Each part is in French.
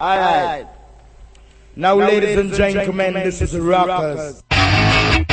All right. Now, now ladies, and gentlemen, gentlemen, this is Rockers. rockers.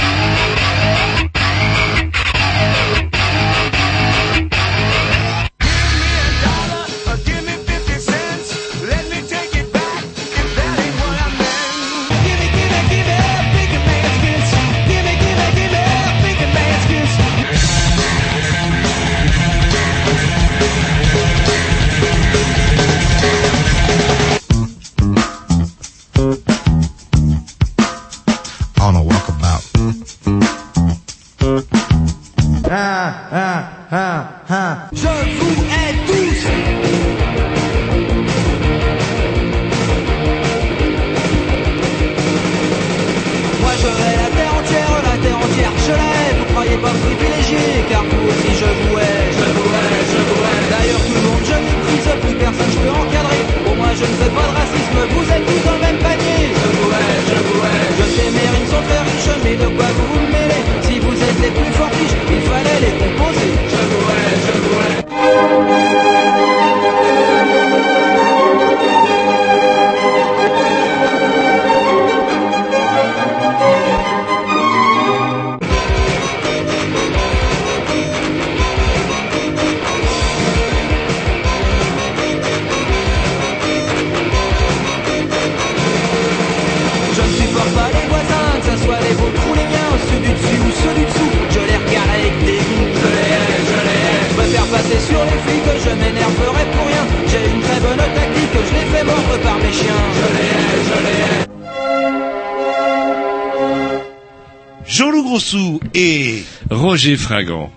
Roger Fringant.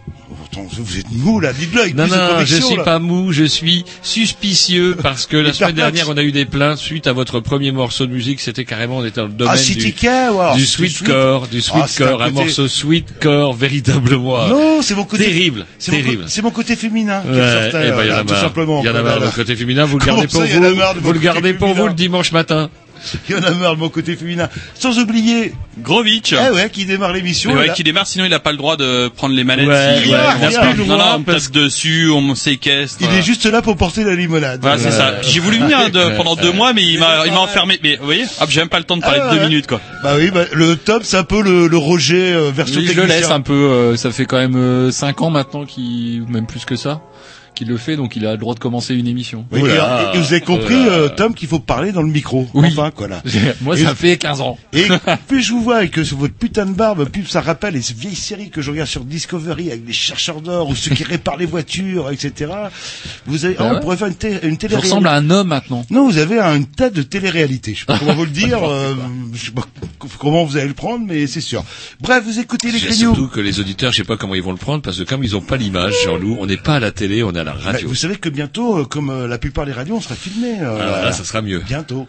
Vous êtes mou là, dites-le avec Non, plus de non, je suis là. pas mou, je suis suspicieux parce que la semaine dernière on a eu des plaintes suite à votre premier morceau de musique, c'était carrément, on était dans le domaine Ah, du, wow, du c'était sweetcore, du Ah, sweetcore, un un, morceau sweetcore véritablement. Non, c'est mon côté... Terrible, C'est terrible. c'est mon côté féminin qui Ouais, eh ben, il y en là, a tout marre. simplement. Il y en a marre le côté féminin, vous le gardez pour vous, gardez pour le dimanche matin. Il y en a marre de mon côté féminin. Sans oublier, Grovitch. eh ouais, qui démarre l'émission. Ouais, là. qui démarre, sinon il a pas le droit de prendre les manettes. Ouais, si- ouais, non, non, on parce tape dessus, on séquestre. Il est juste là pour porter la limonade. Voilà, c'est ça. J'ai voulu venir de- pendant deux mois, mais il m'a, il m'a enfermé. Mais vous voyez, hop, j'ai même pas le temps de parler Ah de deux minutes, quoi. Bah oui, bah, le top, c'est un peu le, le Roger euh, version Oui, je le laisse un peu. euh, ça fait quand même euh, cinq ans maintenant qu'il, ou même plus que ça, qu'il le fait, donc il a le droit de commencer une émission. Oui, et- et, vous avez compris, Oula. euh, Tom, qu'il faut parler dans le micro. Oui. Enfin, quoi, là. Moi, Et- ça fait 15 ans. Et plus je vous vois avec euh, votre putain de barbe, plus ça rappelle les vieilles séries que je regarde sur Discovery avec des chercheurs d'or ou ceux qui réparent les voitures, etc. Vous avez, Ah on ouais pourrait faire une, té- une Je télé ressemble à un homme maintenant. Non, vous avez un tas de télé-réalité. Je sais pas comment vous le dire, euh, je sais pas comment vous allez le prendre, mais c'est sûr. Bref, vous écoutez les C'est grignoux. surtout que les auditeurs, je sais pas comment ils vont le prendre parce que comme ils ont pas l'image, Jean-Loup, on n'est pas à la télé, on est à la Radio. vous savez que bientôt, euh, comme euh, la plupart des radios, on sera filmé. euh, Alors là, ça sera mieux. Bientôt.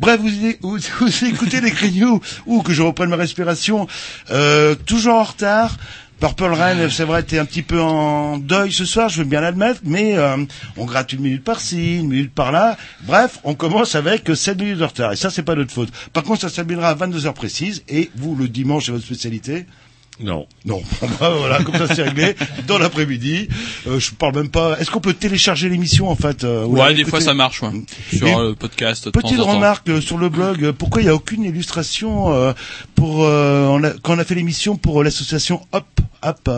Bref, vous, vous, vous écoutez les grignoux, ou que je reprenne ma respiration, euh, toujours en retard. Purple Rain, c'est vrai, t'es un petit peu en deuil ce soir, je veux bien l'admettre, mais euh, on gratte une minute par-ci, une minute par-là. Bref, on commence avec 7 minutes de retard, et ça, c'est pas notre faute. Par contre, ça se terminera à 22 heures précises, et vous, le dimanche, c'est votre spécialité Non. non, bah, voilà, comme ça c'est réglé. Dans l'après-midi, euh, je parle même pas. Est-ce qu'on peut télécharger l'émission en fait euh, Ouais, des fois ça marche, ouais. Sur Et euh, le podcast, de temps Petite en remarque euh, sur le blog. euh, Pourquoi il n'y a aucune illustration euh, pour euh, on a- quand on a fait l'émission pour l'association Hop Hop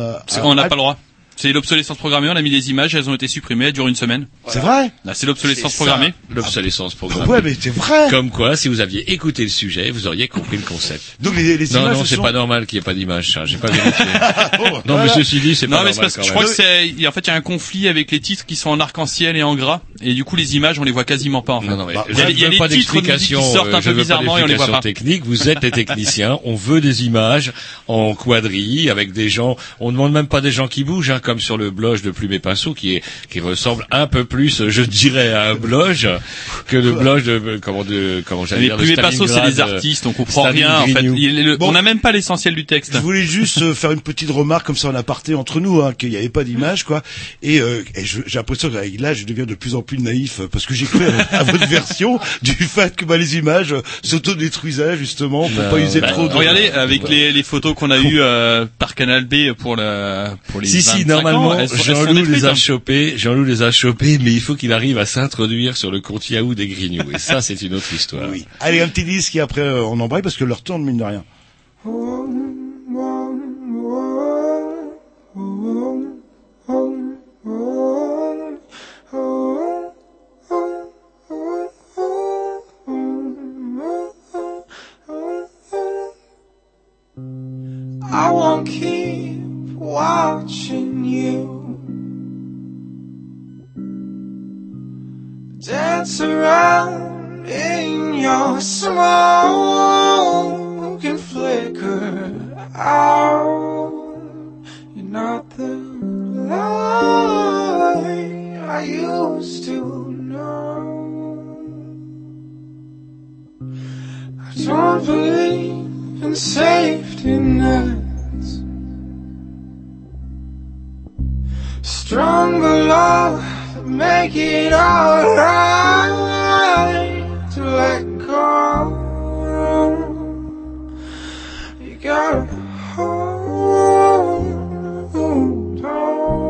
On n'a pas le droit. C'est l'obsolescence programmée, on a mis des images, elles ont été supprimées, elles durent une semaine. C'est vrai? Là, c'est l'obsolescence C'est programmée. L'obsolescence programmée. Ouais, mais c'est vrai. Comme quoi, si vous aviez écouté le sujet, vous auriez compris le concept. Donc les, les Non, images non, ce c'est sont- pas normal qu'il n'y ait pas d'image, ça. J'ai pas vérifié. Bon, Non, voilà. mais ceci dit, c'est Non, pas mais c'est normal parce que quand je crois que c'est, il y a- en fait, il y a un conflit avec les titres qui sont en arc-en-ciel et en gras, et du coup, les images, on les voit quasiment pas, en fait. Non, non, mais Bah, je il y a- il y a veux pas titres de musique qui d'explication, sortent un euh, je peu veux pas bizarrement et on les voit d'explication pas. technique. Vous êtes les techniciens. On veut des images en quadrille avec des gens. On demande même pas des gens qui bougent, hein, comme sur le blog de Plume et Pinceau, qui est qui ressemble un peu plus, je dirais, à un blog que le blog de comment de comment j'allais Mais dire. de plus Passo, c'est des artistes, on comprend Staline rien, en fait. Il le- Bon. On n'a même pas l'essentiel du texte. Je voulais juste euh, faire une petite remarque comme ça en aparté entre nous, hein, qu'il n'y avait pas d'image, quoi. Et, euh, et j'ai l'impression qu'avec l'âge, je deviens de plus en plus naïf parce que j'ai cru à, à votre version du fait que bah, les images s'autodétruisaient justement pour Non, pas user bah, trop. de... Regardez, avec les, les photos qu'on a eues euh, par Canal B pour la pour les Si, si, 25 normalement, Jean-Loup les a hein. chopés, Jean-Loup les a chopés, mais il faut qu'il arrive à s'introduire sur le compte Yahoo des Grignoux. Et ça, c'est une autre histoire. Oui. Allez, un petit disque et après euh, on embraye parce que leur tourne mine de rien. I won't keep watching you dance around in your smoke and flicker out. You're not the light I used to know. I don't believe in safety nets. Stronger love to make it alright to let go. You gotta hold on.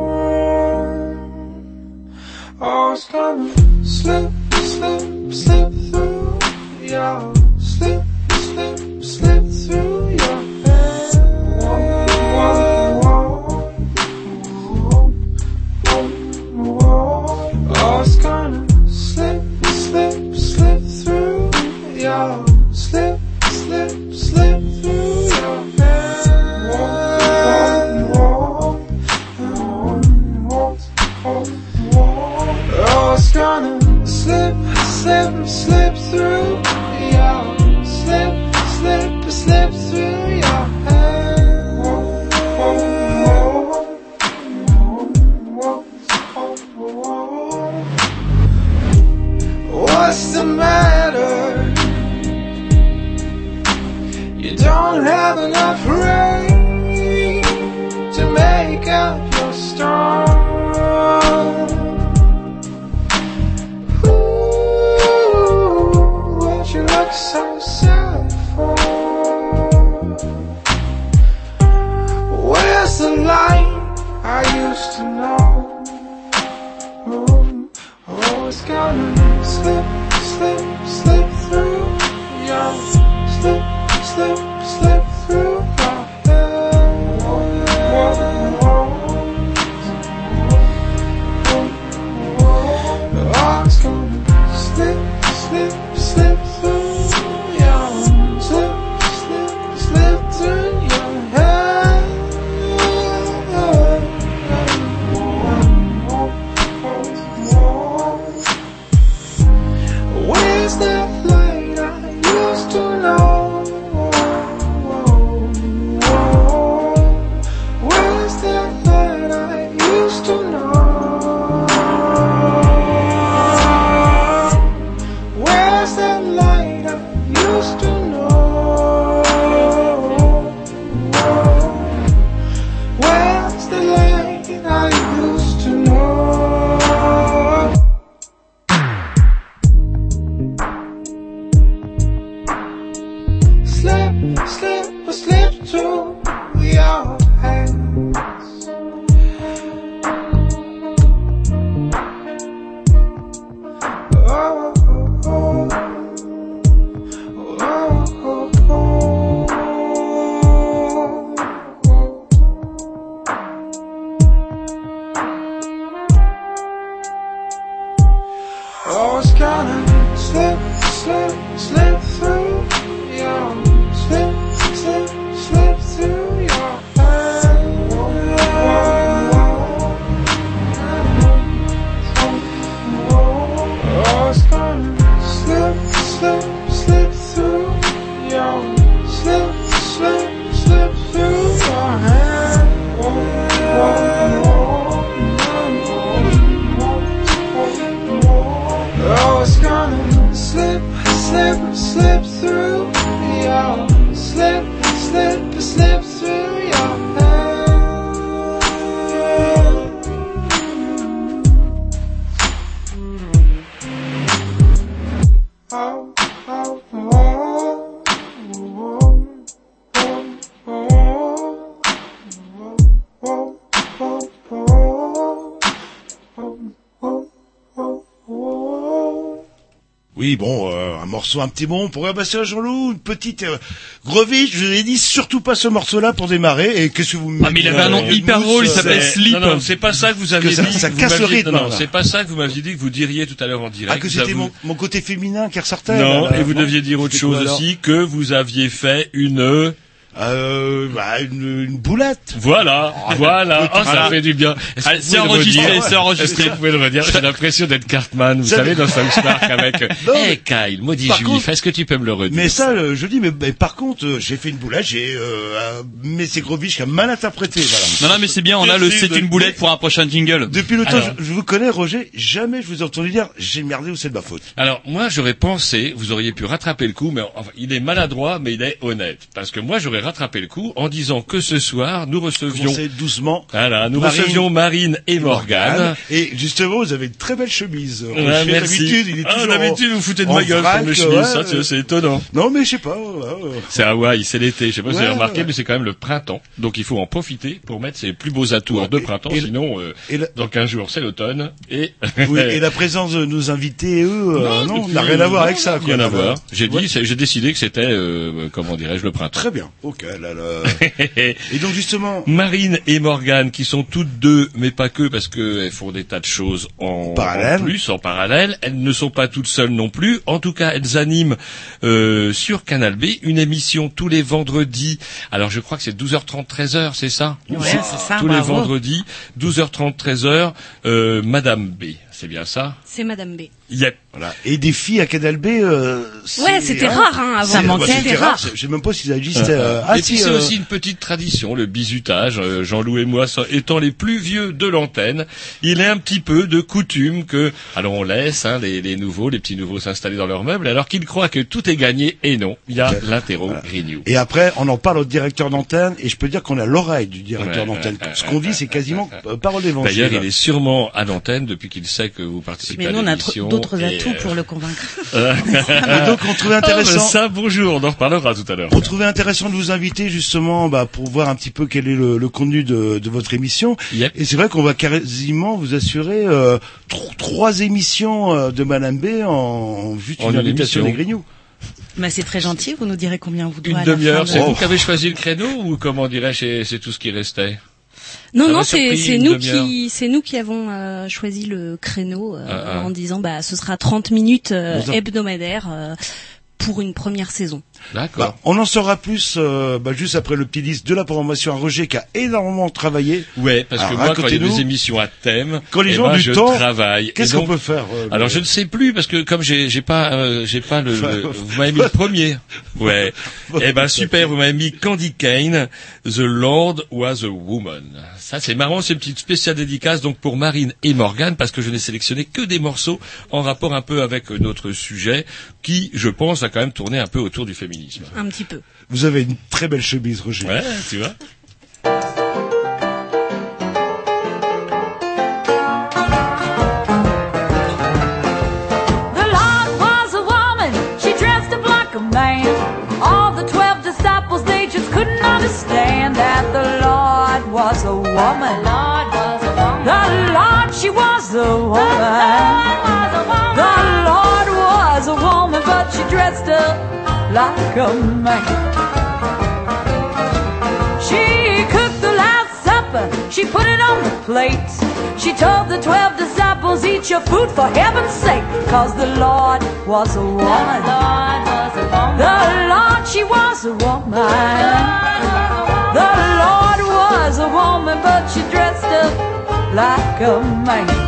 Oh, it's gonna slip, slip, slip through your slip, slip, slip slip, slip through your slip, slip, slip through your hands. What's the matter? You don't have enough rain morceau un petit bon pour Bastien Jean-Loup, une petite euh, Grovitch, je vous ai dit surtout pas ce morceau-là pour démarrer. Et qu'est-ce que vous me Ah, mais il avait un nom euh, hyper drôle, il euh, s'appelait C'est- Sleep. Non, non, c'est pas ça que vous aviez Que ça- dit. ça casse le rythme, Non, non, c'est pas ça que vous m'aviez dit que vous diriez tout à l'heure en direct. Ah, que c'était mon, mon côté féminin qui ressortait. Non, là, là, et vous deviez dire autre C'est chose aussi, que vous aviez fait une... Euh, bah, une, une boulette. Voilà, voilà, oh, ça fait du bien. Vous c'est enregistré, c'est enregistré. Est-ce que vous pouvez le redire J'ai l'impression d'être Cartman, vous savez, dans South Park avec... Non, Eh mais- Kyle, maudit juif, est-ce que tu peux me le redire Mais ça, euh, je dis, mais, mais par contre, euh, j'ai fait une boulette, j'ai, euh, mais c'est Grovitch qui a mal interprété, voilà. Non, non, mais c'est bien, on a le c'est une boulette pour un prochain jingle. Depuis le temps, je vous connais, Roger, jamais je vous ai entendu dire, j'ai merdé ou c'est de ma faute. Alors moi j'aurais pensé, vous auriez pu rattraper le coup, mais enfin, il est maladroit, mais il est honnête, parce que moi j'aurais rattrapé le coup en disant que ce soir nous recevions, doucement. voilà, nous Marine recevions Marine et Morgane. Et justement, vous avez une très belle chemise. Ouais, Roger, merci. D'habitude, il est Ah, d'habitude vous foutez de ma gueule pour mes chemises, ouais, ça, c'est étonnant. Non, mais je sais pas. ouais. C'est Hawaï, c'est l'été. Je sais pas si vous avez remarqué, mais c'est quand même le printemps. Donc il faut en profiter pour mettre ses plus beaux atours de printemps. et- sinon, euh, et la- dans 15 jours, c'est l'automne. Et, Oui, et la présence de nos invités, eux, euh, non, depuis- n'a rien à voir avec non, ça. Rien à voir. J'ai dit, j'ai décidé que c'était, euh, comment dirais-je, le printemps. Très bien. Ok, là, là. Et donc justement, Marine et Morgane, qui sont toutes deux, mais pas que, parce qu'elles font des tas de choses en, Parallèle. en plus, en parallèle. Elles ne sont pas toutes seules non plus. En tout cas, elles animent euh, sur Canal B une émission tous les vendredis. Alors, je crois que c'est 12h30, 13h, c'est ça? Ouais, c'est ça, Tous les vendredis, 12h30, 13h, euh, Madame B. C'est bien ça C'est Madame B. Yep. voilà. Et des filles à Canal B. Euh, Ouais, c'était hein, rare, hein, avant. bah, manquait. c'était C'était rare. Je sais même pas si ça existait. euh, ah, et si, puis c'est euh, aussi une petite tradition, le bizutage. Euh, Jean-Loup et moi étant les plus vieux de l'antenne, il est un petit peu de coutume que, alors on laisse hein, les, les nouveaux, les petits nouveaux s'installer dans leurs meubles, alors qu'ils croient que tout est gagné. Et non, il y a l'interro Grignou. Et après, on en parle au directeur d'antenne, et je peux dire qu'on a l'oreille du directeur Ouais, d'antenne. Ce qu'on dit, c'est quasiment euh, parole d'évangile. D'ailleurs, il est sûrement à l'antenne depuis qu'il sait que vous participez Mais à nous, on a l'émission. tr- d'autres atouts euh, pour le convaincre. Et donc, on trouvait Ah, ben intéressant. ça, bonjour, on en reparlera tout à l'heure. On trouvait intéressant de vous inviter justement bah, pour voir un petit peu quel est le, le contenu de, de votre émission. Yep. Et c'est vrai qu'on va quasiment vous assurer euh, tro- trois émissions euh, de Madame B en juste En une invitation émission. des Grignoux. Mais c'est très gentil, vous nous direz combien vous doit Une demi-heure, c'est vous qui avez choisi le créneau ou comment dirais-je, c'est tout ce qui restait? Non, non, c'est nous qui c'est nous qui avons euh, choisi le créneau euh, Ah, ah. en disant bah ce sera 30 minutes euh, hebdomadaires euh, pour une première saison. D'accord. Bah, on en saura plus euh, bah, juste après le petit disque de la programmation à Roger qui a énormément travaillé. Ouais, parce Alors, que moi, quand il y a des émissions à thème, Quand les eh gens ben, du je temps, travaille. Qu'est-ce qu'on peut faire euh, Alors je ne sais plus parce que comme j'ai j'ai pas euh, j'ai pas le, le- vous m'avez mis le premier ouais eh ben super vous m'avez mis Candy Kane The Lord Was a Woman ça c'est marrant c'est une petite spéciale dédicace donc pour Marine et Morgane parce que je n'ai sélectionné que des morceaux en rapport un peu avec euh, notre sujet qui je pense a quand même tourné un peu autour du féminisme Un petit peu. Vous avez une très belle chemise, Roger. ouais tu vois The Lord was a woman, she dressed up like a man. All the twelve disciples, they just couldn't understand that the Lord was a woman. The Lord was a woman. The Lord, she was a woman. The Lord was a woman, but she dressed up like a man. She cooked the Last Supper, she put it on the plate. She told the twelve disciples, eat your food for heaven's sake, cause the Lord was a woman. The Lord was a woman. The Lord, she was a woman. The Lord was a woman, but she dressed up like a man.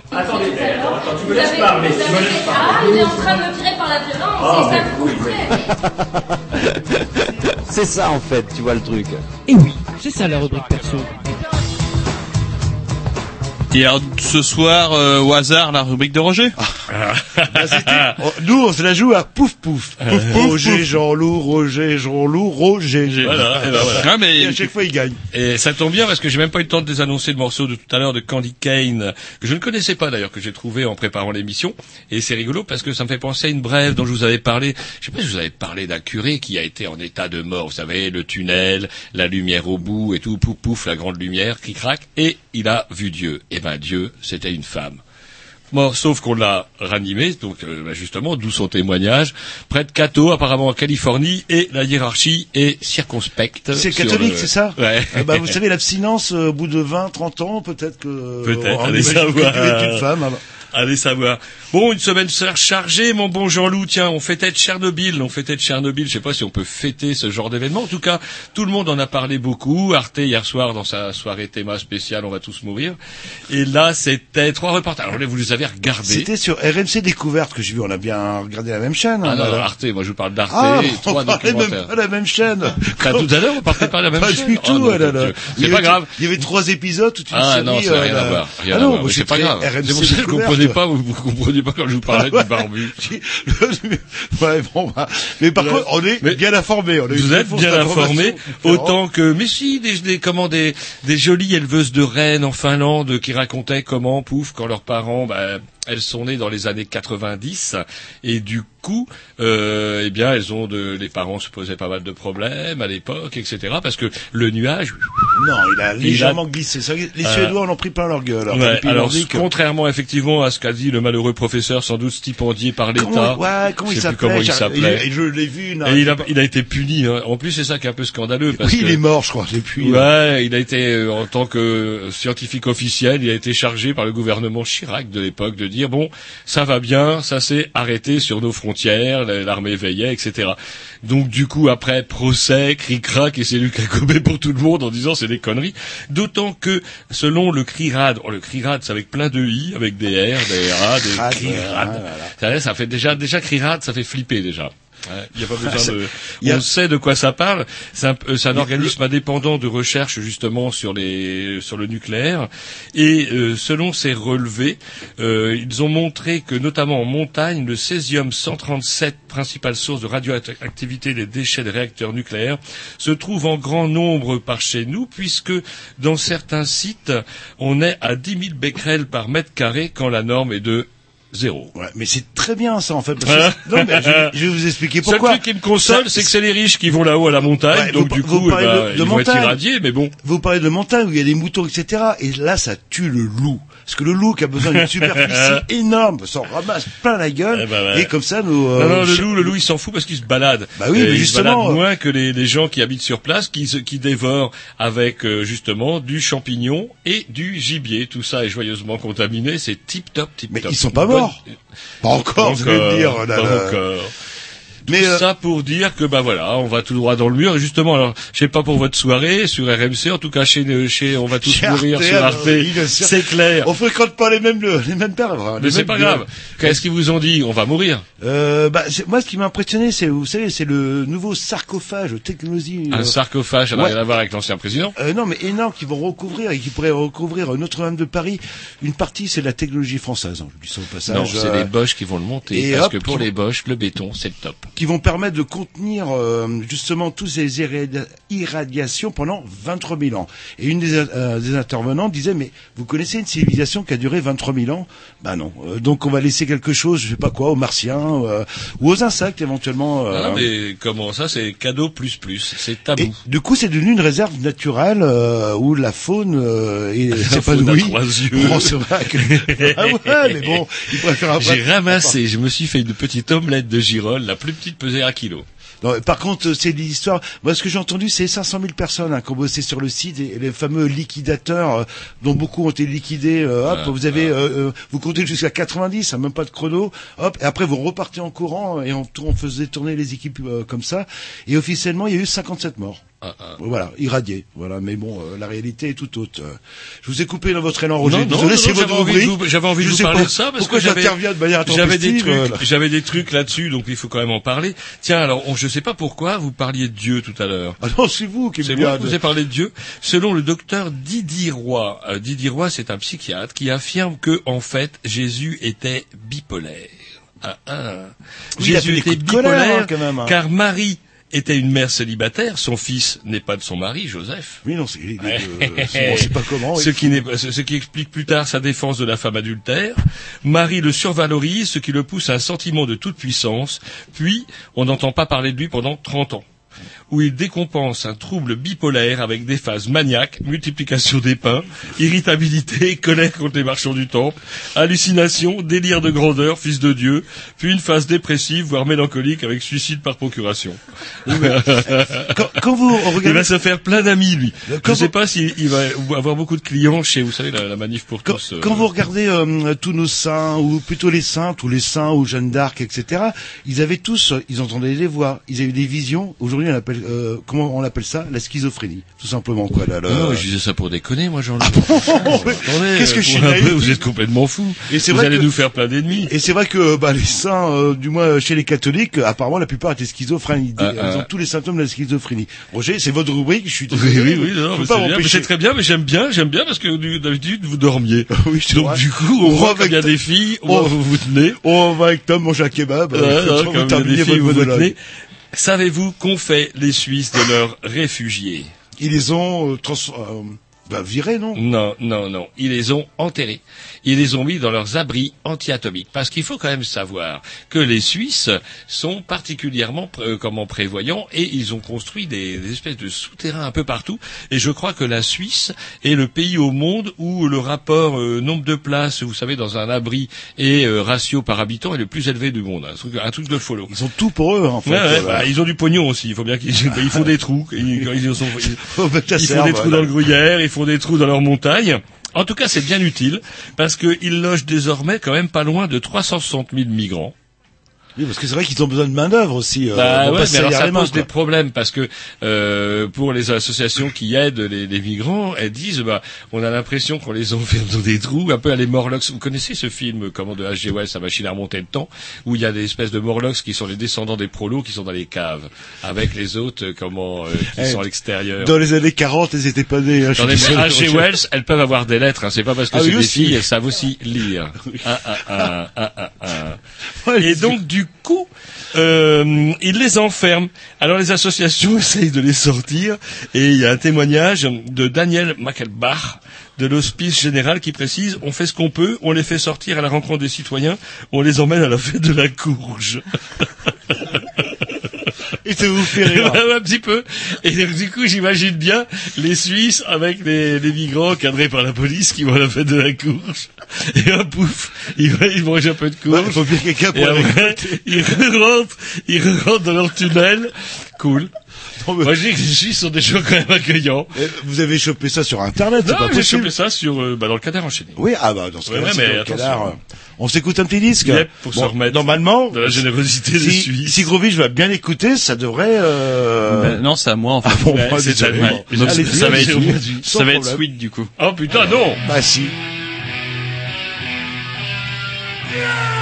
Attendez, attends, attends, tu me laisses parler, tu me laisses Ah, parler. il est en train de me tirer par la violence, Ah, c'est ça mais que vous faites. C'est ça en fait, tu vois le truc. Et oui, c'est ça la rubrique perso. Et alors, ce soir, euh, au hasard, la rubrique de Roger Nous, on se la joue à pouf pouf. Pouf, pouf, Roger, Jean-Loup, Roger, Jean-Loup, Roger. Voilà, et ben voilà. Mais- Et à chaque fois, il gagne. Et ça tombe bien parce que j'ai même pas eu le temps de désannoncer le morceau de tout à l'heure de Candy Kane que je ne connaissais pas d'ailleurs que j'ai trouvé en préparant l'émission et c'est rigolo parce que ça me fait penser à une brève dont je vous avais parlé. Je sais pas si je vous avais parlé d'un curé qui a été en état de mort. Vous savez le tunnel, la lumière au bout et tout pouf pouf la grande lumière qui craque et il a vu Dieu. Et ben Dieu c'était une femme. Bon, sauf qu'on l'a ranimé, donc euh, bah, justement, d'où son témoignage, près de Cato, apparemment en Californie, et la hiérarchie est circonspecte. C'est catholique, le- c'est ça Ouais. Eh ben, Vous savez, l'abstinence, euh, au bout de 20, 30 ans, peut-être que... Peut-être, on allez savoir. tu es une femme. alors. Allez savoir. Bon, une semaine chargée, mon bon Jean-Loup. Tiens, on fêtait Tchernobyl. On fêtait Tchernobyl. Je sais pas si on peut fêter ce genre d'événement. En tout cas, tout le monde en a parlé beaucoup. Arte, hier soir, dans sa soirée théma spéciale, on va tous mourir. Et là, c'était trois reportages. Alors là, vous les avez regardés. C'était sur RMC Découverte que j'ai vu. On a bien regardé la même chaîne. Ah hein, non, alors. Arte. Moi, je vous parle d'Arte. Ah, on trois parlait même pas la même chaîne. Enfin, tout à l'heure, on parlait pas de la même pas chaîne. du Oh tout. non, ah là mon là. Dieu. Il y C'est pas grave. Il y avait trois épisodes, toute une Ah série. non, ça n'a euh, rien à voir. Rien ah à non, voir. moi, Mais c'est pas grave. RMC C'est pour ça que comprenais pas, vous, vous compreniez pas quand je vous parlais du barbu. ouais, bon, bah. Mais par Ouais. contre, on est Mais bien informés. On a eu Vous êtes bien différentes. autant que, mais si, des, des, comment, des, des jolies éleveuses de rennes en Finlande qui racontaient comment, pouf, quand leurs parents, bah, elles sont nées dans les années 90, et du coup, euh, eh bien, elles ont de, les parents se posaient pas mal de problèmes à l'époque, etc., parce que le nuage, Non, il a Il légèrement a- glissé. Les Euh, Suédois en ont pris plein leur gueule. Alors, Ouais, nordiques, contrairement effectivement à ce qu'a dit le malheureux professeur, sans doute stipendié par l'État, Comment, ouais, comment je il s'appelait et Je l'ai vu. non, Et il a, il été puni. hein. En plus, c'est ça qui est un peu scandaleux. Parce Oui, que, il est mort, je crois, depuis. Ouais, il a été euh, en tant que scientifique officiel, il a été chargé par le gouvernement Chirac de l'époque de dire bon, ça va bien, ça s'est arrêté sur nos frontières, la- l'armée veillait, etc. Donc du coup après procès, cric-crac et c'est lui qui a gobé pour tout le monde en disant c'est des conneries. D'autant que selon le CRIRAD, oh, le CRIRAD c'est avec plein de i, avec des r, des a, des CRIRAD. Ça, ça fait déjà déjà CRIRAD, ça fait flipper déjà. Ouais, Il n'y a pas besoin ça- de. il y a- On sait de quoi ça parle. C'est un, euh, c'est un Mais organisme indépendant de recherche justement sur les sur le nucléaire. Et euh, selon ces relevés, euh, ils ont montré que notamment en montagne, le césium 137, principale source de radioactivité des déchets des réacteurs nucléaires, se trouve en grand nombre par chez nous, puisque dans certains sites, on est à 10 000 becquerels par mètre carré quand la norme est de zéro. Ouais, mais c'est très bien ça en fait. parce que- non, mais je, je vais vous expliquer pourquoi. truc qui me console, c'est que c'est les riches qui vont là-haut à la montagne, Ouais, donc vous, du vous coup, eh parlez ben, de, de ils vont être montagne. irradiés, mais bon. Vous parlez de montagne où il y a des moutons, etc. Et là, ça tue le loup. Parce que le loup qui a besoin d'une superficie énorme, s'en ramasse plein la gueule. Eh ben ouais. Et comme ça, nous... euh, non, non, le loup, le loup, il s'en fout parce qu'il se balade. Bah oui, mais il justement, se balade euh, moins que les, les gens qui habitent sur place, qui, qui dévorent avec euh, justement du champignon et du gibier. Tout ça est joyeusement contaminé. C'est tip top, tip top. Mais ils sont pas morts. Pas encore, vous allez me dire. Pas là, là. Mais, Tout euh, ça pour dire que bah voilà, on va tout droit dans le mur. Et justement, alors, je sais pas pour votre soirée sur RMC, en tout cas chez, chez on va tous Chez mourir Arte, sur Arte, oui, bien sûr. c'est clair. On fréquente pas les mêmes, les mêmes pervers. hein, Mais c'est pas grave. Qu'est-ce qu'ils vous ont dit? On va mourir. Euh, bah, moi, ce qui m'a impressionné, c'est, vous savez, c'est le nouveau sarcophage technologie. Un euh, sarcophage, ça n'a ouais. rien à voir avec l'ancien président. Euh, non, mais énorme, qui vont recouvrir et qui pourraient recouvrir Notre-Dame de Paris. Une partie, c'est la technologie française. hein, je dis ça au passage. Non, c'est euh, les Bosch qui vont le monter. et parce hop, que pour les Bosch, le béton, c'est le top. Qui vont permettre de contenir euh, justement tous ces irradi- irradiations pendant 23 000 ans. Et une des, euh, des intervenants disait, mais vous connaissez une civilisation qui a duré 23 000 ans? Ben non. Euh, donc on va laisser quelque chose, je sais pas quoi, aux martiens euh, ou aux insectes éventuellement. euh, Ah mais comment ça, c'est cadeau plus plus. C'est tabou. Et du coup, c'est devenu une réserve naturelle euh, où la faune euh, est épanouie. trois yeux. Bon, ah ouais, mais bon, il préfère. J'ai ramassé, je me suis fait une petite omelette de girole, la plus petite pesait un kilo. Non, par contre, c'est des histoires. Moi, ce que j'ai entendu, c'est 500 000 personnes hein, qui ont bossé sur le site et, et les fameux liquidateurs, euh, dont beaucoup ont été liquidés. euh, hop, Ah, vous avez, euh, euh, vous comptez jusqu'à 90, hein, même pas de chrono. Hop, et après vous repartez en courant et on, faisait tourner les équipes euh, comme ça. Et officiellement, il y a eu 57 morts. Ah, ah. Voilà, irradiés. Voilà, mais bon, euh, la réalité est tout autre. Je vous ai coupé dans votre élan, Roger. Non, non, Désolé, non, non, votre j'avais envie de vous- J'avais envie de vous parler de ça parce que j'avais j'interviens de manière j'avais des trucs, euh, là. j'avais des trucs là-dessus, donc il faut quand même en parler. Tiens, alors, on, je sais pas pourquoi vous parliez de Dieu tout à l'heure. Ah non, c'est vous qui me moi qui vous ai parlé de Dieu. Selon le docteur Didier Roy, euh, Didier Roy, c'est un psychiatre qui affirme que, en fait, Jésus était bipolaire. Ah, ah. Oui, Jésus était colère, bipolaire hein, quand même, hein. car Marie était une mère célibataire, son fils n'est pas de son mari, Joseph. Oui, non, c'est, Ouais. sait pas comment. ce oui. qui n'est pas- ce ce qui explique plus tard sa défense de la femme adultère. Marie le survalorise, ce qui le pousse à un sentiment de toute puissance. Puis, on n'entend pas parler de lui pendant 30 ans où il décompense un trouble bipolaire avec des phases maniaques, multiplication des pains, irritabilité, colère contre les marchands du temple, hallucination, délire de grandeur, fils de Dieu, puis une phase dépressive, voire mélancolique avec suicide par procuration. quand, quand vous Il regardez, va se faire plein d'amis, lui. Je Quand ne sais pas s'il il va avoir beaucoup de clients chez, vous savez, la, la manif pour quand, tous. euh, quand vous regardez euh, tous nos saints, ou plutôt les saintes, ou les saints, ou Jeanne d'Arc, etc., ils avaient tous, euh, ils entendaient des voix, ils avaient des visions. Aujourd'hui, on appelle, euh, comment on appelle ça? La schizophrénie, tout simplement, quoi. Là, le- Non, je disais ça pour déconner, moi, Jean-Luc. Qu'est-ce que euh, je suis peu, Vous êtes complètement fou. Et vous vrai allez que- nous faire plein d'ennemis. Et c'est vrai que bah, les saints, euh, du moins chez les catholiques, euh, apparemment la plupart étaient schizophrènes. Ils, Ah, ils ah. ont tous les symptômes de la schizophrénie. Roger, c'est votre rubrique, je suis Oui, désolé. oui, oui, non, je c'est très bien, mais j'aime bien, j'aime bien parce que d'habitude vous dormiez. Oui, c'est Donc vrai. du coup, on, On voit va comme il y a avec- des filles, on vous vous tenez. On va avec Tom manger un kebab. Euh, vous terminez votre Savez-vous qu'ont fait les Suisses de leurs réfugiés? Ils les ont euh, euh, bah, virés, non Non, non, non. Ils les ont enterrés. Ils les ont mis dans leurs abris anti-atomiques. Parce qu'il faut quand même savoir que les Suisses sont particulièrement euh, comment prévoyants et ils ont construit des, des espèces de souterrains un peu partout. Et je crois que la Suisse est le pays au monde où le rapport euh, nombre de places, vous savez, dans un abri et euh, ratio par habitant est le plus élevé du monde. Un truc, un truc de follow. Ils ont tout pour eux, en fait. Ouais, ouais, euh, bah, ils ont du pognon aussi. Il faut bien qu'ils ils font des trous. Ils, ils, sont- ils- ils font des trous dans le gruyère, ils font des trous dans leurs montagnes. En tout cas, c'est bien utile parce qu'ils logent désormais quand même pas loin de 360 000 migrants. Oui, parce que c'est vrai qu'ils ont besoin de main d'œuvre aussi. euh, Bah ouais, mais alors ça les pose quoi. des problèmes parce que euh, pour les associations qui aident les, les migrants, elles disent bah on a l'impression qu'on les enferme dans des trous, un peu à les Morlocks. Vous connaissez ce film comment de H.G. Wells, sa machine à remonter le temps, où il y a des espèces de Morlocks qui sont les descendants des prolos qui sont dans les caves avec les autres euh, comment euh, qui Eh, sont à l'extérieur. Dans les années 40, ils étaient pas nés. hein, mais désolé. H.G. Wells, elles peuvent avoir des lettres, hein, c'est pas parce que Ah c'est des filles, elles savent aussi lire. Un, un, un, un, un. Et donc, du coup, euh, ils les enferment. Alors, les associations essayent de les sortir, et il y a un témoignage de Daniel Mackelbach, de l'Hospice Général qui précise, on fait ce qu'on peut, on les fait sortir à la rencontre des citoyens, on les emmène à la fête de la courge. Et ça vous fait rire. Ouais, un petit peu. Et donc, du coup, j'imagine bien les Suisses avec les, les migrants cadrés par la police qui vont à la fête de la courge. Et un pouf, ils, ils mangent un peu de courge. Il faut bien quelqu'un pour Et les après, ils rentrent, ils rentrent dans leur tunnel. Cool. Moi, je dis que les Suisses sont des gens quand même accueillants. Eh, Vous avez chopé ça sur Internet, c'est Non, pas j'ai possible. chopé ça sur, euh, bah, dans le cadre enchaîné. Oui, ah bah dans ce Ouais, cas-là, ouais, c'est mais dans le canard, On s'écoute un petit disque. Yep, pour se Bon, remettre Normalement, de la générosité des si, Suisses. si Grovitch va bien écouter, ça devrait. Euh... Ben, non, c'est à moi en fait. Ah bon, Ouais, c'est à lui. Donc, Allez, ça va être, ça va être sweet du coup. Oh putain, non Bah si. Yeah!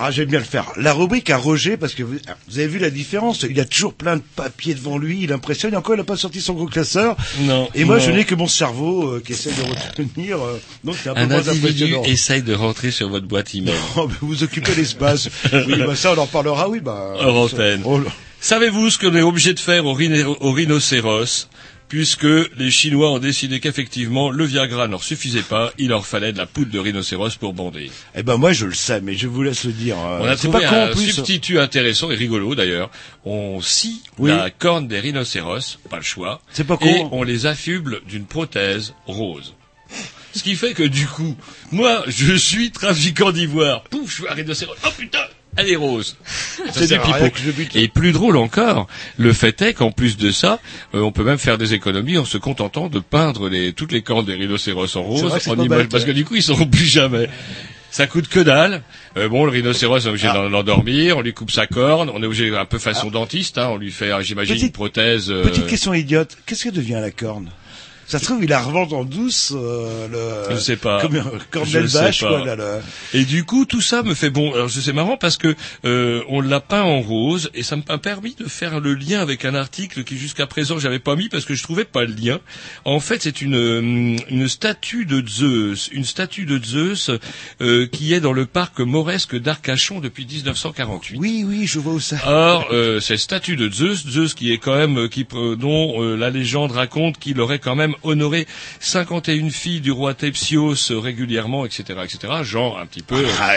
Ah, j'aime bien le faire, la rubrique à Roger, parce que vous, ah, vous avez vu la différence, il a toujours plein de papiers devant lui, il impressionne, et encore il n'a pas sorti son gros classeur. Non. Et moi, non. je n'ai que mon cerveau euh, qui essaie de retenir, euh, donc c'est un peu moins impressionnant. essaye de rentrer sur votre boîte email. Oh, mais vous occupez l'espace. oui, bah ça, on en parlera, oui, bah. Oh. Savez-vous ce qu'on est obligé de faire au rhinocéros? Puisque les Chinois ont décidé qu'effectivement le Viagra ne leur suffisait pas, il leur fallait de la poudre de rhinocéros pour bander. Eh ben moi je le sais, mais je vous laisse le dire. euh, On a trouvé pas un substitut intéressant et rigolo d'ailleurs. On scie Oui. la corne des rhinocéros, pas le choix, C'est pas con. et on les affuble d'une prothèse rose. Ce qui fait que du coup, moi, je suis trafiquant d'ivoire. Pouf, je suis un rhinocéros. Oh putain, elle est rose. C'est du pipeau. que. Et plus drôle encore, le fait est qu'en plus de ça, euh, on peut même faire des économies en se contentant de peindre les, toutes les cornes des rhinocéros en rose, que en pas image, bête, parce que ouais. du coup, ils seront plus jamais. Ça coûte que dalle. Euh, bon, le rhinocéros, on est obligé Ah. d'en- l'endormir, on lui coupe sa corne, on est obligé un peu façon dentiste, hein, on lui fait, euh, j'imagine, une prothèse. euh, Petite question idiote, qu'est-ce que devient la corne? Ça se trouve, il la revend en douce, euh, le... Je sais pas. Comme un sais pas. quoi, là, le- Et du coup, tout ça me fait bon. Alors, c'est marrant parce que euh, on l'a peint en rose et ça m'a permis de faire le lien avec un article qui jusqu'à présent j'avais pas mis parce que je trouvais pas le lien. En fait, c'est une euh, une statue de Zeus, une statue de Zeus euh, qui est dans le parc mauresque d'Arcachon depuis 1948. Oui, oui, je vois où ça. Or, euh, cette statue de Zeus, Zeus qui est quand même, euh, qui, euh, dont euh, la légende raconte qu'il aurait quand même honoré 51 filles du roi Tepsios régulièrement, etc., etc. Genre un petit peu Ah.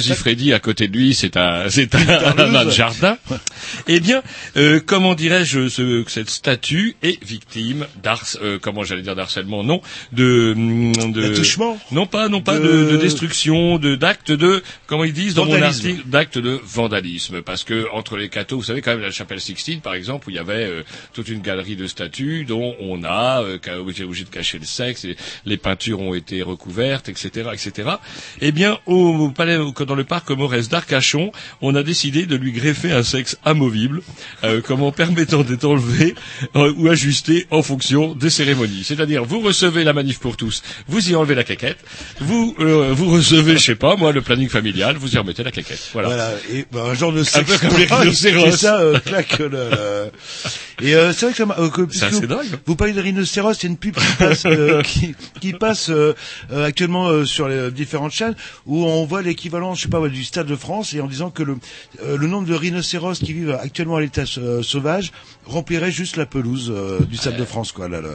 Siffredi à côté de lui, c'est un, c'est un, jardin. Eh bien, euh, comment dirais-je, ce, cette statue est victime d'ars, euh, comment j'allais dire d'harcèlement, non, de, hum, de non pas, non pas De- de, de destruction, de d'actes de, comment ils disent dans mon Vandalisme. article, d'actes de vandalisme, parce que entre les cathos, vous savez quand même la chapelle Sixtine, par exemple, où il y avait euh, toute une galerie de statues dont on a euh, été obligé de cacher le sexe, et les peintures ont été recouvertes, etc., etc. Eh bien, au, palais, dans le parc Maurès d'Arcachon, on a décidé de lui greffer un sexe amovible, euh, comment permettant d'être enlevé euh, ou ajusté en fonction des cérémonies. C'est-à-dire, vous recevez la manif pour tous, vous y enlevez la claquette, vous euh, vous recevez, je sais pas, moi, le planning familial, vous y remettez la claquette. Voilà. Voilà, et bah, un genre de Un sexe. peu comme les rhinocéros. Et ça, euh, claque le, le- Et euh, c'est vrai que, ça m'a- euh, C'est dingue. Vous parlez de rhinocéros, c'est une pub qui passe, euh, qui, qui passe euh, euh, actuellement euh, sur les différentes chaînes où on voit l'équivalent, je sais pas, du Stade de France et en disant que le, euh, le nombre de rhinocéros qui vivent actuellement à l'état euh, sauvage remplirait juste la pelouse euh, du Stade de France, quoi. Là, le-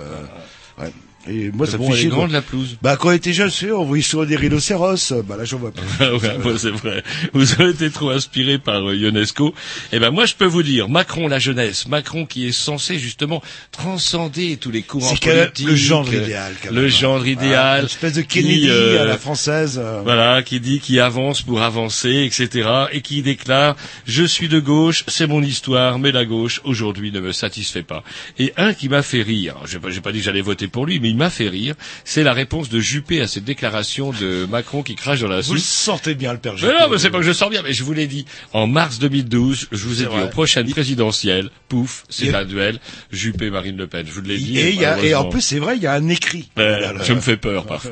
ouais. Et moi, Mais ça me bon, fait elle est chier. la pelouse. Bah, quand on était jeune, on voyait souvent des rhinocéros. euh, Bah, là, j'en vois pas. ouais, bon, c'est vrai. Vous avez été trop inspiré par euh, Ionesco. Eh ben moi, je peux vous dire, Macron, la jeunesse, Macron qui est censé justement transcender tous les courants politiques. le gendre euh, idéal, quand Le même. genre Voilà, idéal. une espèce de qui, Kennedy euh, à la française. euh. Voilà, qui dit qu'il avance pour avancer, etc. Et qui déclare Je suis de gauche, c'est mon histoire, mais la gauche, aujourd'hui, ne me satisfait pas. Et un qui m'a fait rire, j'ai pas, pas dit que j'allais voter pour lui, mais il m'a fait rire, c'est la réponse de Juppé à cette déclaration de Macron qui crache dans la Vous soupe. sentez bien, le père Mais Juppé. non, mais c'est pas que je sors bien, mais je vous l'ai dit. En mars 2012, je vous ai dit vrai. aux prochaines présidentielles, pouf, c'est un duel, Juppé-Marine Le Pen. Je vous l'ai dit. Et, il y a, et en plus, c'est vrai, il y a un écrit. Euh, je me fais peur parfois.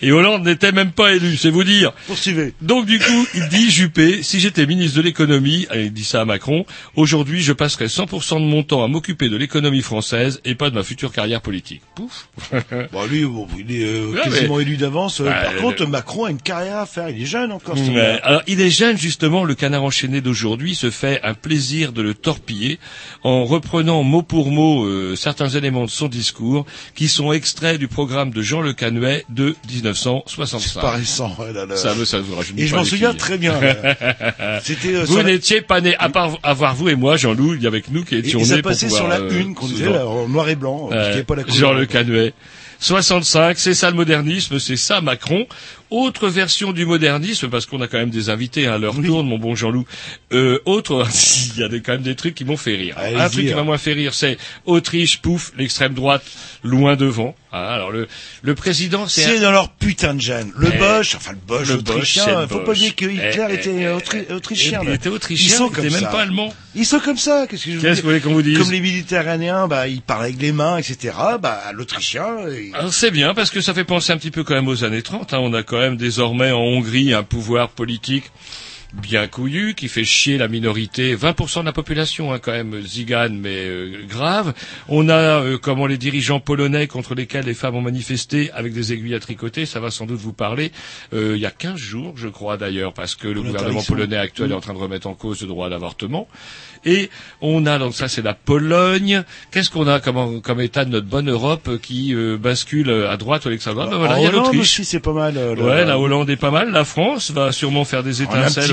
Et Hollande n'était même pas élu, c'est vous dire. Poursuivez. Donc du coup, il dit Juppé, si j'étais ministre de l'économie, et il dit ça à Macron, aujourd'hui je passerais 100% de mon temps à m'occuper de l'économie française et pas de ma future carrière politique. Pouf. Bon, lui, bon, il est euh, Ouais, quasiment mais- élu d'avance. Euh, Par contre, Macron a une carrière à faire. Il est jeune encore. Alors, il est jeune, justement, le canard enchaîné d'aujourd'hui se fait un plaisir de le torpiller en reprenant mot pour mot euh, certains éléments de son discours qui sont extraits du programme de Jean Le Canuet de 1965. C'est pas récent. ouais, là, là. Ça, ça vous rajeunit Et je m'en souviens filles. très bien. C'était euh, Vous la- n'étiez pas né, à part avoir vous et moi, Jean-Loup, il y avait que nous qui étions et ça nés passait pouvoir, sur la euh, une qu'on disait là, en noir et blanc. Qui pas la couleur. Jean Le Canuet. 65, c'est ça le modernisme, c'est ça Macron. Autre version du modernisme, parce qu'on a quand même des invités à leur tourne, mon bon Jean-Loup. Euh, autre, il y a des, quand même des trucs qui m'ont fait rire. Un truc qui hein. m'a moins fait rire, c'est Autriche, pouf, l'extrême droite, loin devant. Ah, alors le, le président, c'est C'est un- dans leur putain de gêne. Le Eh, Bosch, enfin le Bosch le Bosch, autrichien. le Faut pas Bosch. oublier que Hitler Eh, était eh, autri- eh, autrichien. il là. était autrichien, Ils sont il comme était même ça. pas allemand. Ils sont comme ça. Qu'est-ce que je Qu'est-ce que vous voulez qu'on vous dise Comme les Méditerranéens, bah ils parlent avec les mains, etc. Bah l'Autrichien. il- Alors c'est bien parce que ça fait penser un petit peu quand même aux années 30. Hein. On a quand même désormais en Hongrie un pouvoir politique bien couillu, qui fait chier la minorité, 20% de la population, hein, quand même, zigane, mais euh, grave. On a, euh, comment les dirigeants polonais contre lesquels les femmes ont manifesté avec des aiguilles à tricoter, ça va sans doute vous parler, euh, il y a 15 jours, je crois d'ailleurs, parce que le gouvernement polonais actuel est en train de remettre en cause le droit à l'avortement. Et on a, donc ça c'est la Pologne. Qu'est-ce qu'on a comme, comme état de notre bonne Europe qui euh, bascule à droite ou à l'extrême droite Ben voilà, il y a l'Autriche. aussi, c'est pas mal. euh, le- Ouais, la Hollande est pas mal. La France va sûrement faire des est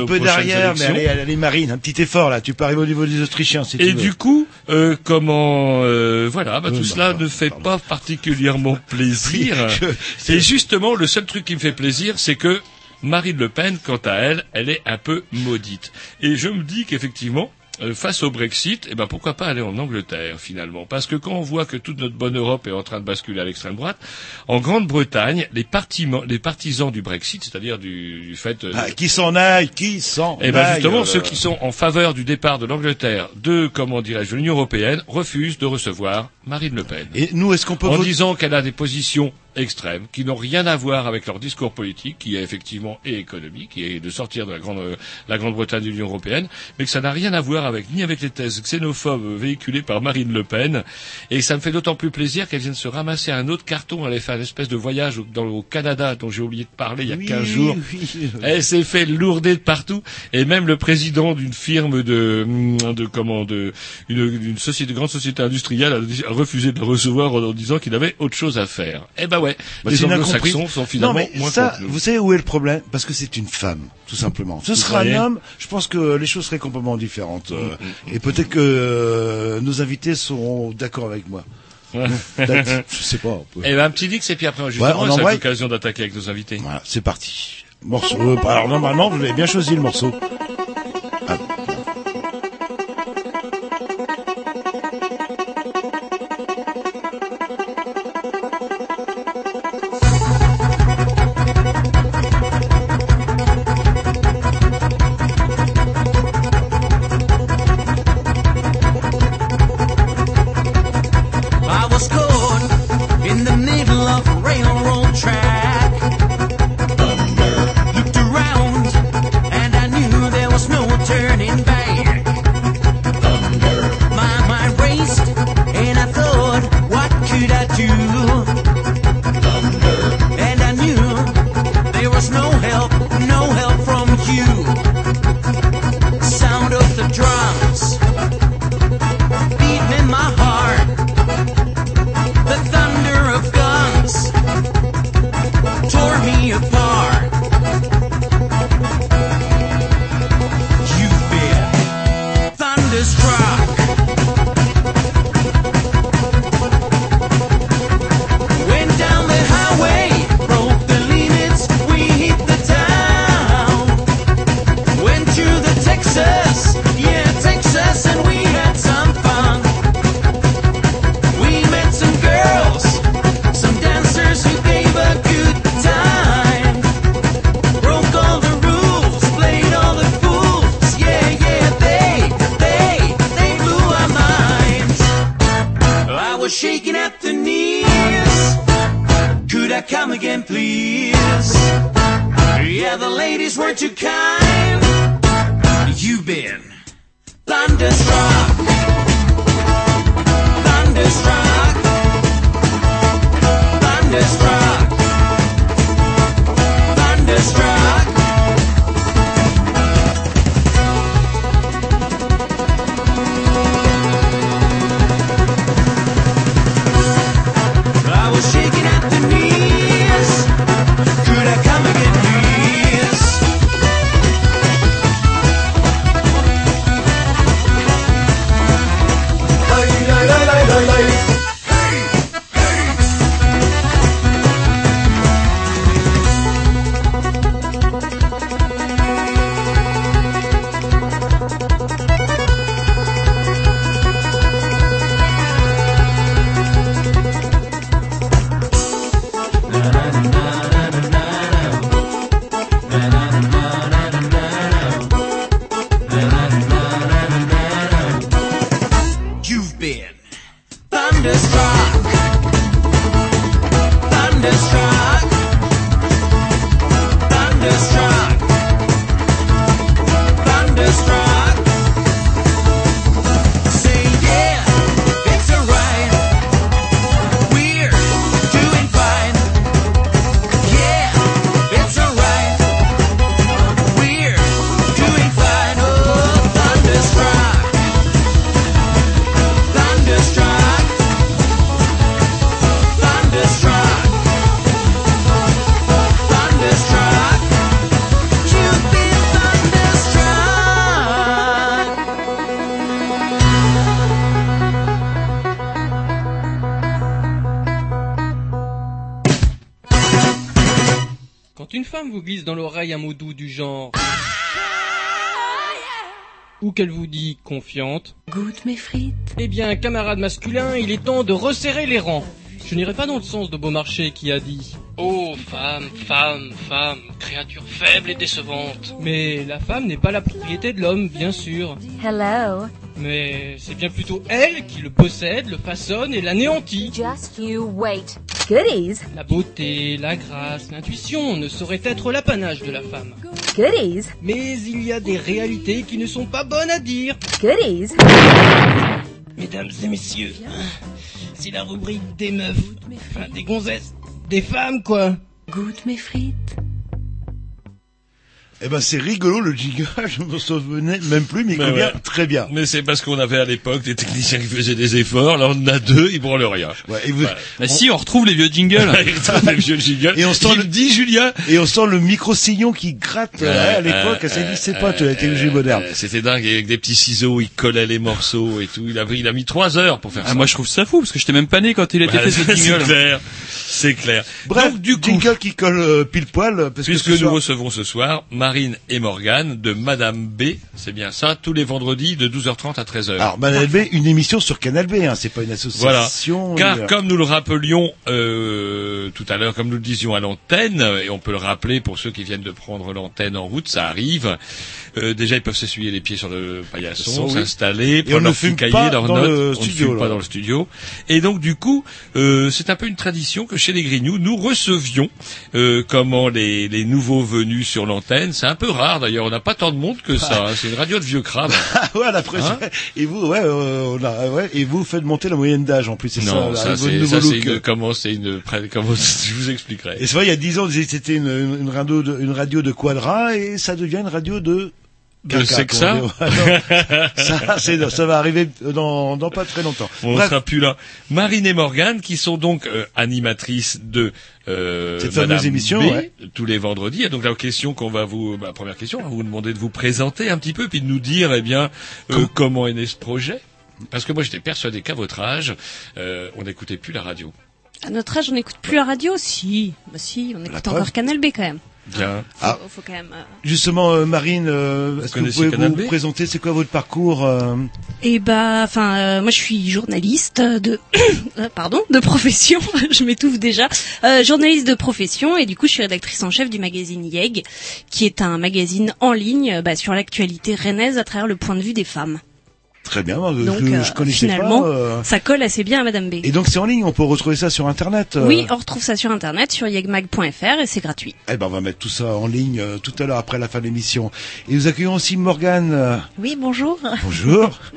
un peu derrière, mais allez, allez, Marine, un petit effort là. Tu peux arriver au niveau des Autrichiens si tu Et veux. du coup, euh, comment, euh, voilà, bah, Oui, tout bah, cela ne fait pas particulièrement plaisir. Et justement, le seul truc qui me fait plaisir, c'est que Marine Le Pen, quant à elle, elle est un peu maudite. Et je me dis qu'effectivement, euh, face au Brexit, eh ben pourquoi pas aller en Angleterre finalement? Parce que quand on voit que toute notre bonne Europe est en train de basculer à l'extrême droite, en Grande-Bretagne, les, les partisans du Brexit, c'est-à-dire du, du fait euh, Ah, qui s'en aille, qui s'en eh ben justement, euh, ceux qui sont en faveur du départ de l'Angleterre de, comment dirais-je, de l'Union européenne, refusent de recevoir Marine Le Pen. Et nous, est-ce qu'on peut en disant qu'elle a des positions extrêmes qui n'ont rien à voir avec leur discours politique, qui est effectivement et économique, est de sortir de la Grande la Grande-Bretagne de l'Union européenne, mais que ça n'a rien à voir avec ni avec les thèses xénophobes véhiculées par Marine Le Pen. Et ça me fait d'autant plus plaisir qu'elle vienne se ramasser un autre carton. Elle a fait un espèce de voyage au, dans, au Canada dont j'ai oublié de parler il y a Oui, 15 jours. oui. Elle s'est fait lourder de partout et même le président d'une firme de de comment de une, une société grande société industrielle a, refusé de le recevoir en, en disant qu'il avait autre chose à faire. Eh ben ouais, Bah, les anglo-saxons sont finalement non, mais moins ça, vous savez où est le problème? Parce que c'est une femme, tout simplement. Ce Vous sera un homme, je pense que les choses seraient complètement différentes. Mm, euh, et peut-être que euh, nos invités seront d'accord avec moi. Je sais pas. on peut- Eh ben un petit dix et puis après Ouais, justement on ça a envoie- l'occasion d'attaquer avec nos invités. Voilà, c'est parti. Morceau. euh, Alors normalement, vous avez bien choisi le morceau. Ah. Glisse dans l'oreille un mot doux du genre... Ou qu'elle vous dit confiante. Goûte mes frites. Eh bien, camarade masculin, il est temps de resserrer les rangs. Je n'irai pas dans le sens de Beaumarchais qui a dit Oh, femme, femme, femme, créature faible et décevante. Mais la femme n'est pas la propriété de l'homme, bien sûr. Hello. Mais c'est bien plutôt elle qui le possède, le façonne et l'anéantit. Just you wait. Goodies. La beauté, la grâce, l'intuition ne sauraient être l'apanage de la femme. Goodies. Mais il y a des réalités qui ne sont pas bonnes à dire. Goodies. Mesdames et messieurs, c'est la rubrique des meufs, enfin des gonzesses, des femmes quoi. Goûte mes frites. Eh ben c'est rigolo le jingle, je me souvenais même plus, mais il Mais convient ouais. très bien. Mais c'est parce qu'on avait à l'époque des techniciens qui faisaient des efforts. Là, on en a deux, ils branlent rien. Ouais, et vous- Bah si, on retrouve les vieux jingles. Les vieux jingles. Et on sent Il le- dit, Julien. Et on sent le micro-sillon qui gratte euh, à l'époque, euh, ça n'existait euh, pas, la technologie euh, moderne. C'était dingue, avec des petits ciseaux, il collait les morceaux et tout. Il a, il a mis trois heures pour faire Ah, ça. moi je trouve ça fou parce que j'étais même pas né quand il a été fait ce jingle. C'est clair. Bref, Donc, du coup, jingle qui colle euh, pile poil, parce puisque que nous soir- recevons ce soir Marine et Morgane de Madame B, c'est bien ça, tous les vendredis de 12h30 à 13h. Alors, Madame B, une émission sur Canal B, hein, c'est pas une Voilà. association. Car ni- comme nous le rappelions euh, tout à l'heure, comme nous le disions à l'antenne, euh, et on peut le rappeler pour ceux qui viennent de prendre l'antenne en route, ça arrive. euh, déjà, ils peuvent s'essuyer les pieds sur le paillasson, s'installer, prendre leur petit cahier, leurs dans notes. le on studio, ne fume pas dans le studio. Et donc, du coup, euh, c'est un peu une tradition que chez les Grignoux, nous recevions euh, comment les, les nouveaux venus sur l'antenne. C'est un peu rare d'ailleurs, on n'a pas tant de monde que ça. hein. C'est une radio de vieux crabes. Ah ouais, la. Hein et vous, ouais, euh, on a- ouais, et vous faites monter la moyenne d'âge en plus, c'est non, ça, ça, c'est une, comment c'est une, comment je vous expliquerai. Et c'est vrai, il y a dix ans, c'était une, une, une radio de, une radio de Quadra, et ça devient une radio de... Que c'est que ça. Ah, ça, c'est- ça va arriver dans, dans pas très longtemps. On ne sera plus là. Marine et Morgane, qui sont donc euh, animatrices de euh, Cette fameuse Madame émission, B, ouais. tous les vendredis. Et donc la question qu'on va vous, bah, première question, on va vous demander de vous présenter un petit peu, puis de nous dire, eh bien, euh, comment est né ce projet. Parce que moi, j'étais persuadé qu'à votre âge, euh, on n'écoutait plus la radio. À notre âge, on n'écoute plus la radio? Si. Bah si, on écoute encore Canal B quand même. Bien. Ah. faut quand même... euh, justement, euh, Marine, euh, est-ce que vous connaissez pouvez Canal vous B présenter, c'est quoi votre parcours euh, Et bah, enfin, euh, moi je suis journaliste de, pardon, de profession. je m'étouffe déjà. Euh, journaliste de profession et du coup je suis rédactrice en chef du magazine YEG, qui est un magazine en ligne bah, sur l'actualité rennaise à travers le point de vue des femmes. Très bien, Donc que euh, je connaissais finalement, pas. euh, ça colle assez bien à Madame B. Et donc c'est en ligne, on peut retrouver ça sur Internet. euh, Oui, on retrouve ça sur internet sur yegmag.fr et c'est gratuit. Eh ben, on va mettre tout ça en ligne euh, tout à l'heure après la fin de l'émission. Et nous accueillons aussi Morgane. Oui, bonjour. bonjour.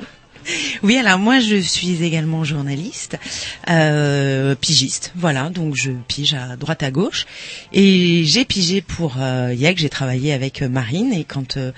Oui, alors moi je suis également journaliste, euh, pigiste, voilà, donc je pige à droite à gauche. Et j'ai pigé pour euh, YEG, j'ai travaillé avec euh, Marine, et quand euh,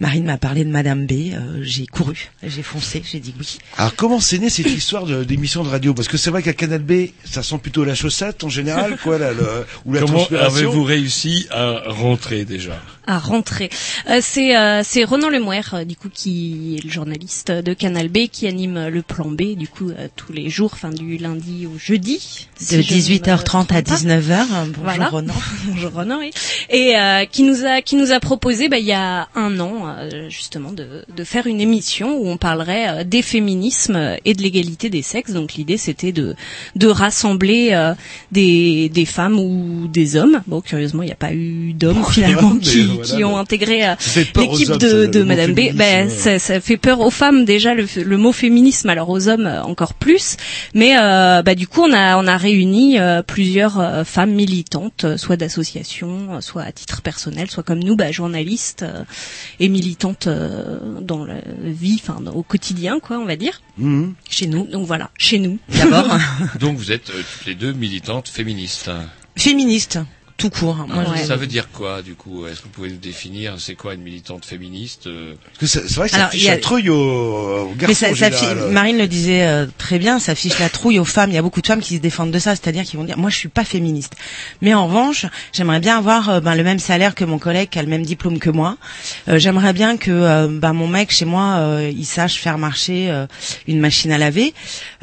Marine m'a parlé de Madame B, euh, j'ai couru, j'ai foncé, j'ai dit oui. Alors comment c'est né cette histoire d'émission de radio? Parce que c'est vrai qu'à Canal B, ça sent plutôt la chaussette en général, quoi, là, le, ou la Comment avez-vous réussi à rentrer déjà? À rentrer. Euh, c'est euh, c'est Ronan Lemouer, euh, du coup, qui est le journaliste de Canal B, qui anime euh, le Plan B, du coup, euh, tous les jours, enfin du lundi au jeudi. De si je ne me 18h30 à trompe pas. 19h, bonjour Voilà. Ronan. Bonjour Ronan, oui. Et euh, qui nous a qui nous a proposé bah, il y a un an euh, justement de, de faire une émission où on parlerait euh, des féminismes et de l'égalité des sexes. Donc l'idée c'était de de rassembler euh, des des femmes ou des hommes. Bon curieusement il n'y a pas eu d'hommes finalement mais qui, voilà, qui ont intégré euh, l'équipe de, de Madame B. Ben, euh. ça, ça fait peur aux femmes déjà le, le mot féminisme, alors aux hommes euh, encore plus. Mais euh, bah, du coup, on a on a réuni euh, plusieurs euh, femmes militantes, euh, soit d'associations, euh, soit à titre personnel, soit comme nous, bah, journalistes euh, et militantes euh, dans la vie, enfin au quotidien, quoi, on va dire. Mhm. Chez nous, donc voilà, chez nous. D'abord, Donc vous êtes euh, toutes les deux militantes féministes. féministe, tout court. Moi, Alors, je- Ça veut dire quoi du coup? Est-ce que vous pouvez nous définir c'est quoi une militante féministe euh? Parce que c'est vrai que ça Alors, fiche a- la trouille aux, aux garçons Mais ça, ça fi- Marine le disait euh, très bien, ça fiche la trouille aux femmes. Il y a beaucoup de femmes qui se défendent de ça, c'est-à-dire qui vont dire, moi je suis pas féministe. Mais en revanche, j'aimerais bien avoir euh, ben, le même salaire que mon collègue qui a le même diplôme que moi. Euh, j'aimerais bien que euh, ben, mon mec chez moi, euh, il sache faire marcher euh, une machine à laver.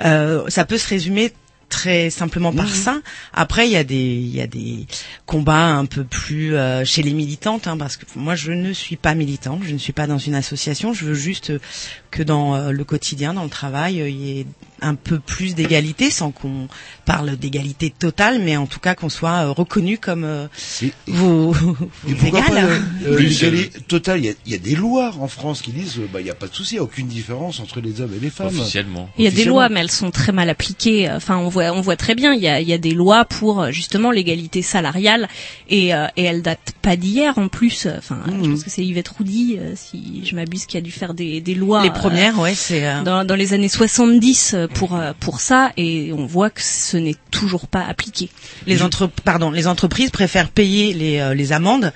Euh, ça peut se résumer très simplement par Mhm. ça. Après, il y a des, il y a des combats un peu plus euh, chez les militantes, hein, parce que moi, je ne suis pas militante, je ne suis pas dans une association. Je veux juste que dans euh, le quotidien, dans le travail, euh, il y ait un peu plus d'égalité, sans qu'on parle d'égalité totale, mais en tout cas qu'on soit euh, reconnu comme euh, vos, vos Et pourquoi pas égales. euh, l'égalité totale Il y y a des lois en France qui disent, euh, bah, il n'y a pas de souci, il n'y a aucune différence entre les hommes et les femmes. Officiellement. Il y a des lois, mais elles sont très mal appliquées. Enfin, on voit, on voit très bien. Il y a, il y a des lois pour euh, justement l'égalité salariale, et, euh, et elles datent pas d'hier en plus. Enfin, je Mhm. pense que c'est Yvette Roudy, euh, si je m'abuse, qui a dû faire des, des lois. Les euh, premières, ouais, c'est. euh, dans, dans les années 70 euh, pour euh, pour ça, et on voit que ce n'est toujours pas appliqué. les entre pardon les entreprises préfèrent payer les euh, les amendes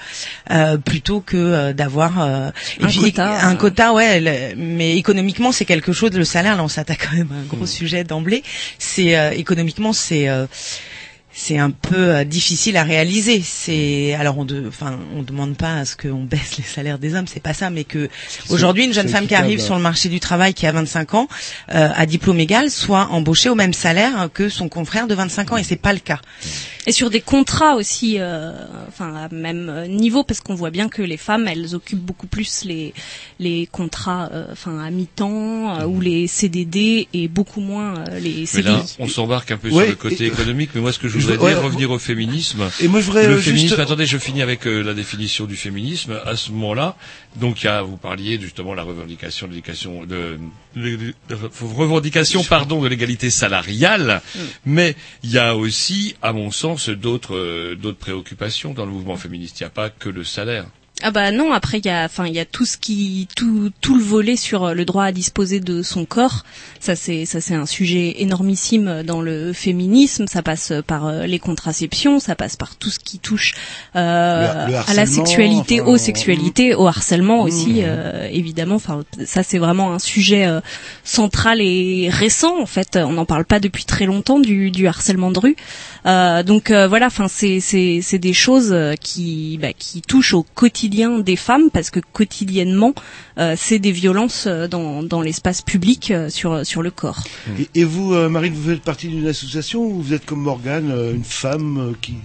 euh, plutôt que euh, d'avoir euh, Un puis, quota. un quota ouais le- mais économiquement c'est quelque chose le salaire là on s'attaque quand même à un gros sujet d'emblée c'est euh, économiquement c'est euh, c'est un peu euh, difficile à réaliser. C'est alors on de, enfin on demande pas à ce qu'on baisse les salaires des hommes, c'est pas ça, mais que aujourd'hui une jeune femme qui arrive sur le marché du travail qui a 25 ans euh, à diplôme égal soit embauchée au même salaire que son confrère de 25 ans et c'est pas le cas. Et sur des contrats aussi, euh, enfin à même euh, niveau, parce qu'on voit bien que les femmes, elles occupent beaucoup plus les les contrats, euh, enfin à mi-temps euh, ou les CDD et beaucoup moins euh, les Mais CDI. là, on s'embarque un peu Ouais, sur le côté et- économique, mais moi, ce que je Je voudrais dire, revenir au féminisme. Et moi, je voudrais le euh, féminisme, juste... attendez, je finis avec euh, la définition du féminisme. À ce moment-là, donc, il y a, vous parliez justement de la revendication de l'éducation, de, de, revendication, pardon, de l'égalité salariale. Mais il y a aussi, à mon sens, d'autres, euh, d'autres préoccupations dans le mouvement féministe. Il n'y a pas que le salaire. Ah bah non, après il y a enfin il y a tout ce qui tout tout le volet sur euh, le droit à disposer de son corps. Ça c'est ça c'est un sujet énormissime dans le féminisme, ça passe par euh, les contraceptions, ça passe par tout ce qui touche euh, Le- le à la sexualité, enfin, aux sexualités, au harcèlement Mmh. aussi euh, évidemment. Enfin ça c'est vraiment un sujet euh, central et récent en fait, on n'en parle pas depuis très longtemps du du harcèlement de rue. Euh, donc euh, voilà, enfin c'est c'est c'est des choses euh, qui bah, qui touchent au quotidien des femmes parce que quotidiennement euh, c'est des violences euh, dans dans l'espace public euh, sur sur le corps. Et, et vous, Marine, vous faites partie d'une association ou vous êtes comme Morgane, une femme qui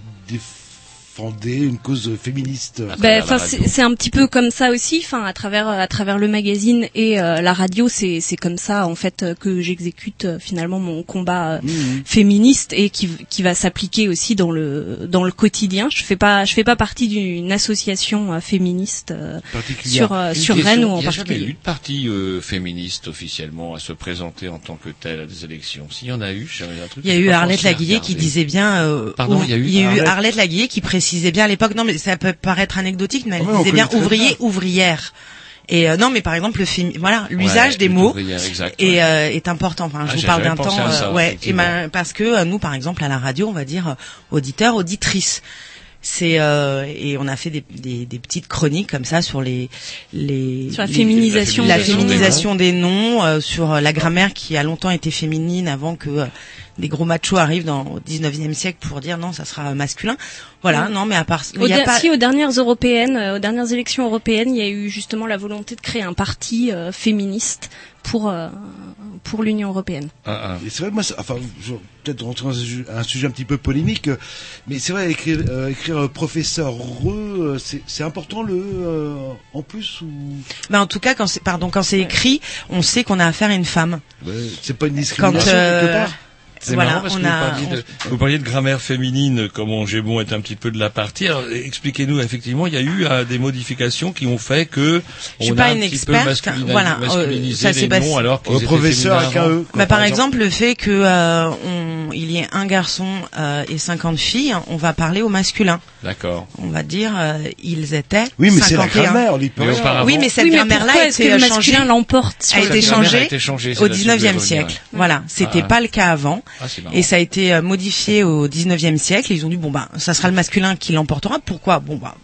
défendait une cause féministe Ben, enfin, c'est c'est un petit peu comme ça aussi. Enfin, à travers à travers le magazine et euh, la radio, c'est c'est comme ça en fait euh, que j'exécute euh, finalement mon combat euh, Mmh. féministe et qui qui va s'appliquer aussi dans le dans le quotidien. Je fais pas je fais pas partie d'une association euh, féministe euh, sur euh, sur question, Rennes ou en Il n'y a jamais particulier. eu de parti euh, féministe officiellement à se présenter en tant que tel à des élections. S'il y en a eu, j'ai un truc. Il y a eu Arlette Laguillet qui disait bien. euh, Pardon, il y a eu Arlette... Arlette Laguillet qui précisait bien à l'époque. Non, mais ça peut paraître anecdotique, mais elle ouais, disait bien ouvrier, bien. ouvrière. Et euh, non, mais par exemple, le fémi- voilà, l'usage Ouais, des mots est, euh, est important. Enfin, je Ah, vous parle d'un temps, à ça, euh, ouais, et effectivement. ben, parce que euh, nous, par exemple, à la radio, on va dire euh, auditeur, auditrice. C'est euh, et on a fait des, des, des petites chroniques comme ça sur les les Sur la les- féminisation la des noms. féminisation des noms, euh, sur euh, la grammaire qui a longtemps été féminine avant que euh, des gros machos arrivent dans au 19e siècle pour dire non, ça sera masculin. Voilà, Ouais. non, mais à part il y a pas Si aux dernières européennes, euh, aux dernières élections européennes, il y a eu justement la volonté de créer un parti euh, féministe pour euh, pour l'Union européenne. Ah, Et c'est vrai, moi, enfin, je vais peut-être rentrer dans un sujet, un sujet un petit peu polémique, euh, mais c'est vrai, écrire, euh, écrire euh, professeur re, euh, c'est c'est important le euh, en plus ou? Mais en tout cas, quand c'est pardon, quand c'est écrit, on sait qu'on a affaire à une femme. Ouais, c'est pas une Quand discrimination euh, quelque part? C'est voilà, marrant parce on que vous, a, parliez on- de, vous parliez de grammaire féminine, comment bon être un petit peu de la partie. Alors, expliquez-nous, effectivement, il y a eu euh, des modifications qui ont fait que Je suis on pas a un une petit experte, peu voilà, euh, ça s'est les passé- alors qu'ils étaient professeur avec un. E. Bah, par exemple, le fait que euh, on, il y ait un garçon euh, et 50 filles, on va parler au masculin. D'accord. On va dire euh, ils étaient Oui, mais c'est la 51. grammaire, auparavant- Oui, mais cette oui, mais grammaire-là a est-ce que été le euh, changée masculin l'emporte a été a changée été changée, au là-dessus que je voulais 19e revenir, siècle. ouais. Voilà, c'était Ah. pas le cas avant. Ah, c'est marrant. Et ça a été euh, modifié au 19e siècle. Ils ont dit bon bah ça sera le masculin qui l'emportera. Pourquoi? Bon bah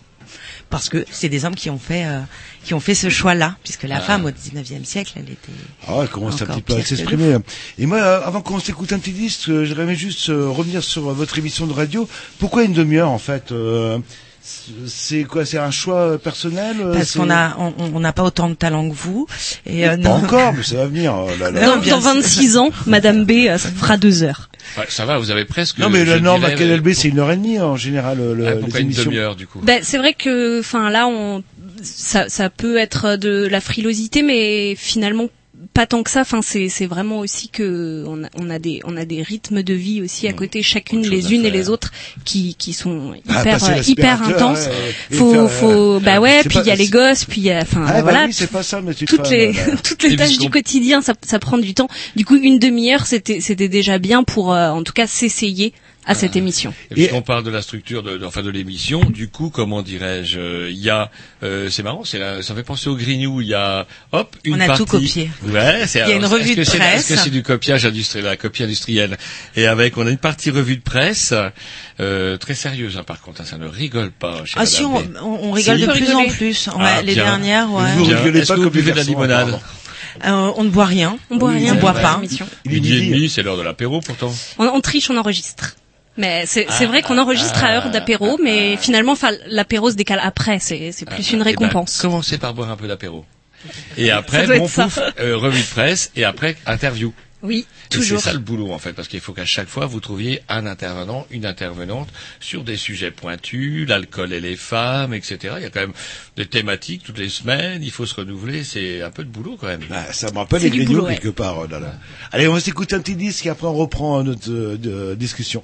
parce que c'est des hommes qui ont fait euh, qui ont fait ce choix-là, puisque la Ah. femme au 19e siècle, elle était Ah ouais, commence un petit peu à s'exprimer. Et moi, euh, avant qu'on s'écoute un petit disque, euh, j'aimerais juste euh, revenir sur votre émission de radio. Pourquoi une demi-heure en fait euh, C'est quoi C'est un choix personnel parce qu'on a on on n'a pas autant de talent que vous. Et euh, Pas non. encore, mais ça va venir. oh là là. Non, Dans, dans sûr. 26 ans, Madame B ça fera deux heures. Ouais, ça va, vous avez presque. Non, mais la norme à KLB, c'est une heure et demie en général. Le, à peu les près une émissions. demi-heure du coup. Ben, c'est vrai que, enfin là, on, ça, ça peut être de la frilosité, mais finalement pas tant que ça. Enfin, c'est, c'est vraiment aussi que on a, on a des, on a des rythmes de vie aussi à côté, chacune les unes et les autres, qui, qui sont Ah, hyper, euh, hyper intenses. ouais, faut, faire, faut, euh, bah ouais. c'est Puis il y a les gosses, puis il y a, enfin Ah, bah voilà. oui, c'est pas ça, mais tu toutes les, toutes les tâches du quotidien, ça, ça prend du temps. Du coup, une demi-heure, c'était, c'était déjà bien pour, euh, en tout cas, s'essayer à cette émission. Et puisqu'on parle de la structure de, de- enfin de l'émission, du coup, comment dirais-je, euh, il y a, euh, c'est marrant, c'est la- ça fait penser au Grignou, il y a, hop, une On a partie. tout copié. Ouais, c'est. Il y a une revue est-ce que de c'est- presse. Est-ce que c'est du copiage industriel, la copie industrielle? Et avec, on a une partie revue de presse, euh, très sérieuse, hein, par contre, hein, ça ne rigole pas. Chez Ah si, on, on, on rigole Si. de plus en plus. Ouais, Ah, les bien. dernières, ouais. Vous Bien. rigolez pas comme buvez de la limonade. Euh, on ne boit rien. On boit Oui, rien on dans boit pas. Midi et demi, c'est l'heure de l'apéro pourtant. On, on triche, on enregistre. Mais c'est c'est Ah, vrai qu'on enregistre à heure d'apéro, mais finalement, enfin, l'apéro se décale après. C'est c'est plus une Eh ben, récompense. commencez par boire un peu d'apéro. Et après, bon pouf, euh, revue de presse, et après, interview. Oui, Et toujours. C'est ça le boulot en fait, parce qu'il faut qu'à chaque fois vous trouviez un intervenant, une intervenante sur des sujets pointus, l'alcool et les femmes, etc. Il y a quand même des thématiques toutes les semaines, il faut se renouveler, c'est un peu de boulot quand même. Ah, ça me rappelle les boulot, ouais. quelque part. oh là là. Allez, on va s'écouter un petit disque et après on reprend notre euh, de- discussion.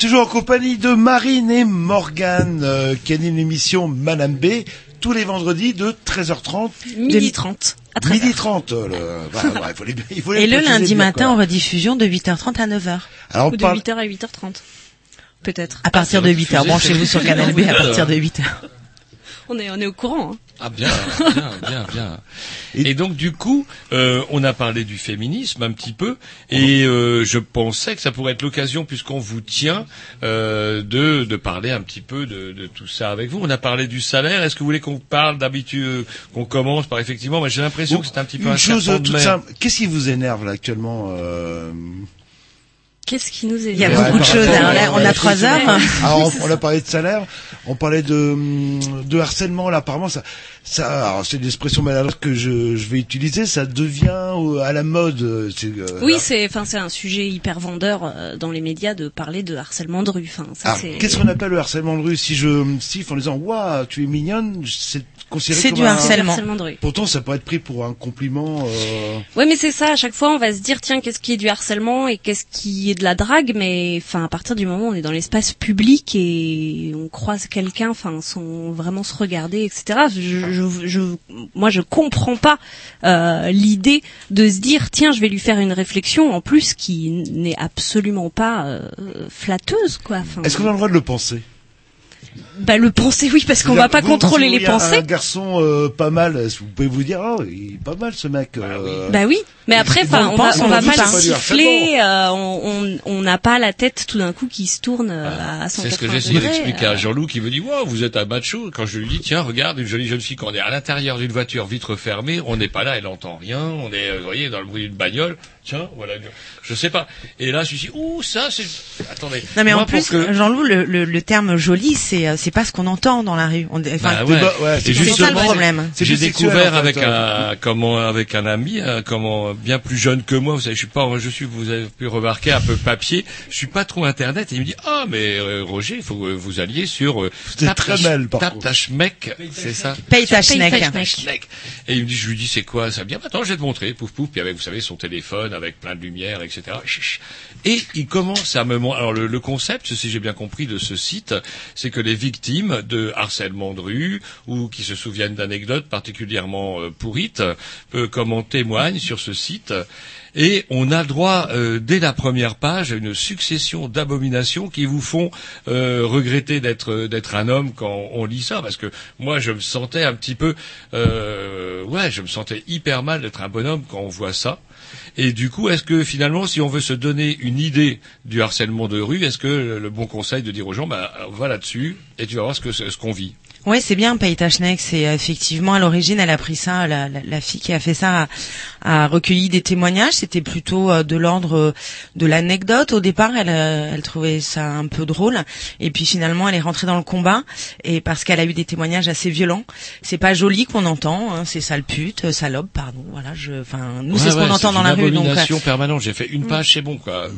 Toujours en compagnie de Marine et Morgane, euh, qui animent l'émission Madame B, tous les vendredis de 13h30. Midi 30. À 13h. Midi 30. euh, le- bah, il faut les- il faut les Et le lundi bien, matin, quoi. en rediffusion de 8h30 à 9h. Alors, on Ou de parle- 8h à 8h30. Peut-être. À partir de 8h. Branchez-vous sur Canal B à partir de 8h. On est, on est au courant. Hein. Ah bien, bien, bien, bien. Et donc du coup, euh, on a parlé du féminisme un petit peu, et euh, je pensais que ça pourrait être l'occasion, puisqu'on vous tient, euh, de, de parler un petit peu de, de tout ça avec vous. On a parlé du salaire. Est-ce que vous voulez qu'on parle d'habitude, euh, qu'on commence par effectivement? Moi, j'ai l'impression que c'est un petit peu Une un chose toute simple. Qu'est-ce qui vous énerve là actuellement euh, Qu'est-ce qui nous est Il y a Ouais, beaucoup de choses. là, à- on a trois heures. Alors, on, on a parlé de salaire, on parlait de, hum, de harcèlement. Là, apparemment, ça, ça, alors, c'est une expression maladroite que je, je vais utiliser. Ça devient euh, à la mode. euh, euh, Oui, c'est, enfin, c'est un sujet hyper vendeur dans les médias de parler de harcèlement de rue. Enfin, ça, Alors, c'est. qu'est-ce qu'on appelle le harcèlement de rue? Si je me siffle en disant Waouh, tu es mignonne, c'est C'est comme du un- harcèlement. harcèlement de rue. Pourtant, ça peut être pris pour un compliment. Euh... Ouais, mais c'est ça. À chaque fois, on va se dire, tiens, qu'est-ce qui est du harcèlement et qu'est-ce qui est de la drague. Mais enfin, à partir du moment où on est dans l'espace public et on croise quelqu'un, enfin, sans vraiment se regarder, etc. Je, je, je, moi, je comprends pas euh, l'idée de se dire, tiens, je vais lui faire une réflexion, en plus qui n'est absolument pas euh, flatteuse, quoi. Est-ce qu'on a le droit de le penser? Bah, le penser, oui, parce qu'on va pas Vous, contrôler vous les pensées. Un garçon euh, pas mal, vous pouvez vous dire, oh, il est pas mal ce mec. euh, Bah oui, mais après, enfin, on va, pense, on on va pas le siffler. euh, on n'a pas la tête tout d'un coup qui se tourne euh, à 180 C'est ce que j'essaie d'expliquer euh. à Jean-Loup qui me dit wow, vous êtes un macho. Quand je lui dis tiens regarde une jolie jeune fille quand on est à l'intérieur d'une voiture vitre fermée, on n'est pas là, elle entend rien, on est vous voyez dans le bruit d'une bagnole. Tiens voilà, je sais pas. Et là je me suis dit ouh ça c'est attendez. Non mais Moi, en plus, que- Jean-Loup, le, le, le terme joli, c'est euh, c'est pas ce qu'on entend dans la rue. On, enfin, Bah ouais. c'est Et ça le problème. J'ai découvert avec un comment avec un ami euh, comment bien plus jeune que moi. Vous savez, je suis pas je suis vous avez pu remarquer un peu papier. Je suis pas trop internet. Et il me dit ah mais euh, Roger, il faut que vous alliez sur euh, êtes très par c'est ça. Schneck. Et il me dit je lui dis c'est quoi? Ça bien Attends, je vais te montrer. Pouf pouf. Puis avec vous savez son téléphone avec plein de lumière etc. Et il commence à me alors le, concept si j'ai bien compris de ce site, c'est que les victimes de harcèlement de rue ou qui se souviennent d'anecdotes particulièrement euh, pourrites, euh, comme on témoigne sur ce site. Et on a droit, euh, dès la première page, à une succession d'abominations qui vous font regretter d'être d'être un homme quand on lit ça, parce que moi je me sentais un petit peu, ouais, je me sentais hyper mal d'être un bonhomme quand on voit ça. Et du coup, est-ce que finalement, si on veut se donner une idée du harcèlement de rue, est-ce que le bon conseil de dire aux gens, bah, va là-dessus et tu vas voir ce qu'on vit? Ouais, c'est bien Paye ta schneck. C'est euh, effectivement à l'origine, elle a pris ça. La, la, la fille qui a fait ça a, a recueilli des témoignages. C'était plutôt euh, de l'ordre euh, de l'anecdote. Au départ, elle, elle trouvait ça un peu drôle, et puis finalement, elle est rentrée dans le combat. Et parce qu'elle a eu des témoignages assez violents, c'est pas joli qu'on entend. Hein, c'est sale pute, salope, pardon. Voilà, je. Enfin, nous, c'est Ouais, ce qu'on ouais, entend dans la rue. Donc, permanente. J'ai fait une Mm. page, c'est bon, quoi.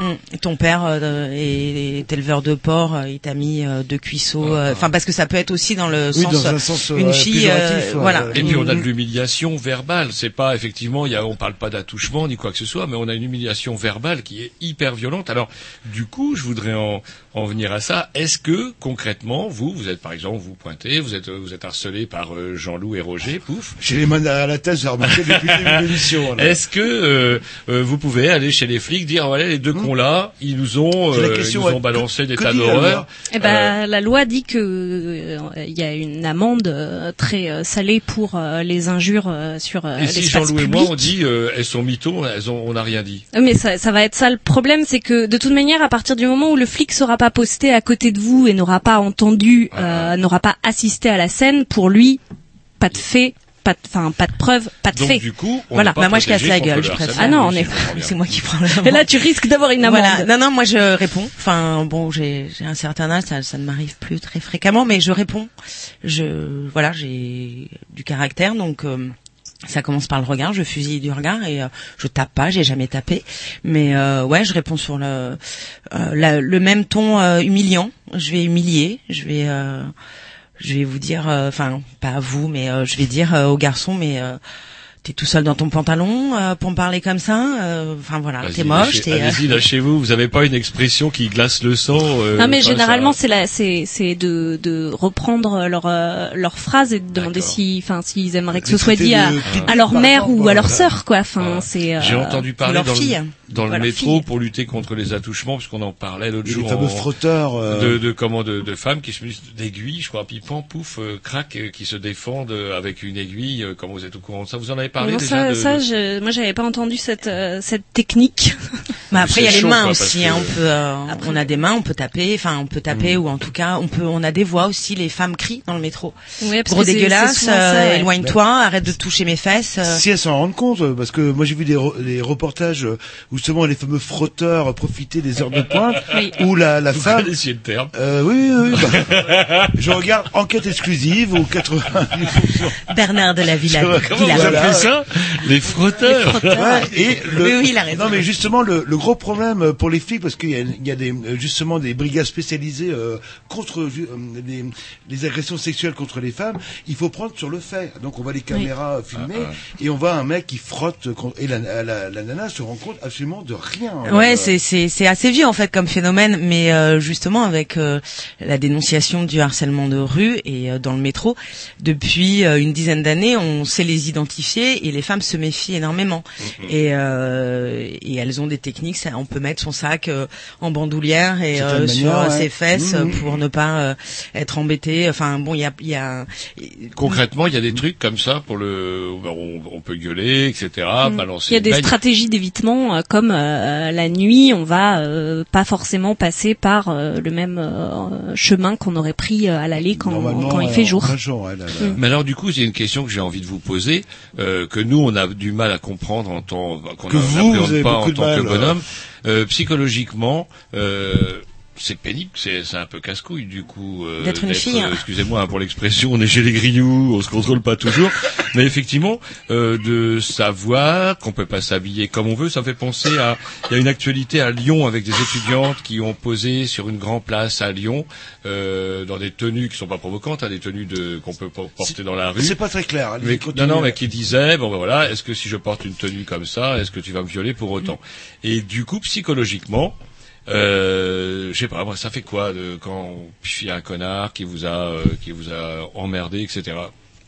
Hum, Ton père euh, est, est éleveur de porc, euh, il t'a mis euh, deux cuisseaux. euh, Enfin, parce que ça peut être aussi dans le Oui, sens, dans un sens, une euh, fille, euh, voilà. Et puis on a de Une- l'humiliation verbale. C'est pas effectivement, il y a, on parle pas d'attouchement ni quoi que ce soit, mais on a une humiliation verbale qui est hyper violente. Alors, du coup, je voudrais en, en venir à ça. Est-ce que concrètement, vous, vous êtes par exemple, vous pointez, vous êtes, vous êtes harcelé par euh, Jean-Loup et Roger, pouf. J'ai les mains derrière la tête, j'ai remarqué depuis le début de l'émission. Est-ce que euh, euh, vous pouvez aller chez les flics dire voilà les deux cons là, ils nous ont, Hmm. Euh, question, ils nous ouais. ont balancé des Que tas d'horreurs. Eh ben, la loi dit que euh, il y a une amende euh, très euh, salée pour euh, les injures euh, sur euh, Et si Jean-Loup et moi on dit euh, elles sont mythos, elles ont, on n'a rien dit. Mais ça, ça va être ça le problème, c'est que de toute manière, à partir du moment où le flic sera pas posté à côté de vous et n'aura pas entendu, Ah, euh, n'aura pas assisté à la scène, pour lui, pas de fait, pas de, enfin, pas de preuve, pas de Donc fait. du coup, on voilà. pas Bah, moi, je casse la gueule, le je préfère. Ah non, si on est-. C'est moi qui prends la Et là, tu risques d'avoir une amende. Voilà. Non, non, moi je réponds. Enfin, bon, j'ai j'ai un certain âge, ça, ça ne m'arrive plus très fréquemment, mais je réponds. Je, voilà, j'ai du caractère, donc. euh, ça commence par le regard, je fusille du regard et euh, je tape pas, j'ai jamais tapé, mais euh, ouais, je réponds sur le euh, le même ton euh, humiliant. Je vais humilier, je vais euh, je vais vous dire, euh, enfin pas à vous, mais je vais dire euh, au garçon, mais t'es tout seul dans ton pantalon euh, pour me parler comme ça. euh, Enfin voilà, t'es moche, lâchez- t'es. euh, Allez-y, lâchez-vous. Vous avez pas une expression qui glace le sang. euh, Non mais généralement ça- c'est la c'est c'est de de reprendre leur euh, leur phrase et de demander si enfin s'ils aimeraient que ce soit dit à leur mère ou à leur sœur quoi. Enfin c'est euh, J'ai entendu parler leur dans fille. le, dans le métro fille. pour lutter contre les attouchements, puisqu'on en parlait l'autre Et les jour. fameux en- frotteurs. euh, de, de comment de, de femmes qui se munissent d'aiguilles, je crois, puis pan, pouf, euh, crac, euh, qui se défendent euh, avec une aiguille. euh, comment vous êtes au courant de ça Vous en avez parlé non, déjà ça, de, ça, de- je, moi j'avais pas entendu cette euh, cette technique. Mais après, il y a les chaud, mains quoi, aussi. hein, on peut, euh, on a des mains, on peut taper. Enfin, on peut taper ou en tout cas, on peut, on a des voix aussi. Les femmes crient dans le métro. Ouais, parce Gros que c'est- dégueulasse. euh. Éloigne-toi. Arrête de toucher mes fesses. euh. Si elles s'en rendent compte, parce que moi j'ai vu des, re- des reportages où justement les fameux frotteurs profitaient des heures de pointe, Oui. où la, la Vous femme... connaissiez le terme. Euh, oui, oui, oui, bah, je regarde Enquête exclusive ou 90%. Bernard de la Villa. Comment vous appelez ça Les frotteurs. Ouais, et le, Oui, oui, il a raison. Non, mais justement, le, le gros problème euh, pour les filles, parce qu'il y a, il y a des, euh, justement des brigades spécialisées euh, contre euh, les, les agressions sexuelles contre les femmes, il faut prendre sur le fait. Donc, on voit les caméras euh, filmer Ah, et on voit un mec qui frotte contre- et la, la, la nana se rend compte absolument de rien. Ouais, c'est c'est c'est assez vieux en fait comme phénomène, mais euh, justement avec euh, la dénonciation du harcèlement de rue et euh, dans le métro, depuis euh, une dizaine d'années, on sait les identifier et les femmes se méfient énormément. Et euh, et elles ont des techniques, ça, on peut mettre son sac euh, en bandoulière et euh, sur ouais. ses fesses Mhm. pour ne pas euh, être embêté. Enfin bon, il y a il y a Concrètement, il y a des trucs comme ça pour le. On, on peut gueuler, etc. Mm. Balancer. Il y a des baigne. stratégies d'évitement, euh, comme euh, la nuit, on va euh, pas forcément passer par euh, le même euh, chemin qu'on aurait pris euh, à l'aller quand, quand il euh, fait jour. jour, ouais, là, là. Mm. Mais alors du coup, a une question que j'ai envie de vous poser, euh, que nous on a du mal à comprendre en tant qu'on Que vous, n'appréhende vous avez pas en tant mal, que bonhomme, euh, psychologiquement. C'est pénible, c'est un peu casse-couille du coup. euh, D'être une fille, hein. euh, Excusez-moi hein, pour l'expression, on est chez les grignoux, on se contrôle pas toujours, mais effectivement, euh, de savoir qu'on peut pas s'habiller comme on veut, ça me fait penser à. Il y a une actualité à Lyon avec des étudiantes qui ont posé sur une grande place à Lyon euh, dans des tenues qui sont pas provocantes, hein, des tenues de qu'on peut po- porter dans la rue. C'est pas très clair. allez, Mais, non, non, mais qui disait, bon ben voilà, est-ce que si je porte une tenue comme ça, est-ce que tu vas me violer pour autant? Et du coup, psychologiquement, euh, je sais pas, moi, ça fait quoi de, quand il y a un connard qui vous a, euh, qui vous a emmerdé, etc.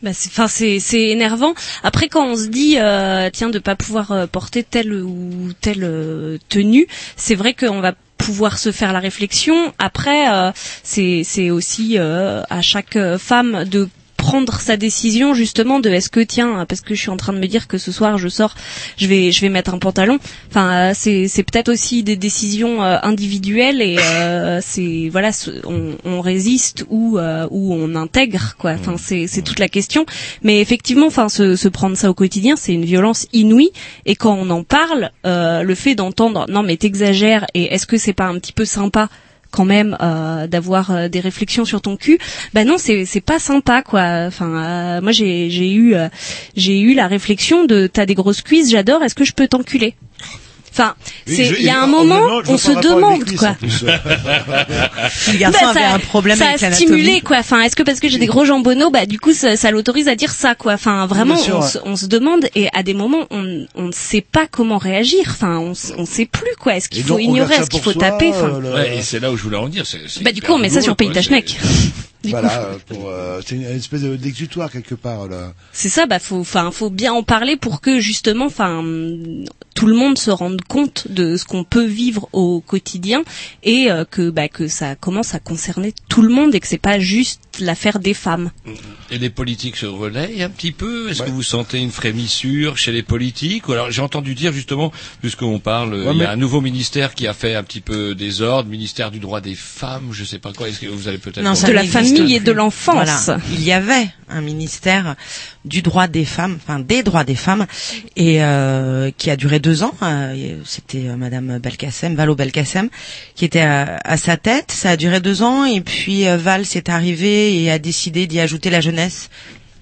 Bah, enfin, c'est, c'est énervant. Après, quand on se dit, euh, tiens, de pas pouvoir euh, porter telle ou telle euh, tenue, c'est vrai qu'on va pouvoir se faire la réflexion. Après, euh, c'est, aussi euh, à chaque femme de prendre sa décision justement de est-ce que tiens parce que je suis en train de me dire que ce soir je sors je vais je vais mettre un pantalon. Enfin euh, c'est c'est peut-être aussi des décisions euh, individuelles et euh, c'est voilà on, on résiste ou euh, ou on intègre quoi. Enfin c'est c'est toute la question. Mais effectivement enfin se, se prendre ça au quotidien c'est une violence inouïe. Et quand on en parle euh, le fait d'entendre non mais t'exagères et est-ce que c'est pas un petit peu sympa quand même euh, d'avoir euh, des réflexions sur ton cul. Bah non c'est c'est pas sympa quoi. Enfin euh, moi j'ai j'ai eu j'ai eu la réflexion de t'as des grosses cuisses j'adore est-ce que je peux t'enculer? Enfin, Oui, c'est il y a un moment, on se demande quoi. le garçon Bah, avait ça- un problème ça avec a stimulé quoi. Enfin, est-ce que parce que j'ai des gros jambonneaux, bah du coup ça, ça l'autorise à dire ça quoi. Enfin, vraiment, on, ouais. se, on se demande et à des moments on on ne sait pas comment réagir. Enfin, on on sait plus quoi. Est-ce qu'il faut ignorer, est-ce qu'il faut soi, taper. Enfin, euh, et c'est là où je voulais en dire. c'est- c'est bah du coup on met ça sur douloureux, quoi, Voilà, euh, pour, euh, c'est une espèce de- d'exutoire quelque part là. C'est ça, bah faut, enfin, faut bien en parler pour que justement, enfin, tout le monde se rende compte de ce qu'on peut vivre au quotidien et euh, que, bah, que ça commence à concerner tout le monde et que c'est pas juste l'affaire des femmes. Et les politiques se relayent un petit peu? Est-ce que vous sentez une frémissure chez les politiques? Ou alors j'ai entendu dire justement, puisqu'on parle, Ouais, il y mais- a un nouveau ministère qui a fait un petit peu désordre, ministère du droit des femmes, je sais pas quoi. Est-ce que vous allez peut-être Non, ça De la n'existe famille et de l'enfance. Voilà. Il y avait un ministère du droit des femmes, enfin des droits des femmes, et euh, qui a duré deux ans. Euh, C'était euh, Madame Belkacem, Valo Belkacem, qui était à, à sa tête. Ça a duré deux ans, et puis euh, Val s'est arrivé et a décidé d'y ajouter la jeunesse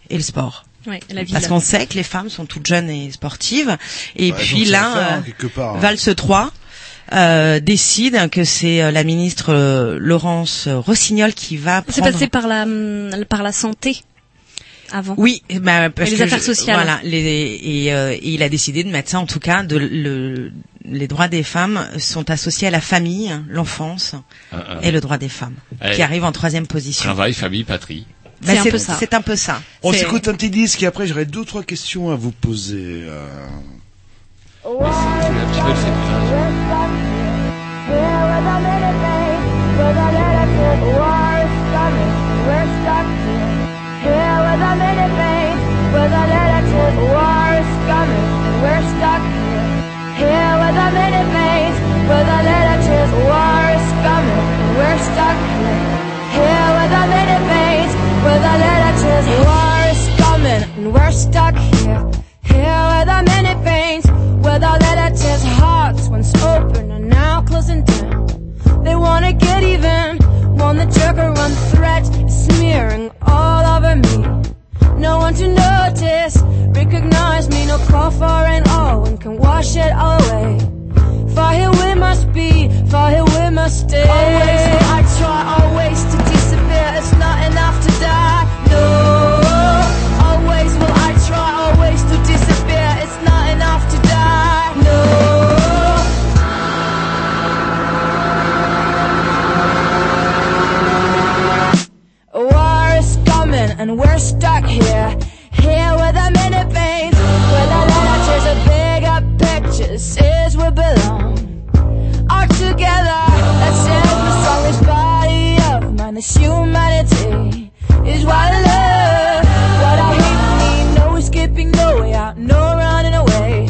et le sport. Ouais, la vie. Parce qu'on sait que les femmes sont toutes jeunes et sportives. Et Ouais, puis là, faire, hein, euh, hein. Valse 3 euh, décide que c'est euh, la ministre euh, Laurence Rossignol qui va C'est prendre... passé par la, hum, par la santé avant. Oui, eh ben, parce Et les que affaires je- sociales. Voilà, les, et, euh, et il a décidé de mettre ça en tout cas. De, le, les droits des femmes sont associés à la famille, l'enfance Ah, ah. et le droit des femmes, Ouais. qui arrive en troisième position. Travail, famille, patrie. Ben, C'est un peu ça. C'est un peu ça. On C'est- s'écoute un petit disque et après j'aurai deux trois questions à vous poser. euh. Un petit peu de cette phrase. War is coming, we're stuck here. With with. War is coming, and we're stuck here. Here with a mini maid, with. War is coming, and we're stuck here. Here with with. War is coming, and we're stuck here. Here with. With letter tears hearts once open are now closing down. They wanna get even. Want the joker on threat smearing all over me. No one to notice, recognize me, no call for an all. One can wash it all away. Far here we must be, far here we must stay. Always I try, always to disappear. It's not enough. And we're stuck here. Here with the many pains. With the letters of bigger pictures is we belong. All together, let's sing the. This body of mine, this humanity is what I love. What I hate me, no escaping, no way out, no running away.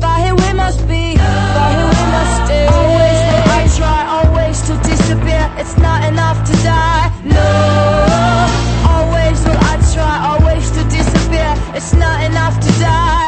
For here we must be, for here we must stay. Always I try, always to disappear. It's not enough to die. It's not enough to die.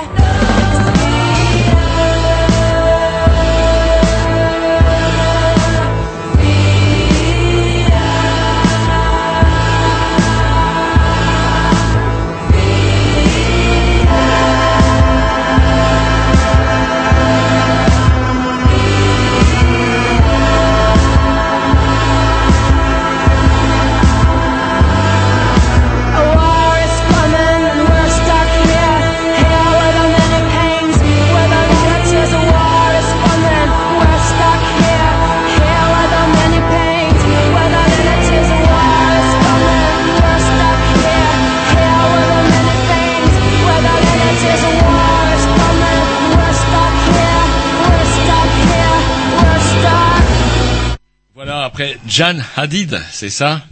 Après Jan Hadid, c'est ça?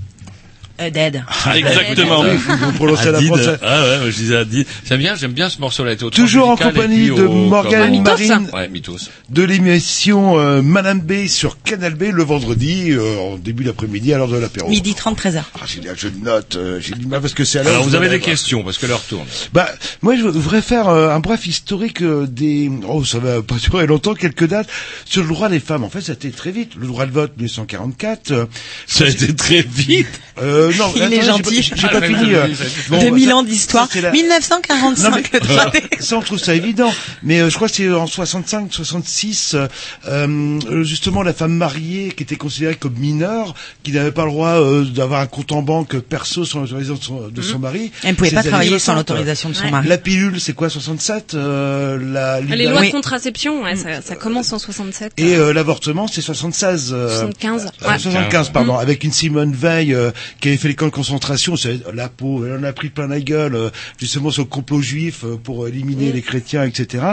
Euh, Dead. Exactement. Oui, faut vous prononcer à la française. Ah ouais, je disais Hadid. J'aime bien, j'aime bien ce morceau-là. Toujours en compagnie de au- Morgane comment- Marine. Ouais, Mythos. de l'émission euh, Madame B sur Canal B le vendredi euh, en début d'après-midi à l'heure de l'apéro. Midi 30, 13h. Ah, j'ai je note, euh, j'ai du mal parce que c'est à l'heure. Alors, vous avez des questions, parce que l'heure tourne. Bah, moi, je voudrais faire euh, un bref historique euh, des. Oh, ça va pas durer longtemps, quelques dates sur le droit des femmes. En fait, ça a été très vite. Le droit de vote, 1944. euh, Ça a été très vite. Euh, non, Il est gentil. pas- J'ai Ah, pas ouais, fini. euh, ouais, ouais. bon, 2000 ça- ans d'histoire. ça, c'est la- 1945, Non, mais- le droit des- ça, on trouve ça évident. Mais euh, je crois que c'est en 65, 66, euh, euh, justement, la femme mariée qui était considérée comme mineure, qui n'avait pas le droit euh, d'avoir un compte en banque perso sans l'autorisation de son, de son mari. Elle ne pouvait pas travailler sans 60. l'autorisation de son Ouais. mari. La pilule, c'est quoi, 67 euh, la, Les lois Oui. de contraception, ouais, ça, ça commence en 67. Et euh, l'avortement, c'est 76. euh, 75. euh, Ouais. 75, pardon, avec une Simone Veil euh, qui avait fait les camps de concentration. c'est- La peau, elle en a pris plein la gueule, euh, justement sur le complot juif euh, pour éliminer les chrétiens, etc.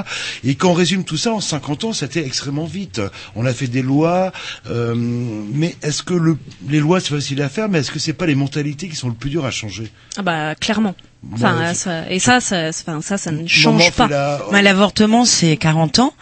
Et quand on résume tout ça en 50 ans, c'était extrêmement vite. On a fait des lois, euh, mais est-ce que le, les lois c'est facile à faire, mais est-ce que c'est pas les mentalités qui sont le plus dur à changer? Ah bah clairement. Enfin, ça, et ça, ça, ça, ça ne change pas. la- L'avortement, c'est 40 ans.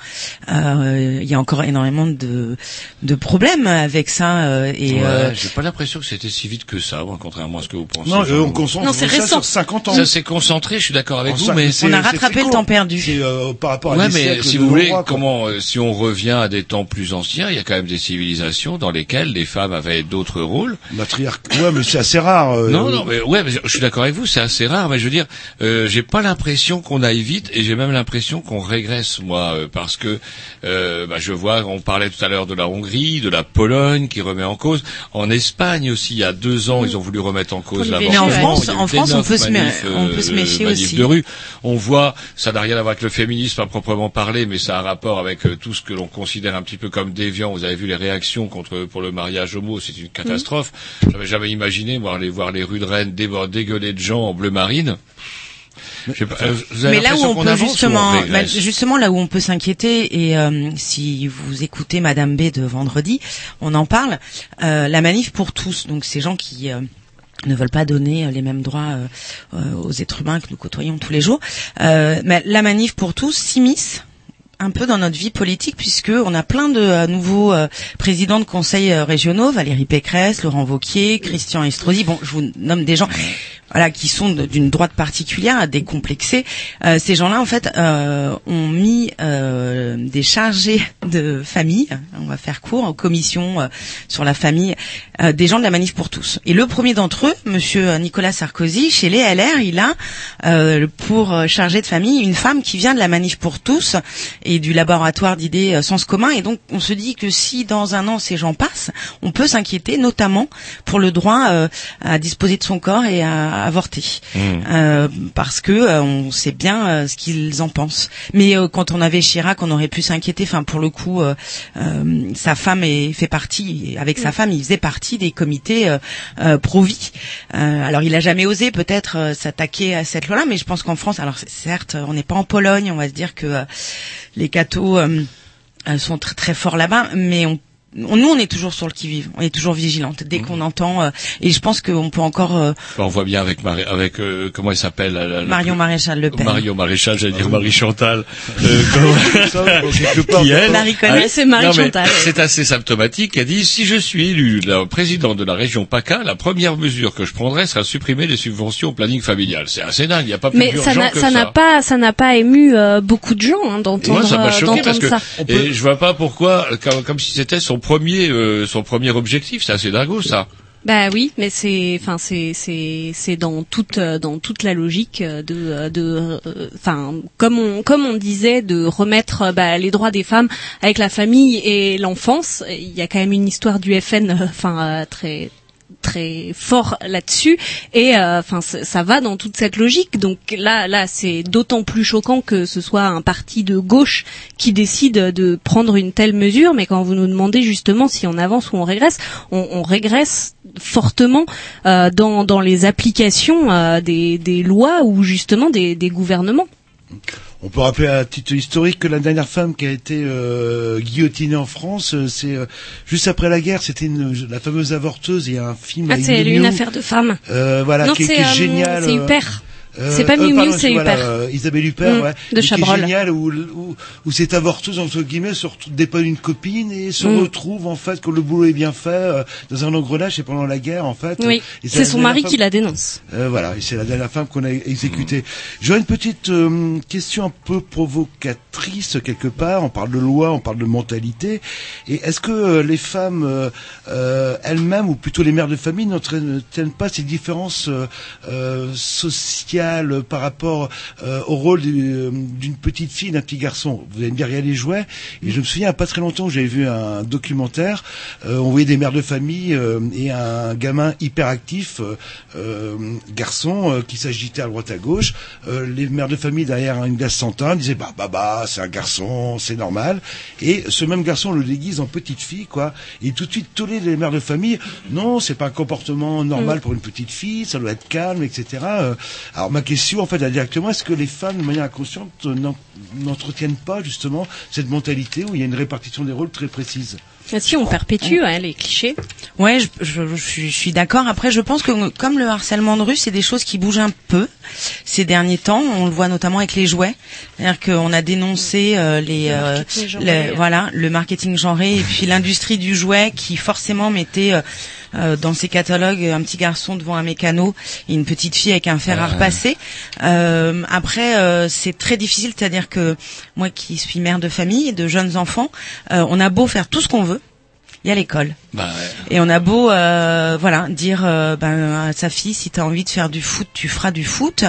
Euh, Il y a encore énormément de, de problèmes avec ça. euh, et Ouais, euh, j'ai pas l'impression que c'était si vite que ça, moi, contrairement à ce que vous pensez. Non, euh, on concentre Non, c'est ça récent. sur 50 ans. Ça s'est concentré, je suis d'accord avec En vous, mais c'est- on a rattrapé le temps perdu. C'est euh, par rapport à Ouais, des mais si vous voulez, comment, euh, si on revient à des temps plus anciens, il y a quand même des civilisations dans lesquelles les femmes avaient d'autres rôles. Matriarque. Ouais, mais c'est assez rare. euh, Non, non, mais ouais, mais je suis d'accord avec vous, c'est assez rare, mais je veux dire, euh, j'ai pas l'impression qu'on aille vite, et j'ai même l'impression qu'on régresse, moi, euh, parce que euh, bah, je vois, on parlait tout à l'heure de la Hongrie, de la Pologne qui remet en cause, en Espagne aussi, il y a deux ans, ils ont voulu remettre en cause l'avortement. Mais en France- en France, on peut se mé- manifs, on peut se euh, méfier aussi. de rue. On voit, ça n'a rien à voir avec le féminisme à proprement parler, mais ça a un rapport avec euh, tout ce que l'on considère un petit peu comme déviant. Vous avez vu les réactions contre pour le mariage homo, c'est une catastrophe. J'avais jamais imaginé moi aller voir les rues de Rennes dégueuler de gens en bleu marine. Je sais pas, euh, vous avez Mais là où on peut on justement, bah, là où on peut s'inquiéter et euh, si vous écoutez Madame B de vendredi, on en parle. euh, la manif pour tous, donc ces gens qui euh, ne veulent pas donner les mêmes droits aux êtres humains que nous côtoyons tous les jours. Euh, mais la manif pour tous s'immisce un peu dans notre vie politique puisque on a plein de euh, nouveaux euh, présidents de conseils euh, régionaux, Valérie Pécresse, Laurent Wauquiez, Christian Estrosi. Bon, je vous nomme des gens. voilà, qui sont d'une droite particulière, décomplexés. Euh, ces gens-là, en fait, euh, ont mis des chargés de famille, on va faire court, en commission euh, sur la famille, des gens de la Manif pour tous. Et le premier d'entre eux, Monsieur Nicolas Sarkozy, chez les LR, il a pour chargé de famille une femme qui vient de la Manif pour tous et du laboratoire d'idées euh, Sens commun. Et donc, on se dit que si dans un an ces gens passent, on peut s'inquiéter, notamment pour le droit euh, à disposer de son corps et à avorter, Euh, parce que euh, on sait bien euh, ce qu'ils en pensent. Mais euh, quand on avait Chirac, on aurait pu s'inquiéter. Enfin, pour le coup, euh, euh, sa femme est, fait partie, avec sa femme, il faisait partie des comités euh, euh, pro-vie. Euh, alors, il a jamais osé peut-être euh, s'attaquer à cette loi-là, mais je pense qu'en France, alors certes, on n'est pas en Pologne, on va se dire que euh, les cathos euh, sont très très forts là-bas, mais on on- nous, on est toujours sur le qui-vive, on est toujours vigilante. Dès qu'on entend, euh, et je pense qu'on peut encore euh, On voit bien avec Marie, avec euh, comment elle s'appelle la- la- la- Marion Maréchal Le Pen. Mario Maréchal, j'allais Ah dire Marie Chantal, euh, comment- qui elle, Marie Connet. Ah, c'est Marie Chantal. C'est assez symptomatique. Elle dit si je suis élu la président de la région PACA, la première mesure que je prendrai sera supprimer les subventions au planning familial. C'est assez dingue. Il n'y a pas plus Mais ça urgent n'a que ça n'a pas ça n'a pas ému euh, beaucoup de gens hein, d'entendre Moi, ça m'a euh, choqué parce d'entendre que ça. et je vois pas pourquoi, euh, comme, comme si c'était son premier, euh, son premier objectif. C'est assez dingo ça. Bah oui, mais c'est, enfin c'est c'est c'est dans toute euh, dans toute la logique euh, de de, enfin comme on comme on disait de remettre bah, les droits des femmes avec la famille et l'enfance. Il y a quand même une histoire du FN, enfin très très fort là-dessus. Et euh, enfin ça ça va dans toute cette logique. Donc là là c'est d'autant plus choquant que ce soit un parti de gauche qui décide de prendre une telle mesure. Mais quand vous nous demandez justement si on avance ou on régresse on, on régresse fortement euh, dans dans les applications euh, des des lois ou justement des des gouvernements On peut rappeler à titre historique que la dernière femme qui a été euh, guillotinée en France, euh, c'est euh, juste après la guerre, c'était une- la fameuse avorteuse. Il y a un film. ah c'est une affaire de femme Euh, voilà, non qui, est génial. c'est Huppert euh, c'est pas euh, Miu Miu, c'est Huppert. euh, Isabelle Huppert, Mm, ouais. de Chabrol. génial où, où, où cette avorteuse entre guillemets se retrouve dépanne une copine et se Mm. retrouve en fait que le boulot est bien fait euh, dans un engrenage et pendant la guerre en fait. oui c'est son mari femme- qui la dénonce euh, voilà, et c'est la dernière femme qu'on a exécutée. J'aurais une petite euh, question un peu provocatrice quelque part. On parle de loi, on parle de mentalité. Et est-ce que euh, les femmes euh, euh, elles-mêmes, ou plutôt les mères de famille, n'entraînent pas ces différences euh, par rapport euh, au rôle euh, d'une petite fille, d'un petit garçon Vous allez me dire, il y a les jouets. Et je me souviens, il y a pas très longtemps, j'avais vu un documentaire. Euh, on voyait des mères de famille euh, et un gamin hyperactif, garçon, qui s'agitait à droite à gauche. Les mères de famille derrière une glace santin disaient bah bah bah c'est un garçon, c'est normal. Et ce même garçon le déguise en petite fille quoi. Et tout de suite tous les, mères de famille non c'est pas un comportement normal Mm. pour une petite fille, ça doit être calme etc. Alors ma question en fait directement est-ce que les femmes de manière inconsciente euh, n'en- n'entretiennent pas justement cette mentalité où il y a une répartition des rôles très précise? Ah, si on perpétue hein, les clichés Ouais, je, je, je suis, je suis d'accord. Après, je pense que comme le harcèlement de rue, c'est des choses qui bougent un peu ces derniers temps. On le voit notamment avec les jouets. C'est-à-dire qu'on a dénoncé euh, les, euh, le- voilà, le marketing genré et puis l'industrie du jouet qui forcément mettait euh, euh, dans ses catalogues un petit garçon devant un mécano et une petite fille avec un fer à repasser. Euh, après, euh, c'est très difficile. C'est-à-dire que moi, qui suis mère de famille et de jeunes enfants, euh, on a beau faire tout ce qu'on veut. Il y a l'école. Bah, Et on a beau, euh, voilà, dire euh, ben, à sa fille, si tu as envie de faire du foot, tu feras du foot.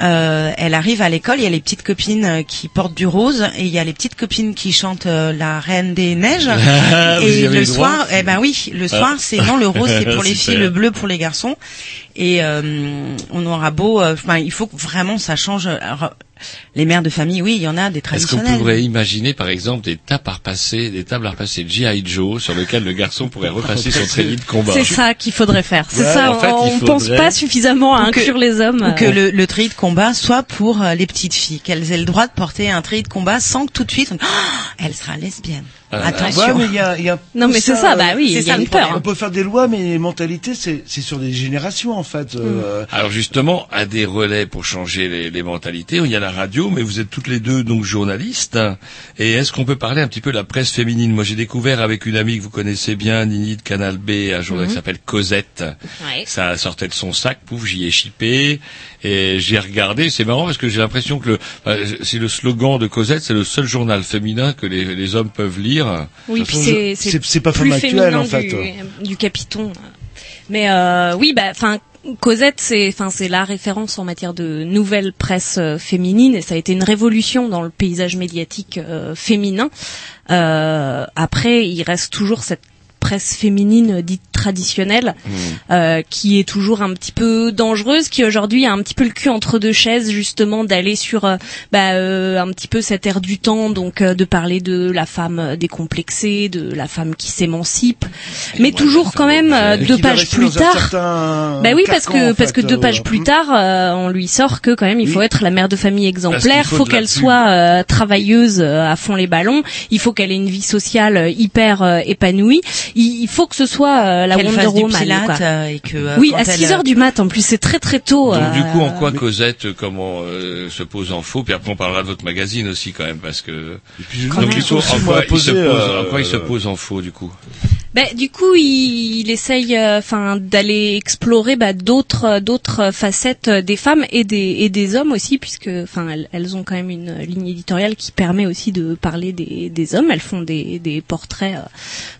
Euh, elle arrive à l'école, il y a les petites copines euh, qui portent du rose et il y a les petites copines qui chantent euh, la Reine des Neiges. Et le soir, eh ben oui, le soir, Ah. c'est non, le rose c'est pour les filles, le bleu pour les garçons. Et euh, on aura beau, enfin, il faut que vraiment ça change. Alors, les mères de famille, oui, il y en a des Est-ce qu'on pourrait imaginer, par exemple, des tables à repasser, des tables à repasser de G.I. Joe, sur lesquelles le garçon pourrait repasser son treillis de combat? C'est ça qu'il faudrait faire c'est Ouais, ça en fait, on, on pense pas suffisamment à inclure les hommes Ou que le, le treillis de combat soit pour euh, les petites filles, qu'elles aient le droit de porter un treillis de combat sans que tout de suite, on- Oh, elle sera lesbienne. Attention. Ouais, mais y a, il y a Non, mais c'est ça, bah oui, C'est il y a une peur. On peut faire des lois, mais les mentalités, c'est c'est sur des générations en fait. euh, Alors justement, à des relais pour changer les, les mentalités, il y a la radio, mais vous êtes toutes les deux donc journalistes. Et est-ce qu'on peut parler un petit peu de la presse féminine? Moi, j'ai découvert avec une amie que vous connaissez bien, Nini de Canal B, un journal qui s'appelle Cosette. Ouais. Ça sortait de son sac, pouf, j'y ai chippé et j'ai regardé. C'est marrant parce que j'ai l'impression que le, enfin, c'est le slogan de Cosette, c'est le seul journal féminin que les, les hommes peuvent lire. Oui, puis c'est pas plus en fait. du, du Capiton. Mais euh, oui, bah, enfin. Cosette, c'est, enfin, c'est la référence en matière de nouvelle presse euh, féminine et ça a été une révolution dans le paysage médiatique euh, féminin. Euh, après, il reste toujours cette presse féminine dite traditionnelle euh, qui est toujours un petit peu dangereuse, qui aujourd'hui a un petit peu le cul entre deux chaises justement d'aller sur euh, bah, euh, un petit peu cette ère du temps, donc euh, de parler de la femme décomplexée, de la femme qui s'émancipe, mais toujours quand même euh, deux pages plus tard. Bah oui, parce que en parce que deux euh, pages plus tard, euh, on lui sort que quand même il faut être la mère de famille exemplaire, faut faut, la qu'elle soit euh, travailleuse euh, à fond les ballons, il faut qu'elle ait une vie sociale euh, hyper euh, épanouie, il, il faut que ce soit euh, la Qu'elle Wonder fasse du Woman. Pilate, quoi. euh, et que, euh, oui, à elle, 6 heures euh, du mat en plus, c'est très très tôt. Donc du coup, en quoi Cosette, comment euh, se pose en faux Puis après, on parlera de votre magazine aussi quand même, parce que. j'ai Donc une du coup, en quoi, il se pose, en quoi il se pose en faux du coup? Ben, du coup, il, il essaye, euh, enfin, d'aller explorer bah, d'autres, euh, d'autres facettes euh, des femmes et des et des hommes aussi, puisque, enfin, elles, elles ont quand même une ligne éditoriale qui permet aussi de parler des, des hommes. Elles font des, des portraits euh,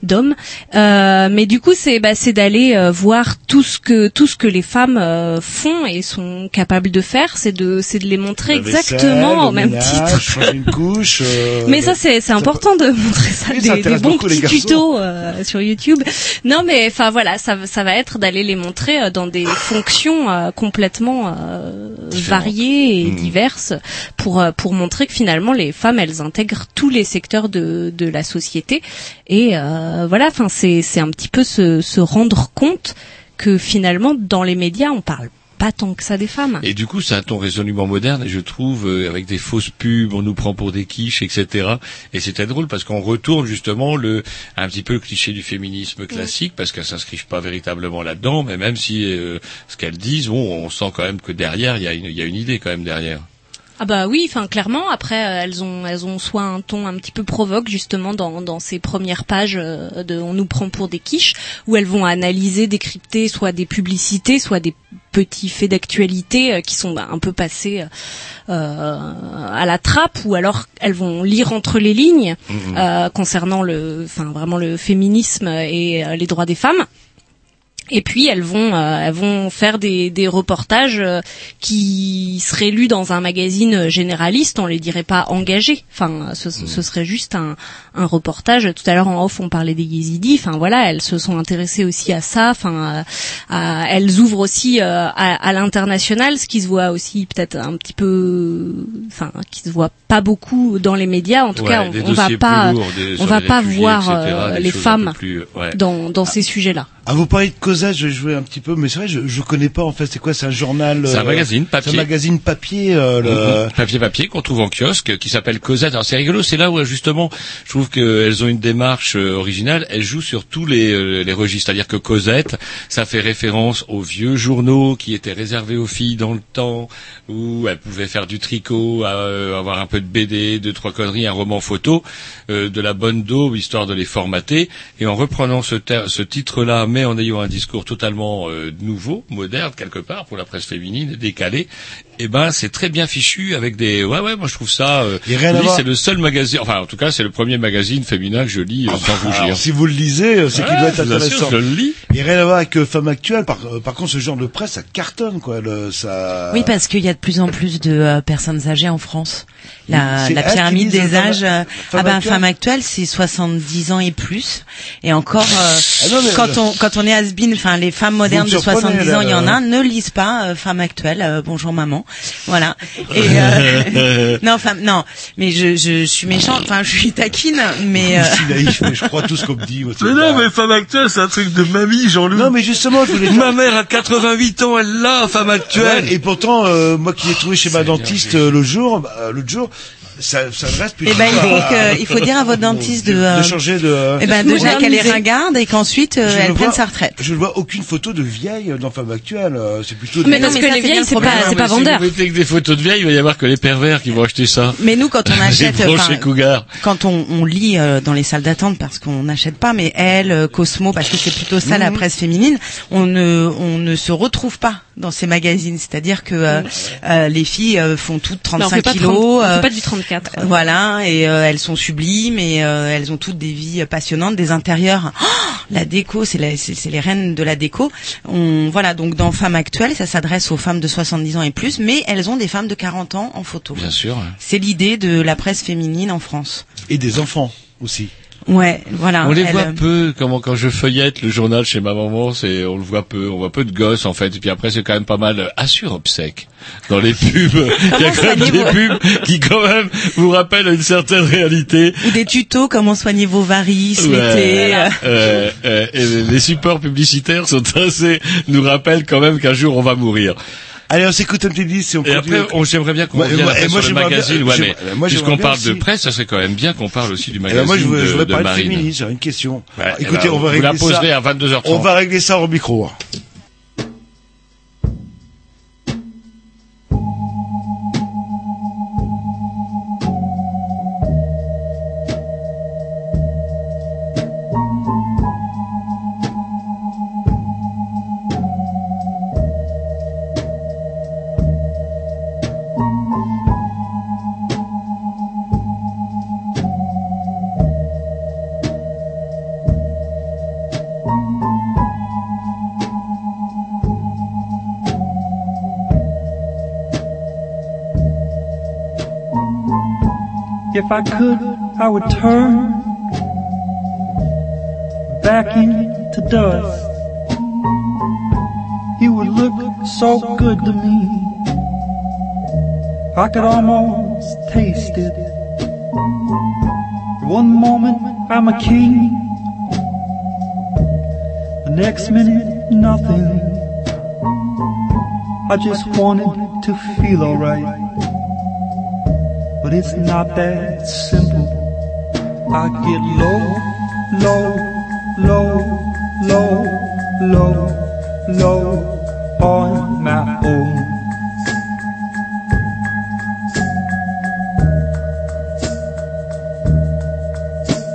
d'hommes, Euh, mais du coup, c'est bah, c'est d'aller euh, voir tout ce que tout ce que les femmes euh, font et sont capables de faire. C'est de c'est de les montrer exactement au même ménage, titre. changer une couche. Mais ça c'est c'est important de montrer ça, Oui, ça des, des bons petits tutos euh, sur YouTube. Non mais enfin voilà, ça ça va être d'aller les montrer euh, dans des fonctions euh, complètement euh, variées et Hmm. diverses pour pour montrer que finalement les femmes elles intègrent tous les secteurs de de la société et euh, voilà, enfin c'est c'est un petit peu se se rendre compte que finalement dans les médias on parle pas tant que ça des femmes. Et du coup, c'est un ton résolument moderne, et je trouve, euh, avec des fausses pubs, on nous prend pour des quiches, etc. Et c'était drôle parce qu'on retourne justement le un petit peu le cliché du féminisme classique, parce qu'elles s'inscrivent pas véritablement là-dedans, mais même si euh, ce qu'elles disent, bon, on sent quand même que derrière, il y a une, il y a une idée quand même derrière. Ah bah oui, enfin clairement. Après, euh, elles ont elles ont soit un ton un petit peu provoque justement dans dans ces premières pages euh, de on nous prend pour des quiches où elles vont analyser, décrypter soit des publicités, soit des petits faits d'actualité euh, qui sont bah, un peu passés euh, à la trappe ou alors elles vont lire entre les lignes euh, concernant le enfin vraiment le féminisme et les droits des femmes. Et puis elles vont euh, elles vont faire des, des reportages euh, qui seraient lus dans un magazine généraliste, on les dirait pas engagés. Enfin, ce, ce serait juste un, un reportage. Tout à l'heure en off, on parlait des yézidis. Enfin voilà, elles se sont intéressées aussi à ça. Enfin, à- elles ouvrent aussi euh, à, à l'international, ce qui se voit aussi peut-être un petit peu, enfin, qui se voit pas beaucoup dans les médias. En tout Ouais, cas, on, va pas, plus lourds, des- on va les pas réfugiés, voir euh, les femmes peu plus, ouais. dans dans ces sujets-là. Ah, vous parlez de Cosette, je vais jouer un petit peu, mais c'est vrai, je, je connais pas en fait. C'est quoi C'est un journal C'est un euh, magazine papier. C'est un magazine papier. euh, le- Mhm. Papier papier qu'on trouve en kiosque, qui s'appelle Cosette. Alors c'est rigolo, c'est là où justement, je trouve qu'elles ont une démarche euh, originale. Elles jouent sur tous les, euh, les registres, c'est-à-dire que Cosette, ça fait référence aux vieux journaux qui étaient réservés aux filles dans le temps, où elles pouvaient faire du tricot, euh, avoir un peu de BD, deux trois conneries, un roman photo, euh, de la bonne daube, histoire de les formater. Et en reprenant ce, ce titre-là, mais en ayant un discours totalement euh, nouveau, moderne quelque part pour la presse féminine, décalé, eh ben c'est très bien fichu avec des ouais ouais moi je trouve ça euh, c'est le seul magazine enfin en tout cas c'est le premier magazine féminin que je lis euh, sans rougir si vous le lisez, euh, c'est qu'il Ouais, doit être assure, intéressant. je le lis. Et rien à voir avec euh, Femme Actuelle. Par, euh, par contre, ce genre de presse, ça cartonne, quoi. Le, ça... Oui, parce qu'il y a de plus en plus de euh, personnes âgées en France. La, la pyramide des âges. euh, Femme ah ben, Actuelle femme actuelle, c'est 70 ans et plus. Et encore, euh, Ah non, mais quand on quand on est has-been, enfin les femmes modernes de surprenez, 70 ans, il y en a, ne lisent pas euh, femme actuelle. euh, bonjour maman. Voilà. Et euh, non, femme, non. Mais je, je, je suis méchante. Enfin, je suis taquine, mais. euh, Je suis naïf, mais je crois tout ce qu'on me dit. mais non mais femme actuelle c'est un truc de mamie Jean-Loup Non, mais justement, je voulais. ma mère a 88 ans elle l'a femme actuelle Ouais, et pourtant, euh, moi qui l'ai trouvé chez ma dentiste euh, le jour, bah, l'autre jour, ça, ça reste plus. Eh ben, il faut que, il faut dire à votre dentiste de, euh, de changer de. eh ben, déjà qu'elle est ringarde et qu'ensuite euh, elle ne prenne vois- sa retraite. Je ne vois aucune photo de vieille dans Femme Actuelle. euh, C'est plutôt. Mais des- parce que les vieilles, le c'est pas, c'est pas si vendeur. vous mettez que des photos de vieilles, il va y avoir que les pervers qui vont acheter ça. Mais nous, quand on Les achète, quand on, on lit euh, dans les salles d'attente parce qu'on n'achète pas, mais Elle, euh, Cosmo, parce que c'est plutôt ça la presse féminine, on ne, on ne se retrouve pas dans ces magazines. C'est-à-dire que euh, euh, les filles euh, font toutes Mais on 35 fait pas kilos. 30 on euh, fait pas du 34. Voilà, et euh, elles sont sublimes et euh, elles ont toutes des vies passionnantes, des intérieurs. Oh, la déco, c'est la- c'est c'est les reines de la déco. On, voilà, donc dans Femmes actuelles, ça s'adresse aux femmes de 70 ans et plus, mais elles ont des femmes de 40 ans en photo. Bien sûr. C'est l'idée de la presse féminine en France. Et des enfants aussi. Ouais, voilà. On les voit peu, comment quand je feuillette le journal chez ma maman, c'est on le voit peu, on voit peu de gosses en fait. Et puis après c'est quand même pas mal euh, assure obsèque dans les pubs. Il y a quand même des pubs qui quand même vous rappellent une certaine réalité. Ou des tutos, comment soigner vos varices, Ouais. l'été. euh. Euh, euh, et les supports publicitaires sont assez nous rappellent quand même qu'un jour on va mourir. Allez, on s'écoute un petit disque et on Et après, on j'aimerais bien qu'on revienne et moi, sur le j'aimerais bien- magazine. Ouais, mais puisqu'on parle de aussi. presse, ça serait quand même bien qu'on parle aussi du Eh ben, magazine moi, je voudrais, je de, voudrais de parler de Marine. féminisme, j'aurais une question. Ouais, Alors, eh écoutez, ben, on va vous régler la poserez ça. à 22h30. On va régler ça au micro. If I could, I would turn back into dust. You would look so good to me. I could almost taste it. One moment I'm a king, the next minute nothing. I just wanted to feel alright. But it's not that simple. I get low, low, low, low, low, low on my own.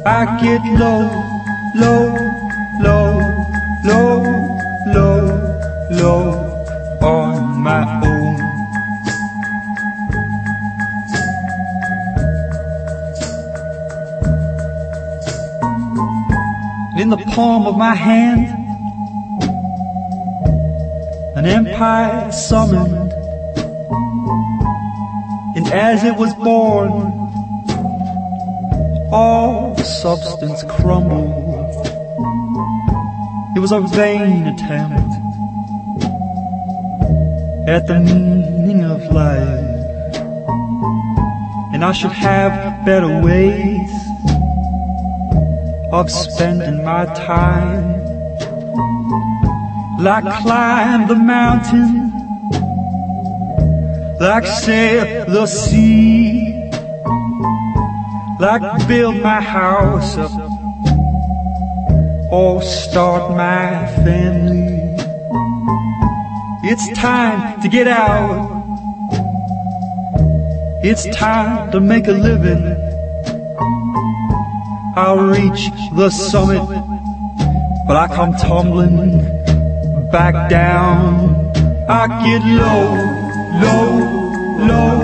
I get low, low, palm of my hand. An empire summoned, and as it was born, all substance crumbled. It was a vain attempt at the meaning of life, and I should have better ways of spending my time. Like climb the mountain, like sail the sea, like build my house up, or start my family. It's time to get out. It's time to make a living. I'll reach the summit, but I come tumbling back down. I get low, low, low,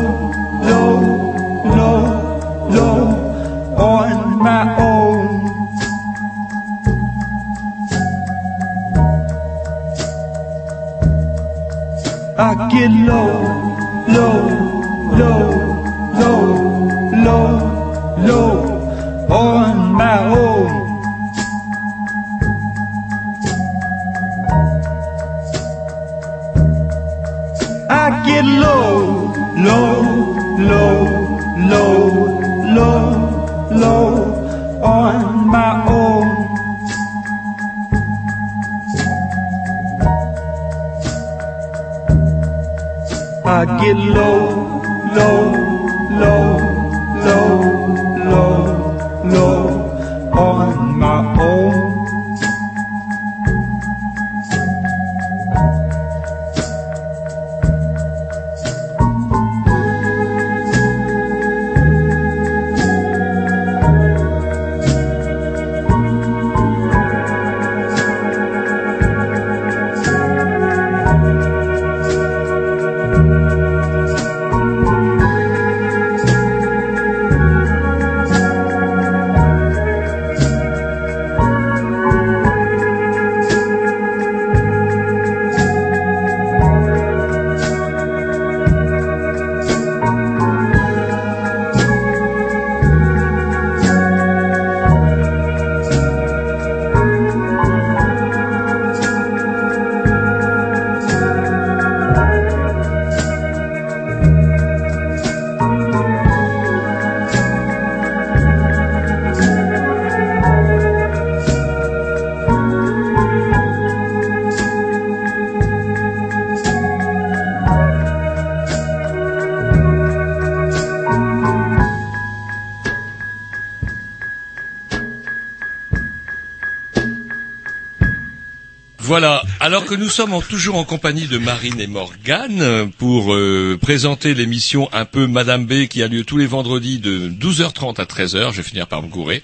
Voilà. Alors que nous sommes en- toujours en compagnie de Marine et Morgane euh, pour euh, présenter l'émission un peu Madame B qui a lieu tous les vendredis de 12h30 à 13h. Je vais finir par me gourer.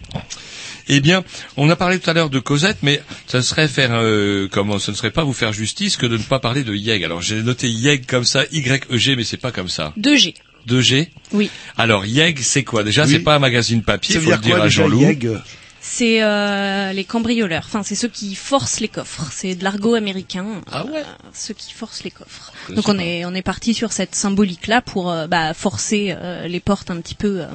Eh bien, on a parlé tout à l'heure de Cosette, mais ça serait faire euh, comment Ce ne serait pas vous faire justice que de ne pas parler de Yeg. Alors j'ai noté Yeg comme ça, Y-E-G, mais c'est pas comme ça. 2G. 2G. Oui. Alors Yeg, c'est quoi? Déjà, Oui. c'est pas un magazine papier, Ça veut faut le dire dire quoi à Jean-Loup. C'est euh, les cambrioleurs. Enfin, c'est ceux qui forcent les coffres. C'est de l'argot américain. Ah ouais. Euh, ceux qui forcent les coffres. Je Donc on pas. est on est parti sur cette symbolique là pour euh, bah, forcer euh, les portes un petit peu euh,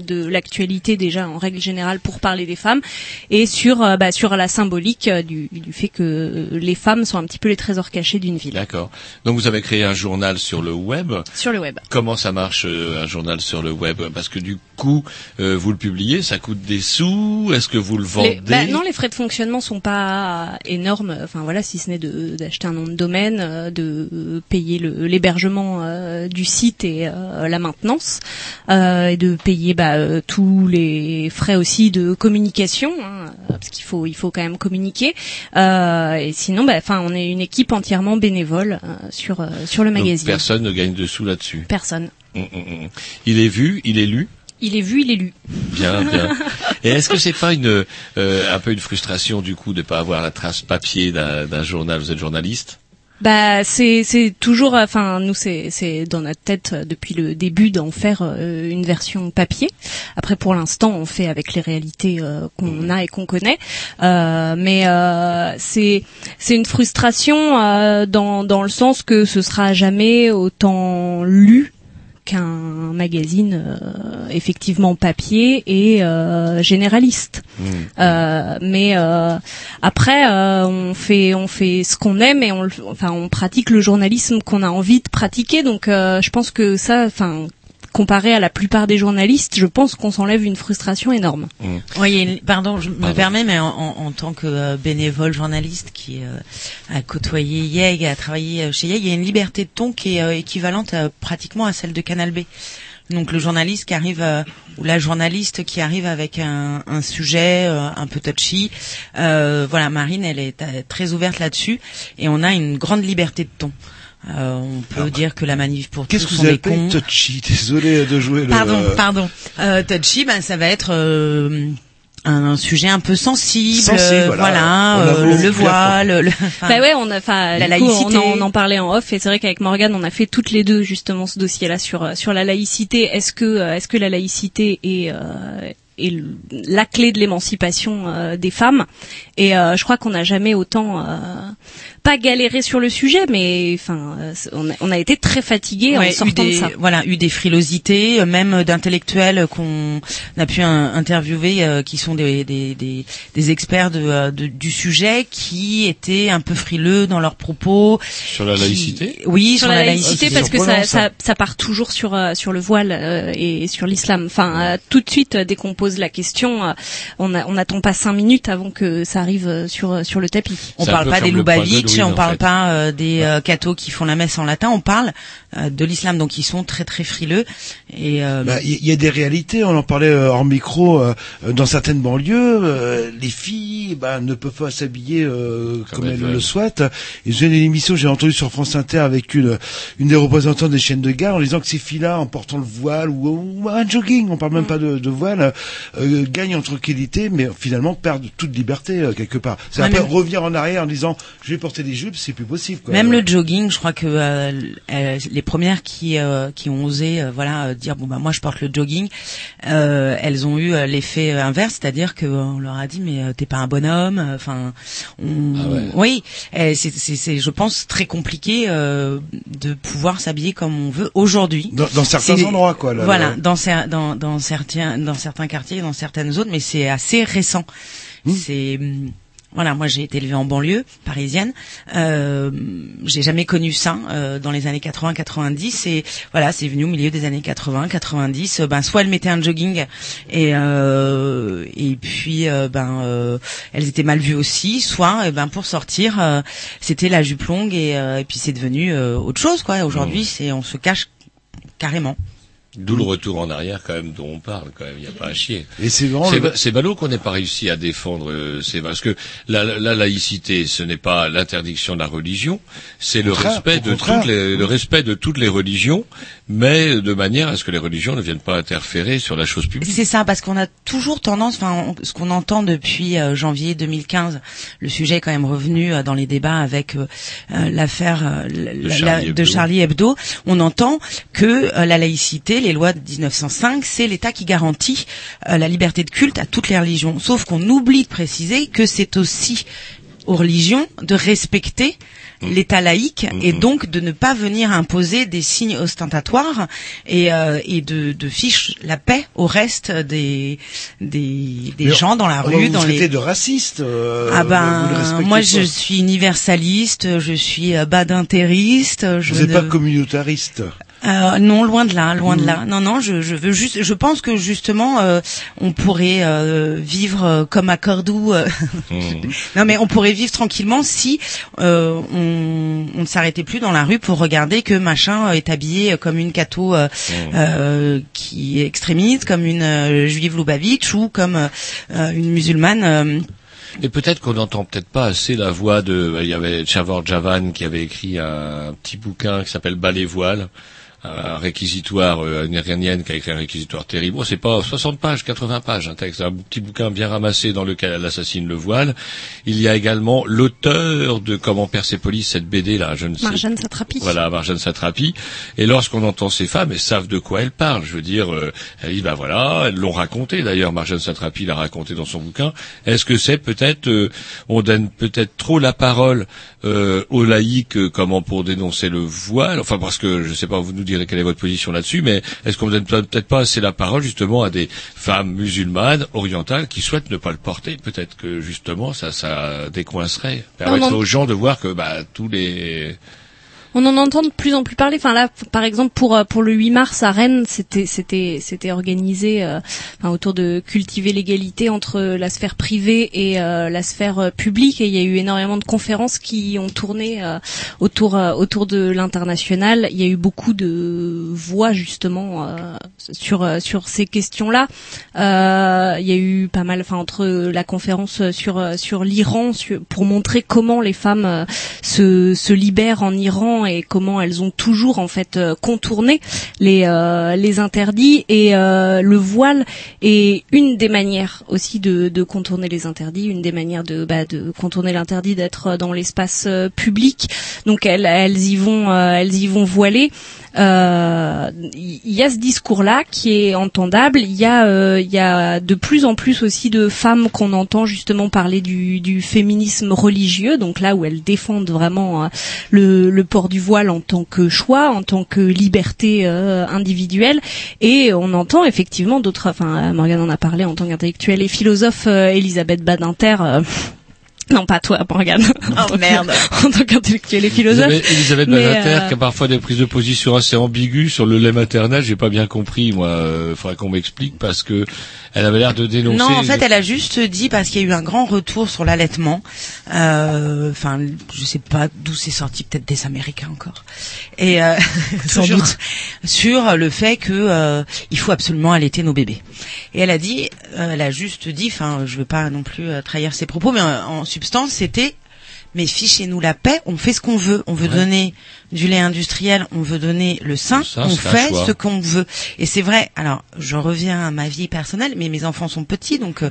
de l'actualité déjà en règle générale pour parler des femmes et sur euh, bah, sur la symbolique euh, du, du fait que les femmes sont un petit peu les trésors cachés d'une ville. D'accord. Donc vous avez créé un journal sur le web. Sur le web. Comment ça marche euh, un journal sur le web? Parce que du coup, euh, vous le publiez, ça coûte des sous? Est-ce que vous le vendez Les- bah, non, les frais de fonctionnement sont pas énormes. Enfin voilà, si ce n'est d'acheter un nom de domaine, euh, de payer l'hébergement euh, du site et euh, la maintenance, euh, et de payer bah, tous les frais aussi de communication, hein, parce qu'il faut il faut quand même communiquer. Et sinon, bah, enfin, on est une équipe entièrement bénévole sur sur le Donc, magazine. personne ne gagne de sous là-dessus. Personne. Hum, hum, hum. Il est vu, il est lu. Il est vu, il est lu. Bien, bien. Et est-ce que c'est pas une euh, un peu une frustration du coup de pas avoir la trace papier d'un journal? Vous êtes journaliste? Bah c'est c'est toujours enfin nous c'est c'est dans notre tête euh, depuis le début d'en faire euh, une version papier. Après pour l'instant on fait avec les réalités euh, qu'on a et qu'on connaît. Euh, mais euh, c'est c'est une frustration euh, dans dans le sens que ce sera jamais autant lu qu'un magazine euh, effectivement papier et euh, généraliste. Euh, mais euh, après, euh, on fait on fait ce qu'on aime et on enfin on pratique le journalisme qu'on a envie de pratiquer. Donc euh, je pense que ça, enfin comparé à la plupart des journalistes, je pense qu'on s'enlève une frustration énorme. Oui, il y a une- pardon, je me permets, mais en, en- en tant que euh, bénévole journaliste qui euh, a côtoyé YEG, a travaillé euh, chez YEG, il y a une liberté de ton qui est euh, équivalente à- pratiquement à celle de Canal B. Donc le journaliste qui arrive euh, ou la journaliste qui arrive avec un, un sujet euh, un peu touchy, euh, voilà, Marine, elle est euh, très ouverte là-dessus et on a une grande liberté de ton. Euh, on peut dire que la manif pour tous Qu'est-ce que vous appelez touchy? Désolé de jouer le... Pardon, pardon. Euh, touchy, ben ça va être euh, un, un sujet un peu sensible, Sensible, euh, voilà. euh, le voile, le, enfin, bah ouais, on a, enfin, la coup, laïcité. on, en, on en parlait en off et c'est vrai qu'avec Morgane, on a fait toutes les deux justement ce dossier-là sur euh, sur la laïcité. Est-ce que euh, est-ce que la laïcité est euh, est la clé de l'émancipation euh, des femmes? Et euh, je crois qu'on n'a jamais autant euh, pas galéré sur le sujet mais enfin euh, on, a, on a été très fatigués Ouais, en eu sortant des, de ça Voilà, eu des frilosités, euh, même d'intellectuels qu'on a pu un- interviewer, euh, qui sont des, des, des, des experts de, euh, de- du sujet, qui étaient un peu frileux dans leurs propos. Sur la qui- laïcité Oui, sur, sur, la laïcité Ah, parce que ça, ça, ça part toujours sur sur le voile euh, et sur l'islam. Enfin, euh, tout de suite dès qu'on pose la question, on n'attend pas cinq minutes avant que ça arrive sur sur le tapis. On parle pas des Lubavitch, on parle pas euh, des euh, cathos qui font la messe en latin, on parle de l'islam, donc ils sont très très frileux. Et euh, Bah, Il y, y a des réalités, on en parlait euh, hors micro, euh, euh, dans certaines banlieues, euh, les filles bah, ne peuvent pas s'habiller euh, comme, elles le souhaitent. Et j'ai une émission, j'ai entendu sur France Inter avec une, une des représentantes des chaînes de gare en disant que ces filles-là, en portant le voile ou, ou un jogging, on parle même pas de, de voile, euh, gagnent en tranquillité, mais finalement perdent toute liberté euh, quelque part. C'est Ouais, après mais- revenir en arrière en disant je vais porter des jupes, c'est plus possible. Quoi. Même le jogging, je crois que euh, euh, les premières qui euh, qui ont osé euh, voilà euh, dire bon bah moi je porte le jogging, euh, elles ont eu l'effet inverse, c'est-à-dire que euh, on leur a dit mais euh, t'es pas un bonhomme, enfin on- Ah ouais. oui, c'est c'est c'est je pense très compliqué euh, de pouvoir s'habiller comme on veut aujourd'hui. Dans, dans certains endroits, quoi. là, voilà, là. dans, cer- dans, dans certains, dans certains quartiers, dans certaines zones, mais c'est assez récent. Mmh. C'est hum, voilà, moi j'ai été élevée en banlieue parisienne. Euh, j'ai jamais connu ça euh, dans les années 80-90 et voilà, c'est venu au milieu des années 80-90. ben soit elles mettaient un jogging et euh, et puis euh, ben euh, elles étaient mal vues aussi, soit eh ben pour sortir euh, c'était la jupe longue et, euh, et puis c'est devenu euh, autre chose quoi. Aujourd'hui c'est on se cache carrément. D'où le retour en arrière quand même dont on parle quand même, il n'y a pas à chier. Et c'est vraiment C'est le- ballot qu'on n'ait pas réussi à défendre euh, c'est parce que la, la- la laïcité ce n'est pas l'interdiction de la religion, c'est le respect de toutes les le respect de toutes les religions, mais de manière à ce que les religions ne viennent pas interférer sur la chose publique. C'est ça, parce qu'on a toujours tendance, enfin, ce qu'on entend depuis euh, janvier 2015, le sujet est quand même revenu euh, dans les débats avec euh, euh, l'affaire euh, la- la- Charlie de. Charlie Hebdo. On entend que euh, la laïcité, les lois de 1905, c'est l'État qui garantit euh, la liberté de culte à toutes les religions. Sauf qu'on oublie de préciser que c'est aussi aux religions de respecter l'État laïque et donc de ne pas venir imposer des signes ostentatoires et, euh, et de, de fiche la paix au reste des des, des Mais gens dans la va rue, vous dans les de raciste. euh, ah ben moi je suis universaliste, je suis badintériste, je Vous n'êtes ne- pas communautariste. Euh, non, loin de là, loin de Mhm. là. Non, non, je, je veux juste. Je pense que justement, euh, on pourrait euh, vivre euh, comme à Cordoue. euh, non, mais on pourrait vivre tranquillement si euh, on, on ne s'arrêtait plus dans la rue pour regarder que machin est habillé comme une catho euh, euh, qui est extrémiste, comme une juive Lubavitch ou comme euh, une musulmane. Et peut-être qu'on n'entend peut-être pas assez la voix de. Il y avait Chavor Javan qui avait écrit un petit bouquin qui s'appelle Bas les voiles, un réquisitoire, euh, une iranienne qui a écrit un réquisitoire terrible. Bon, c'est pas 60 pages, 80 pages, un texte, un petit bouquin bien ramassé dans lequel elle assassine le voile. Il y a également l'auteur de Comment Persépolis, cette BD là, je ne sais. Marjane Satrapi. Voilà, Marjane Satrapi. Et lorsqu'on entend ces femmes, elles savent de quoi elles parlent. Je veux dire, euh, elles disent, bah voilà, elles l'ont raconté. D'ailleurs, Marjane Satrapi l'a raconté dans son bouquin. Est-ce que c'est peut-être, euh, on donne peut-être trop la parole euh, aux laïcs, euh, comment pour dénoncer le voile? Enfin, parce que je sais pas, vous nous direz quelle est votre position là-dessus, mais est-ce qu'on ne donne peut-être pas assez la parole justement à des femmes musulmanes orientales qui souhaitent ne pas le porter? Peut-être que justement, ça, ça décoincerait, permettrait non. aux gens de voir que bah tous les On en entend de plus en plus parler. Enfin là, par exemple pour euh, pour le 8 mars à Rennes, c'était c'était c'était organisé euh, autour de cultiver l'égalité entre la sphère privée et euh, la sphère publique. Et il y a eu énormément de conférences qui ont tourné autour autour de l'international. Il y a eu beaucoup de voix justement sur sur ces questions-là. Il y a eu pas mal, enfin entre la conférence sur sur l'Iran pour montrer comment les femmes se se libèrent en Iran et comment elles ont toujours en fait euh, contourné les euh, les interdits et euh, le voile est une des manières aussi de contourner les interdits, une des manières de bah, contourner l'interdit d'être dans l'espace public. Donc elles elles y vont elles y vont voiler. Euh, Il y a ce discours-là qui est entendable. Il y a, euh, y a de plus en plus aussi de femmes qu'on entend justement parler du, du féminisme religieux, donc là où elles défendent vraiment euh, le, le port du voile en tant que choix, en tant que liberté euh, individuelle. Et on entend effectivement d'autres. Enfin, Morgane en a parlé en tant qu'intellectuelle et philosophe. euh, Elisabeth Badinter. Euh, non, pas toi, Morgane. Oh merde. en tant qu'intellectuelle et philosophe. avez Elisabeth Mais, Badinter euh, qui a parfois des prises de position assez ambiguës sur le lait maternel. J'ai pas bien compris, moi. Il faudrait qu'on m'explique parce que elle avait l'air de dénoncer. Non, en fait, elle a juste dit parce qu'il y a eu un grand retour sur l'allaitement. euh, Enfin, je sais pas d'où c'est sorti, peut-être des Américains encore. Et euh, Sans sur- doute. sur le fait que euh, il faut absolument allaiter nos bébés. Et elle a dit, euh, elle a juste dit, enfin, je veux pas non plus euh, trahir ses propos, mais en, en substance, c'était mais fichez-nous la paix, on fait ce qu'on veut. On veut Ouais. donner du lait industriel, on veut donner le sein, Le sein, on fait ce qu'on veut. Et c'est vrai. Alors, je reviens à ma vie personnelle, mais mes enfants sont petits, donc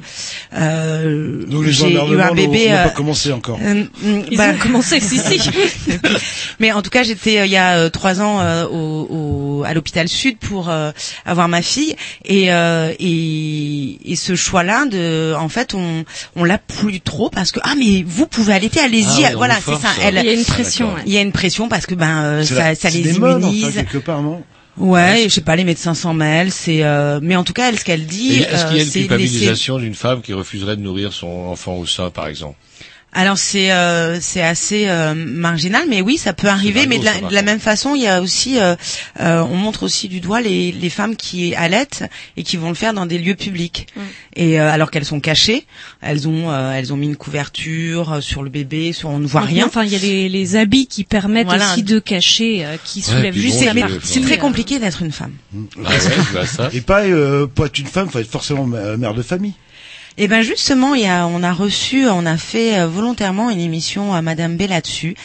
euh, Donc j'ai eu un bébé. n'ont pas euh, commencé encore. euh, Ils bah, ont commencé, si, si. mais en tout cas, j'étais euh, il y a euh, trois ans euh, au, au- à l'hôpital Sud pour euh, avoir ma fille et, euh, et et ce choix-là de en fait on on l'a plus trop parce que ah mais vous pouvez allaiter, allez-y, Ah voilà c'est ça. ça. Elle, Il y a une pression. Ouais. il y a une pression parce que ben euh, C'est ça, la- ça c'est les des modes, enfin, immunise. quelque part, non? Ouais, et je sais pas, les médecins s'en mêlent, c'est euh, mais en tout cas, elle ce qu'elle dit, Est-ce qu'il y a euh, une c'est culpabilisation d'une femme qui refuserait de nourrir son enfant au sein, par exemple? Alors c'est euh, c'est assez euh, marginal, mais oui, ça peut arriver. Mais de la, de la même façon, il y a aussi, euh, euh, on montre aussi du doigt les, les femmes qui allaitent et qui vont le faire dans des lieux publics. Mm. Et euh, alors qu'elles sont cachées, elles ont euh, elles ont mis une couverture sur le bébé, sur on ne voit Donc, rien. Enfin, il y a les, les habits qui permettent Voilà. aussi de cacher, euh, qui soulèvent puis juste bon, la c'est- très compliqué d'être une femme. Ah ouais, ça. Et euh, pour être une femme, faut être forcément mè- mère de famille. Eh ben justement, il y a, on a reçu, on a fait euh, volontairement une émission à Madame B là-dessus.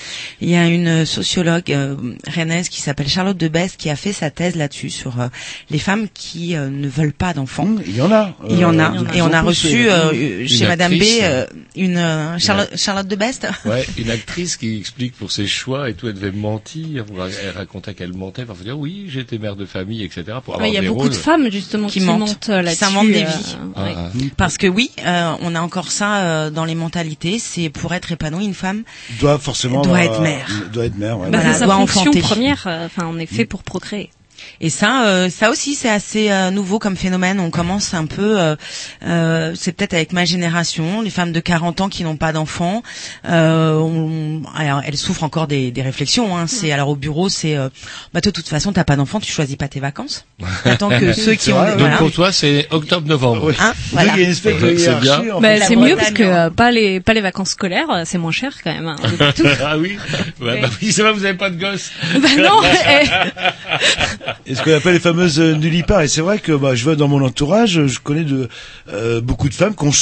Il y a une sociologue euh, rennaise qui s'appelle Charlotte Debest qui a fait sa thèse là-dessus sur euh, les femmes qui euh, ne veulent pas d'enfants. Hum, Il y en a. Il y en a, Euh, et on a reçu euh, euh, chez Une Madame B actrice. euh, une euh, Charlotte, Charlotte Debest. Ouais, une actrice qui explique pour ses choix et tout, elle devait mentir. Elle racontait qu'elle mentait pour dire oui, j'étais mère de famille, etc. Pour avoir Ouais, Il y a des beaucoup rôles. de femmes justement qui, Qui mentent, montent euh, qui là-dessus. s'inventent des euh, vies. Ah, ouais. ah. Parce que oui, euh, on a encore ça euh, dans les mentalités. C'est pour être épanouie, une femme doit forcément doit euh, être mère. Doit être mère. Ouais. Bah, Voilà, doit fonction enfanter. première. euh, Enfin, on est fait pour procréer. Et ça, euh, ça aussi, c'est assez euh, nouveau comme phénomène. On commence un peu, euh, euh, c'est peut-être avec ma génération, les femmes de 40 ans qui n'ont pas d'enfants. Euh, on- alors, elles souffrent encore des, des réflexions. Hein. C'est alors au bureau, c'est, euh, bah de toute façon, t'as pas d'enfant, tu choisis pas tes vacances. Tant que ceux qui ont, Donc voilà. pour toi, c'est octobre-novembre. Hein, voilà. il y a une espèce de C'est bien. en Bah, c'est mieux parce que euh, pas les pas les vacances scolaires, c'est moins cher quand même. Hein, ah oui, ouais, bah oui, c'est vrai, vous avez pas de gosse. bah non. Et ce qu'on appelle les fameuses euh, nullipares. Et c'est vrai que bah, je vois dans mon entourage, je connais de euh, beaucoup de femmes qui ont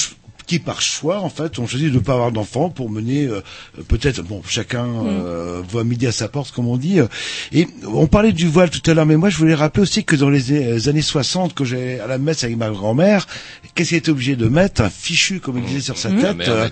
qui par choix en fait ont choisi de ne pas avoir d'enfants pour mener euh, peut-être bon chacun euh, voit midi à sa porte comme on dit et on parlait du voile tout à l'heure mais moi je voulais rappeler aussi que dans les a- années 60 que j'ai à la messe avec ma grand-mère qu'est-ce qu'elle était obligée de mettre un fichu comme il disait sur sa La tête mère euh,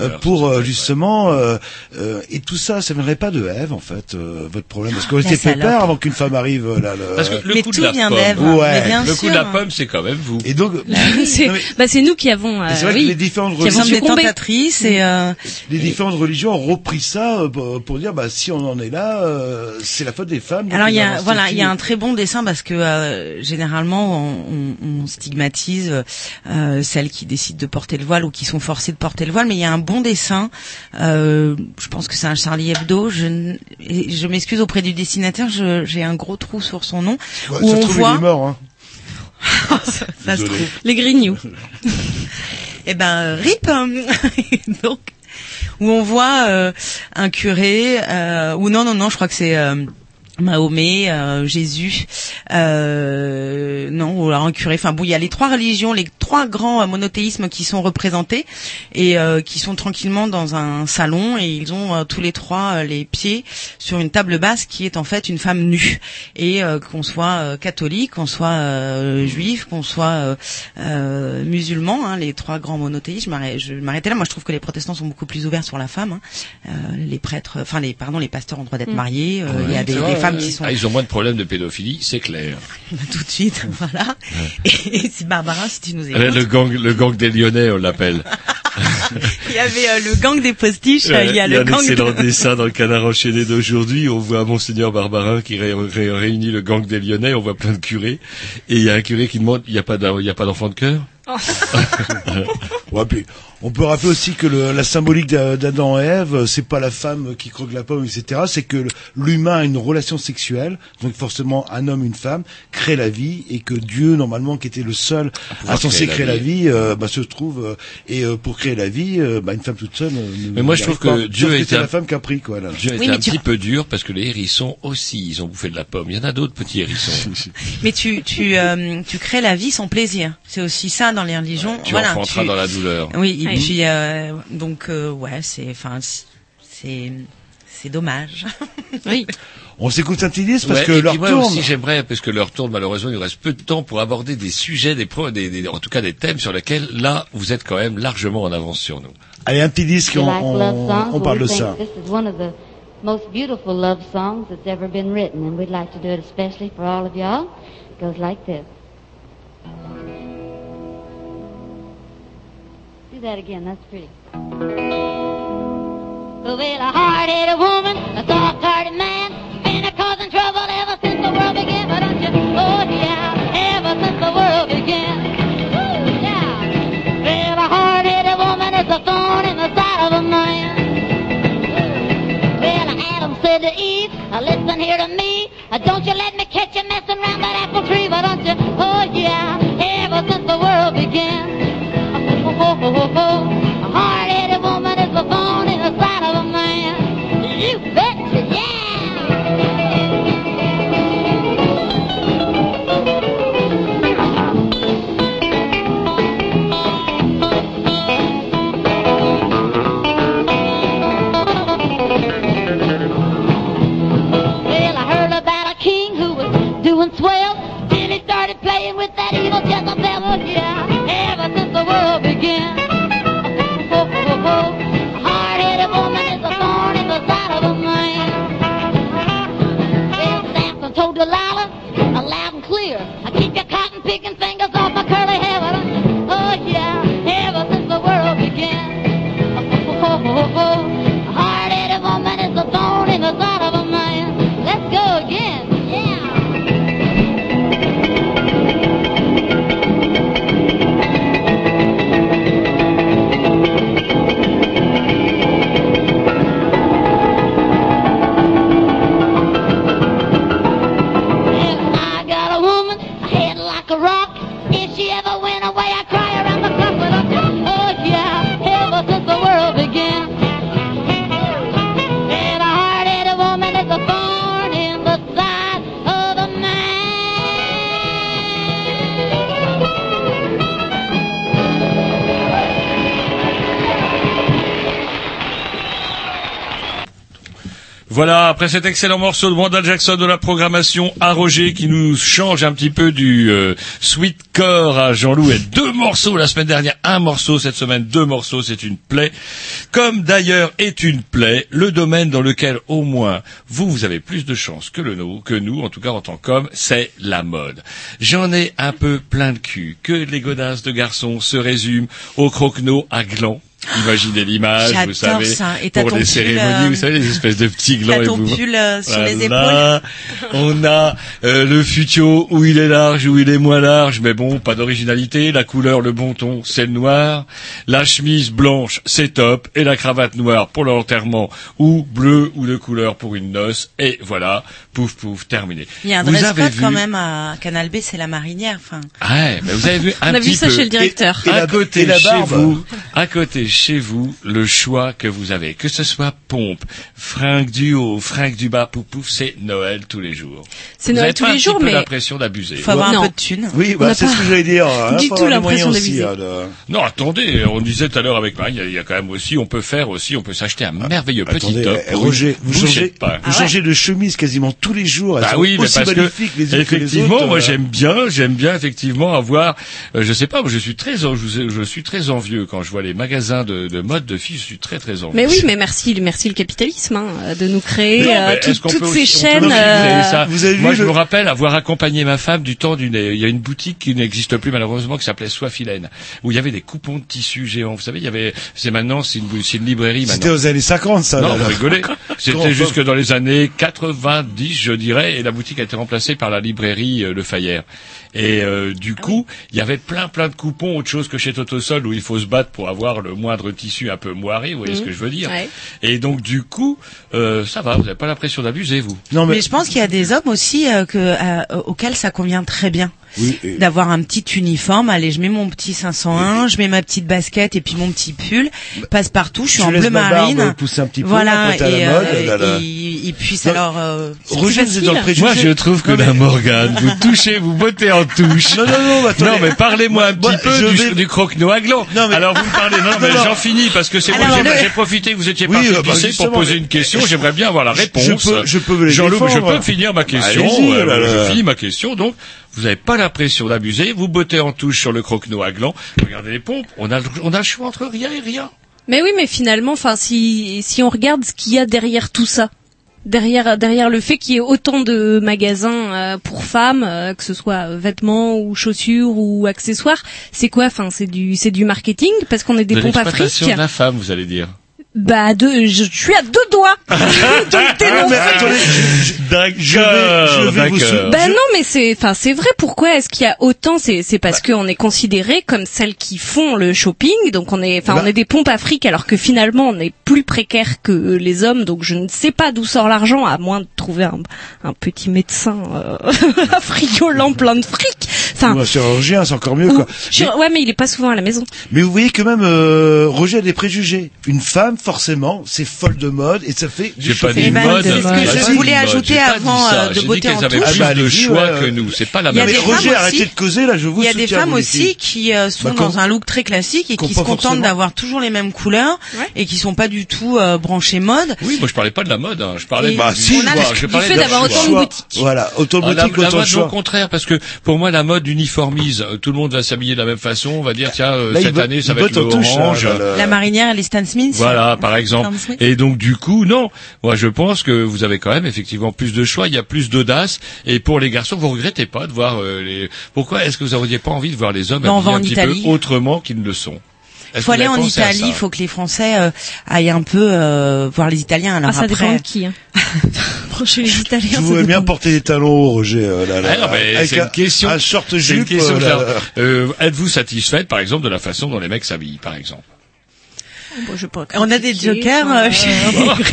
euh, pour euh, justement euh, euh, et tout ça ça viendrait pas de Ève en fait euh, votre problème parce fait salope. peur avant qu'une femme arrive euh, là le- Parce que le Mais coup tout de la vient pomme, d'Ève. Ouais. Mais bien le coup de la pomme, c'est quand même vous. et donc mais- bah, c'est nous qui avons. euh, oui. Les différentes sommes des tentatrices et euh, les différentes religions ont repris ça euh, pour, dire bah si on en est là euh, c'est la faute des femmes Alors il y a voilà il y a un très bon dessin parce que euh, généralement on, on- on stigmatise celles qui décident de porter le voile ou qui sont forcées de porter le voile mais il y a un bon dessin je pense que c'est un Charlie Hebdo je je m'excuse auprès du dessinateur j'ai un gros trou sur son nom Ouais, où on voit mort hein. ça se trouve Les grignoux. eh ben rip donc où on voit euh, un curé euh, ou non non non je crois que c'est euh, Mahomet, euh, Jésus, euh, non, ou alors un curé. Enfin bon, il y a les trois religions, les trois grands euh, monothéismes qui sont représentés et euh, qui sont tranquillement dans un salon et ils ont euh, tous les trois euh, les pieds sur une table basse qui est en fait une femme nue. Et euh, qu'on soit catholique, qu'on soit euh, juif, qu'on soit musulman, hein, les trois grands monothéismes. Je m'arrêtais là. Moi, je trouve que les protestants sont beaucoup plus ouverts sur la femme. hein. Euh, les prêtres, enfin les pardon, les pasteurs ont droit d'être Mm. mariés. Il y a Ouais, des, femmes ouais. qui sont Ah, ils ont moins de problèmes de pédophilie, c'est clair. tout de suite, voilà. Et, c'est Barbara, si tu nous écoutes. Euh, Le gang, le gang des Lyonnais, on l'appelle. Il y avait euh, le gang des postiches, euh, il y a le un gang excellent de... dessin dans le canard enchaîné d'aujourd'hui. On voit Monseigneur Barbarin qui ré- ré- réunit le gang des Lyonnais. On voit plein de curés. Et il y a un curé qui demande, il n'y a y a pas d'enfant de cœur? Ouais, puis on peut rappeler aussi que le- la symbolique d'A- d'Adam et Ève, c'est pas la femme qui croque la pomme, etc. C'est que l'humain a une relation sexuelle, donc forcément un homme, une femme, crée la vie, et que Dieu, normalement, qui était le seul à, censé créer créer la la vie, euh, bah, se trouve, euh, et euh, pour créer la vie, euh, bah, une femme toute seule. euh, Mais moi, je trouve que pas. Dieu c'est un- la femme qui a pris, quoi. Là. Dieu Oui, un tu- petit peu dur parce que les hérissons aussi, ils ont bouffé de la pomme. Il y en a d'autres petits hérissons. Mais tu, tu, euh, tu crées la vie sans plaisir. C'est aussi ça dans les religions. tu voilà, enfanteras tu- dans la douleur. Oui, et Oui. puis euh, donc euh, ouais, c'est, enfin, c'est, c'est dommage. Oui. On s'écoute un petit disque parce Ouais, que leur tourne. aussi j'aimerais, parce que leur tourne malheureusement, il nous reste peu de temps pour aborder des sujets, des, pro, des, des- en tout cas des thèmes sur lesquels là vous êtes quand même largement en avance sur nous. Allez, un petit disque, on, parle de ça. This is one of the most beautiful love songs that's ever been written, and we'd like to do it especially for all of y'all. It goes like this. That again. That's pretty. Well, a hard-headed woman, a soft-hearted man, après cet excellent morceau de Wanda Jackson de la programmation à Roger qui nous change un petit peu du euh, sweet core à Jean-Loup et deux morceaux la semaine dernière, un morceau cette semaine, deux morceaux, c'est une plaie. Comme d'ailleurs est une plaie, le domaine dans lequel au moins vous, vous avez plus de chance que, le, que nous, en tout cas en tant qu'hommes, c'est la mode. J'en ai un peu plein le cul que les godasses de garçons se résument au croquenot à gland. Imaginez l'image, vous savez, ça. Et pour les cérémonies, euh, vous savez, les espèces de petits glands T'as ton pull euh, sur les épaules. On a euh, le futio où il est large, où il est moins large, mais bon, pas d'originalité. La couleur, le bon ton, c'est le noir. La chemise blanche, c'est top, et la cravate noire pour l'enterrement, ou bleu ou de couleur pour une noce. Et voilà, pouf pouf, terminé. Il y a un vous avez vu quand même à Canal B, c'est la marinière. Enfin, Ouais, mais vous avez vu un On a petit vu ça peu. chez le directeur. Et, Et à la- côté et la chez vous, à côté chez vous, le choix que vous avez, que ce soit pompe, fringue du haut, fringue du bas, pouf pouf, c'est Noël tous les jours. C'est Noël tous les un jours, mais- l'impression d'abuser. Faut avoir un Non. peu de thunes. Oui, On bah, c'est pas ce que j'allais dire. hein. du tout l'impression d'abuser. hein, de- Non, attendez, on disait tout à l'heure avec Marie, il y a- quand même aussi, on peut faire aussi, on peut s'acheter un merveilleux petit top. eh, Roger, vous vous changez de chemise quasiment tous les jours. Elles Bah sont oui, mais aussi parce que magnifiques les unes que les effectivement, autres. moi euh. j'aime bien, j'aime bien effectivement avoir, euh, je sais pas, moi, je suis très, en- je, je suis très envieux quand je vois les magasins de, de mode de filles, je suis très très envieux. Mais oui, mais merci, merci le capitalisme hein, de nous créer Non, euh, mais tout- toutes ces aussi- chaînes. euh, ça Vous avez Moi, vu je le- me rappelle avoir accompagné ma femme du temps d'une. Il y a une boutique qui n'existe plus malheureusement qui s'appelait Soifilène, où il y avait des coupons de tissus géants. Vous savez, il y avait. C'est maintenant, c'est une, une librairie C'était aux années 50, ça. Non, là, vous rigolez. C'était jusque dans les années 90, je dirais, et la boutique a été remplacée par la librairie euh, Le Fayère. Et euh, du coup, il y avait plein plein de coupons, autre chose que chez Totosol où il faut se battre pour avoir le moindre tissu un peu moiré, vous voyez ce Mhm. que je veux dire. Ouais. Et donc du coup, euh, ça va, vous n'avez pas l'impression d'abuser, vous. mais... je pense qu'il y a des hommes aussi euh, que, euh, auxquels ça convient très bien. Oui, et- D'avoir un petit uniforme, allez, je mets mon petit 501, je mets ma petite basket et puis mon petit pull, passe partout, je suis en bleu ma barbe marine. pousser un petit peu, voilà, la et, mode, là, là. et, et puis Non, alors, euh, Roger, plus vous êtes dans le facile. préjugé. Moi, je trouve que Non, mais- la Morgane, vous touchez, vous bottez en touche. Non, non, non, attendez. Non, mais parlez-moi un petit peu du, vais- du croque-no à gland. Non, mais- Alors, vous me parlez, non, Non, mais j'en finis, parce que c'est moi, j'ai profité, vous étiez Oui, parti euh, bah, pisser pour poser une question, j'aimerais bien avoir la réponse. je peux- Jean-Loup, je peux finir ma question. Je finis ma question, donc, vous n'avez pas l'impression d'abuser, vous bottez en touche sur le croque-no à gland. Regardez les pompes, on a, le- on a le choix entre rien et rien. Mais oui, mais finalement, enfin, si si on regarde ce qu'il y a derrière tout ça, derrière derrière le fait qu'il y ait autant de magasins euh, pour femmes, euh, que ce soit vêtements ou chaussures ou accessoires, c'est quoi? Enfin, c'est du c'est du marketing parce qu'on est des de pompes à fric. de la femme, vous allez dire. Bah, deux, je, je suis à deux doigts de attendez, je, je- D'accord, je vais, je vais vous d'accord. sou- Ben je- non, mais c'est, enfin, c'est vrai. Pourquoi est-ce qu'il y a autant C'est, c'est parce qu'on est considéré comme celles qui font le shopping. Donc on est, enfin, Bah. on est des pompes à fric, alors que finalement on est plus précaire que les hommes. Donc je ne sais pas d'où sort l'argent, à moins de trouver un, un petit médecin euh, friolant plein de fric. Enfin, Ou un chirurgien, c'est encore mieux, ou- quoi. ouais, mais il est pas souvent à la maison. Mais vous voyez quand même, euh, Roger a des préjugés. Une femme, forcément, c'est folle de mode et ça fait du J'ai pas ben, mode. c'est ce que Bah, je voulais ajouter avant, euh, de beauté en touche. Ah bah, allez-y, choix ouais. que nous. C'est pas la même des chose. mais Roger, arrêtez de causer, là, je vous Il y a des femmes aussi qui euh, sont Bah, dans un look très classique et qui se contentent d'avoir toujours les mêmes couleurs et qui sont pas du tout euh, branchées mode. Oui, moi je parlais pas de la mode, hein. je parlais Bah, du si, choix. le- Je du parlais fait de d'avoir choix. autant de Choix. boutiques. Voilà, autant de Ah, boutiques, la autant de mode, au choix. contraire, parce que pour moi, la mode uniformise. Euh, Tout le monde va s'habiller de la même façon. On va dire, tiens, euh, cette année, ça va être le orange. La marinière les Stan Smith. Voilà, par exemple. Et donc du coup, non. Moi, je pense que vous avez quand même effectivement plus de choix. Il y a plus d'audace. Et pour les garçons, vous regrettez pas de voir euh, les. Pourquoi est-ce que vous n'auriez pas envie de voir les hommes on habillés va un petit Italie. peu autrement qu'ils ne le sont? Il faut aller en Italie, il faut que les Français euh, aillent un peu euh, voir les Italiens. Alors Ah, ça après, dépend de qui. Hein. Chez les Italiens, Je voudrais bien porter des talons hauts, Roger. euh, là, là, Ah non, mais avec c'est un- une question. Un short jupe. euh, euh, Êtes-vous satisfaite, par exemple, de la façon dont les mecs s'habillent, par exemple? Bon, je vais pas on a des jokers euh, chez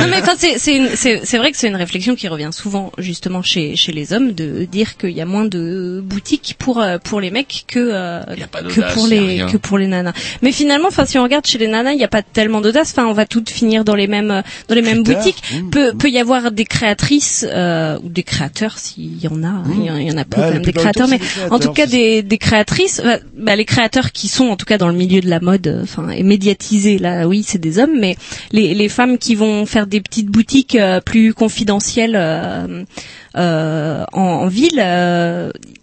non mais enfin c'est c'est une- c'est c'est vrai que c'est une réflexion qui revient souvent justement chez chez les hommes de dire qu'il y a moins de boutiques pour euh, pour les mecs que euh, que pour les que pour les nanas. Mais finalement enfin si on regarde chez les nanas, il n'y a pas tellement d'audace, enfin on va toutes finir dans les mêmes dans les mêmes boutiques. mmh, Peut peut y avoir des créatrices euh, ou des créateurs s'il y en a, il y en- il y en a peu Bah, quand même des créateurs mais en tout cas des des créatrices bah, bah, les créateurs qui sont en tout cas dans le milieu de la mode euh, enfin et médiatisés là oui c'est des hommes mais les, les femmes qui vont faire des petites boutiques euh, plus confidentielles euh, euh, en, en ville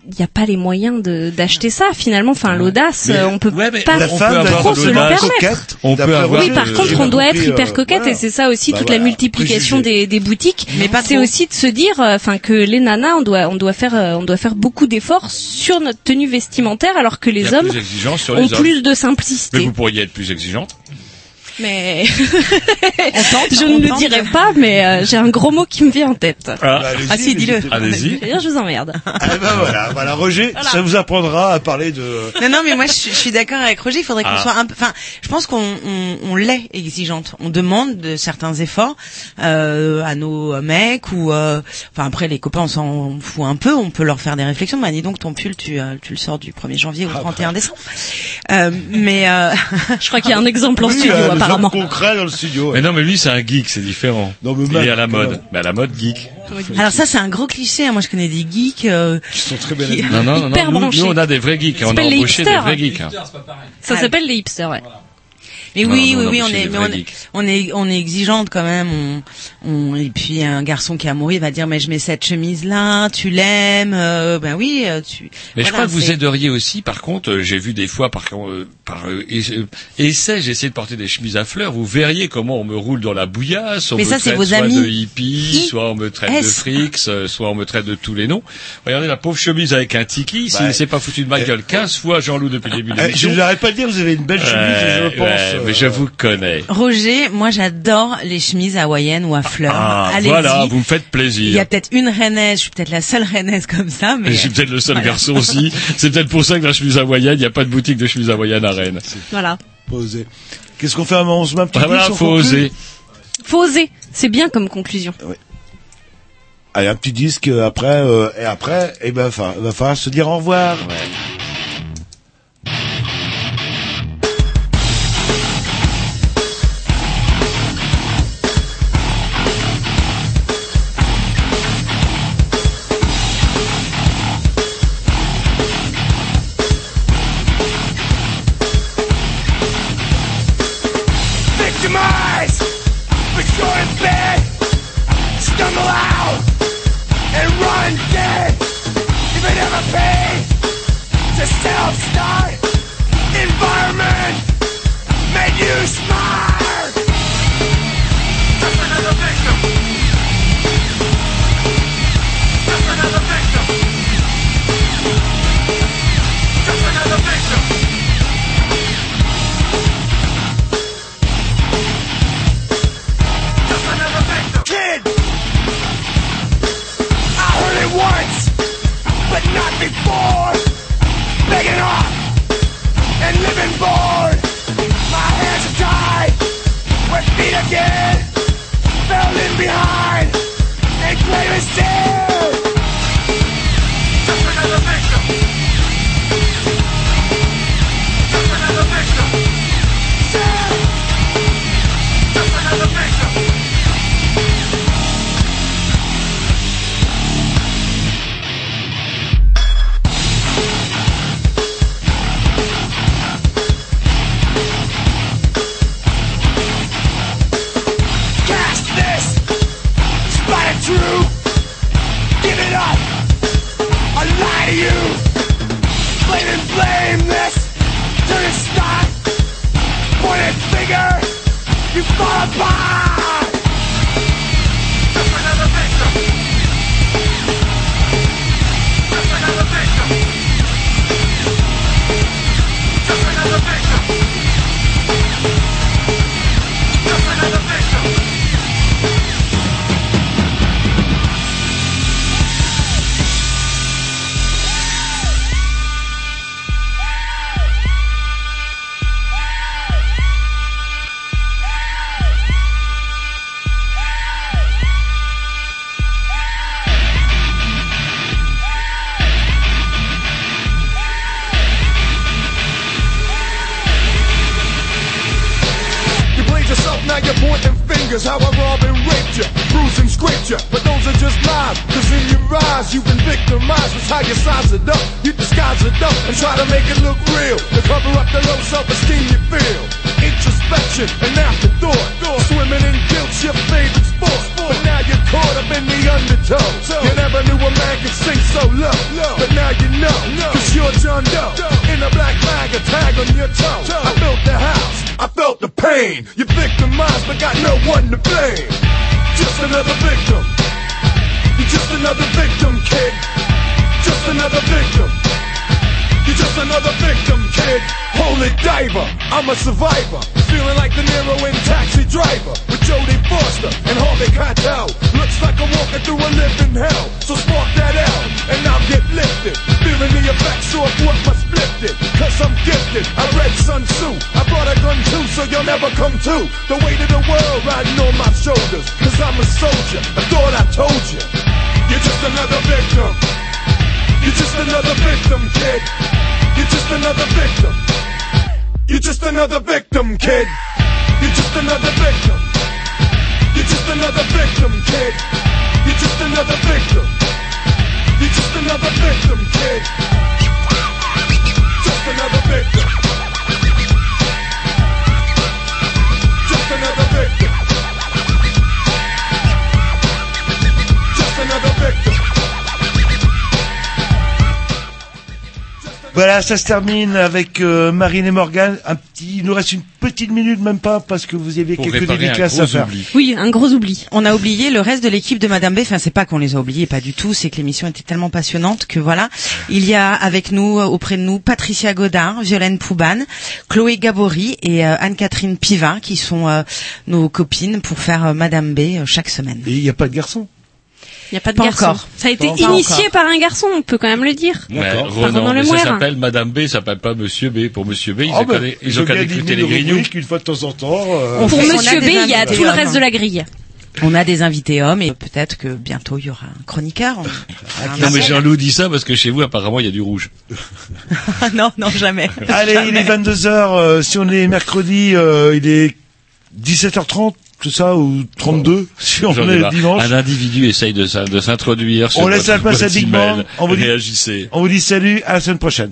il n'y a pas les moyens de d'acheter ça finalement enfin l'audace Mais- euh, on peut ouais, mais pas la trop femme doit avoir se de le permettre Coquette, On peut avoir oui, par contre, on doit être hyper euh, coquette voilà. et c'est ça aussi Bah toute voilà, la multiplication des, des boutiques. Mais pas c'est trop. aussi de se dire, euh, enfin que les nanas, on doit, on doit faire, euh, on doit faire beaucoup d'efforts sur notre tenue vestimentaire, alors que les hommes plus ont les hommes. plus de Mais simplicité. vous pourriez être plus exigeante. Mais tente, je ne le tente. dirai pas, mais euh, j'ai un gros mot qui me vient en tête. Bah, Ah, allez-y, Ah si, dis-le. Allez-y. Je veux dire, je vous emmerde. Ah ben voilà, voilà, Roger, Voilà. ça vous apprendra à parler de... Non, non, mais moi je, suis- je suis d'accord avec Roger. Il faudrait qu'on Ah. soit un peu. Enfin, je pense qu'on on, on l'est exigeante. On demande de certains efforts euh, à nos mecs ou. euh, Enfin après les copains on s'en fout un peu. On peut leur faire des réflexions. Bah dis donc ton pull tu euh, tu le sors du 1er janvier au 31 décembre. Euh, mais euh, Je crois qu'il y a un exemple en Oui, studio euh, apparemment. concret dans le studio. Mais non, mais lui, c'est un geek, c'est différent. Non, mais Il est à la mode. même. Mais à la mode geek. alors ça c'est un gros cliché. hein. Moi je connais des geeks. euh, Qui sont très bien qui-. Non, non, non, non. Nous, nous, on a des vrais geeks. On a embauché des vrais geeks. hein. Ça s'appelle les hipsters, ouais. Mais Non, oui, non, oui, non, oui, on c'est est, mais on, est- on est, on est exigeante quand même. On, on, et puis un garçon qui a mouru va dire mais je mets cette chemise là, tu l'aimes, euh, ben oui, euh, tu. Mais je crois que vous c'est- aideriez aussi, par contre, euh, j'ai vu des fois par, euh, par euh, ess- euh, essai, j'ai essayé de porter des chemises à fleurs, vous verriez comment on me roule dans la bouillasse, on Mais me ça, c'est traite vos soit amis. de hippie, I- soit on me traite de S. frix, euh, soit on me traite de tous les noms. Regardez la pauvre chemise avec un tiki, s'il Ouais. ne s'est pas foutu de ma gueule 15 fois, Jean-Loup, depuis le début de l'émission. Je n'arrête pas de dire, vous avez une belle chemise, je pense. Mais je vous connais. Roger, moi j'adore les chemises hawaïennes ou à fleurs. Ah, Allez-y. voilà, vous me faites Il y a plaisir. peut-être une rennaise, je suis peut-être la seule rennaise comme ça, mais. Je suis peut-être le seul Voilà. garçon aussi. C'est peut-être pour ça que la chemise hawaïenne, il n'y a pas de boutique de chemise hawaïenne à Rennes. Voilà. Faut oser. Qu'est-ce qu'on fait à on se met un petit Ah, voilà, faut oser. Faut oser. C'est bien comme conclusion. Allez, un petit disque euh, après, euh, et après, eh ben, va falloir se dire au revoir. Give it up! I lie to you! Blame and blame this! Turn it stop! Pointed finger! You fall apart! How you size it up. You disguise it up and try to make it look real. To cover up the low self-esteem you feel. Introspection and afterthought. Swimming in guilt's your favorite sport. But now you're caught up in the undertow. You never knew a man could sink so low. But now you know, cause you're John Doe. In a black bag, a tag on your toe. I built the house, I felt the pain. You victimized, but got no one to blame. Just another victim. You're just another victim, kid. Just another victim. You're just another victim, kid. Holy diver, I'm a survivor. Feeling like De Niro in Taxi Driver with Jodie Foster and Harvey Keitel. Looks like I'm walking through a living hell. So spark that out and I'll get lifted. Feeling the effects of what must lifted. Cause I'm gifted. I read Sun Tzu. I brought a gun too, so you'll never come to. The weight of the world riding on my shoulders. Cause I'm a soldier. I thought I told you. You're just another victim. You're just another victim, kid. You're just another victim. You're just another victim, kid. You're just another victim. You're just another victim, kid. You're just another victim. You're just another victim, kid. Just another victim. Just another Voilà, ça se termine avec euh, Marine et Morgan. Un petit, il nous reste une petite minute, même pas, parce que vous avez Pour quelques dédicaces à faire. oubli. Oui, un gros oubli. On a oublié le reste de l'équipe de Madame B. Enfin, c'est pas qu'on les a oubliés, pas du tout. C'est que l'émission était tellement passionnante que voilà. Il y a avec nous, euh, auprès de nous, Patricia Godin, Violaine Poubane, Chloé Gabory et euh, Anne-Catherine Pivin, qui sont euh, nos copines pour faire euh, Madame B chaque semaine. Et il n'y a pas de garçon. Il n'y a pas de Pas garçon. encore. Ça a été Pas initié encore. par un garçon, on peut quand même le dire. Ouais, mais ça s'appelle Madame B, ça s'appelle pas Monsieur B. Pour Monsieur B, ils Ah ont ben, qu'à écouter les le grignoux. une fois de temps en temps. euh, Pour Monsieur a B, des il y a invités tout le hommes. reste de la grille. On a des invités hommes et peut-être que bientôt il y aura un chroniqueur. Un Non mais. Jean-Loup dit ça parce que chez vous apparemment il y a du rouge. non, non, jamais. Allez, il est 22h. si on est mercredi, euh, il est 17h30, c'est ça, ou 32, si on est dimanche. Un individu essaye de de s'introduire On laisse la place à. Bang. On vous dit- Réagissez. On vous dit salut, à la semaine prochaine.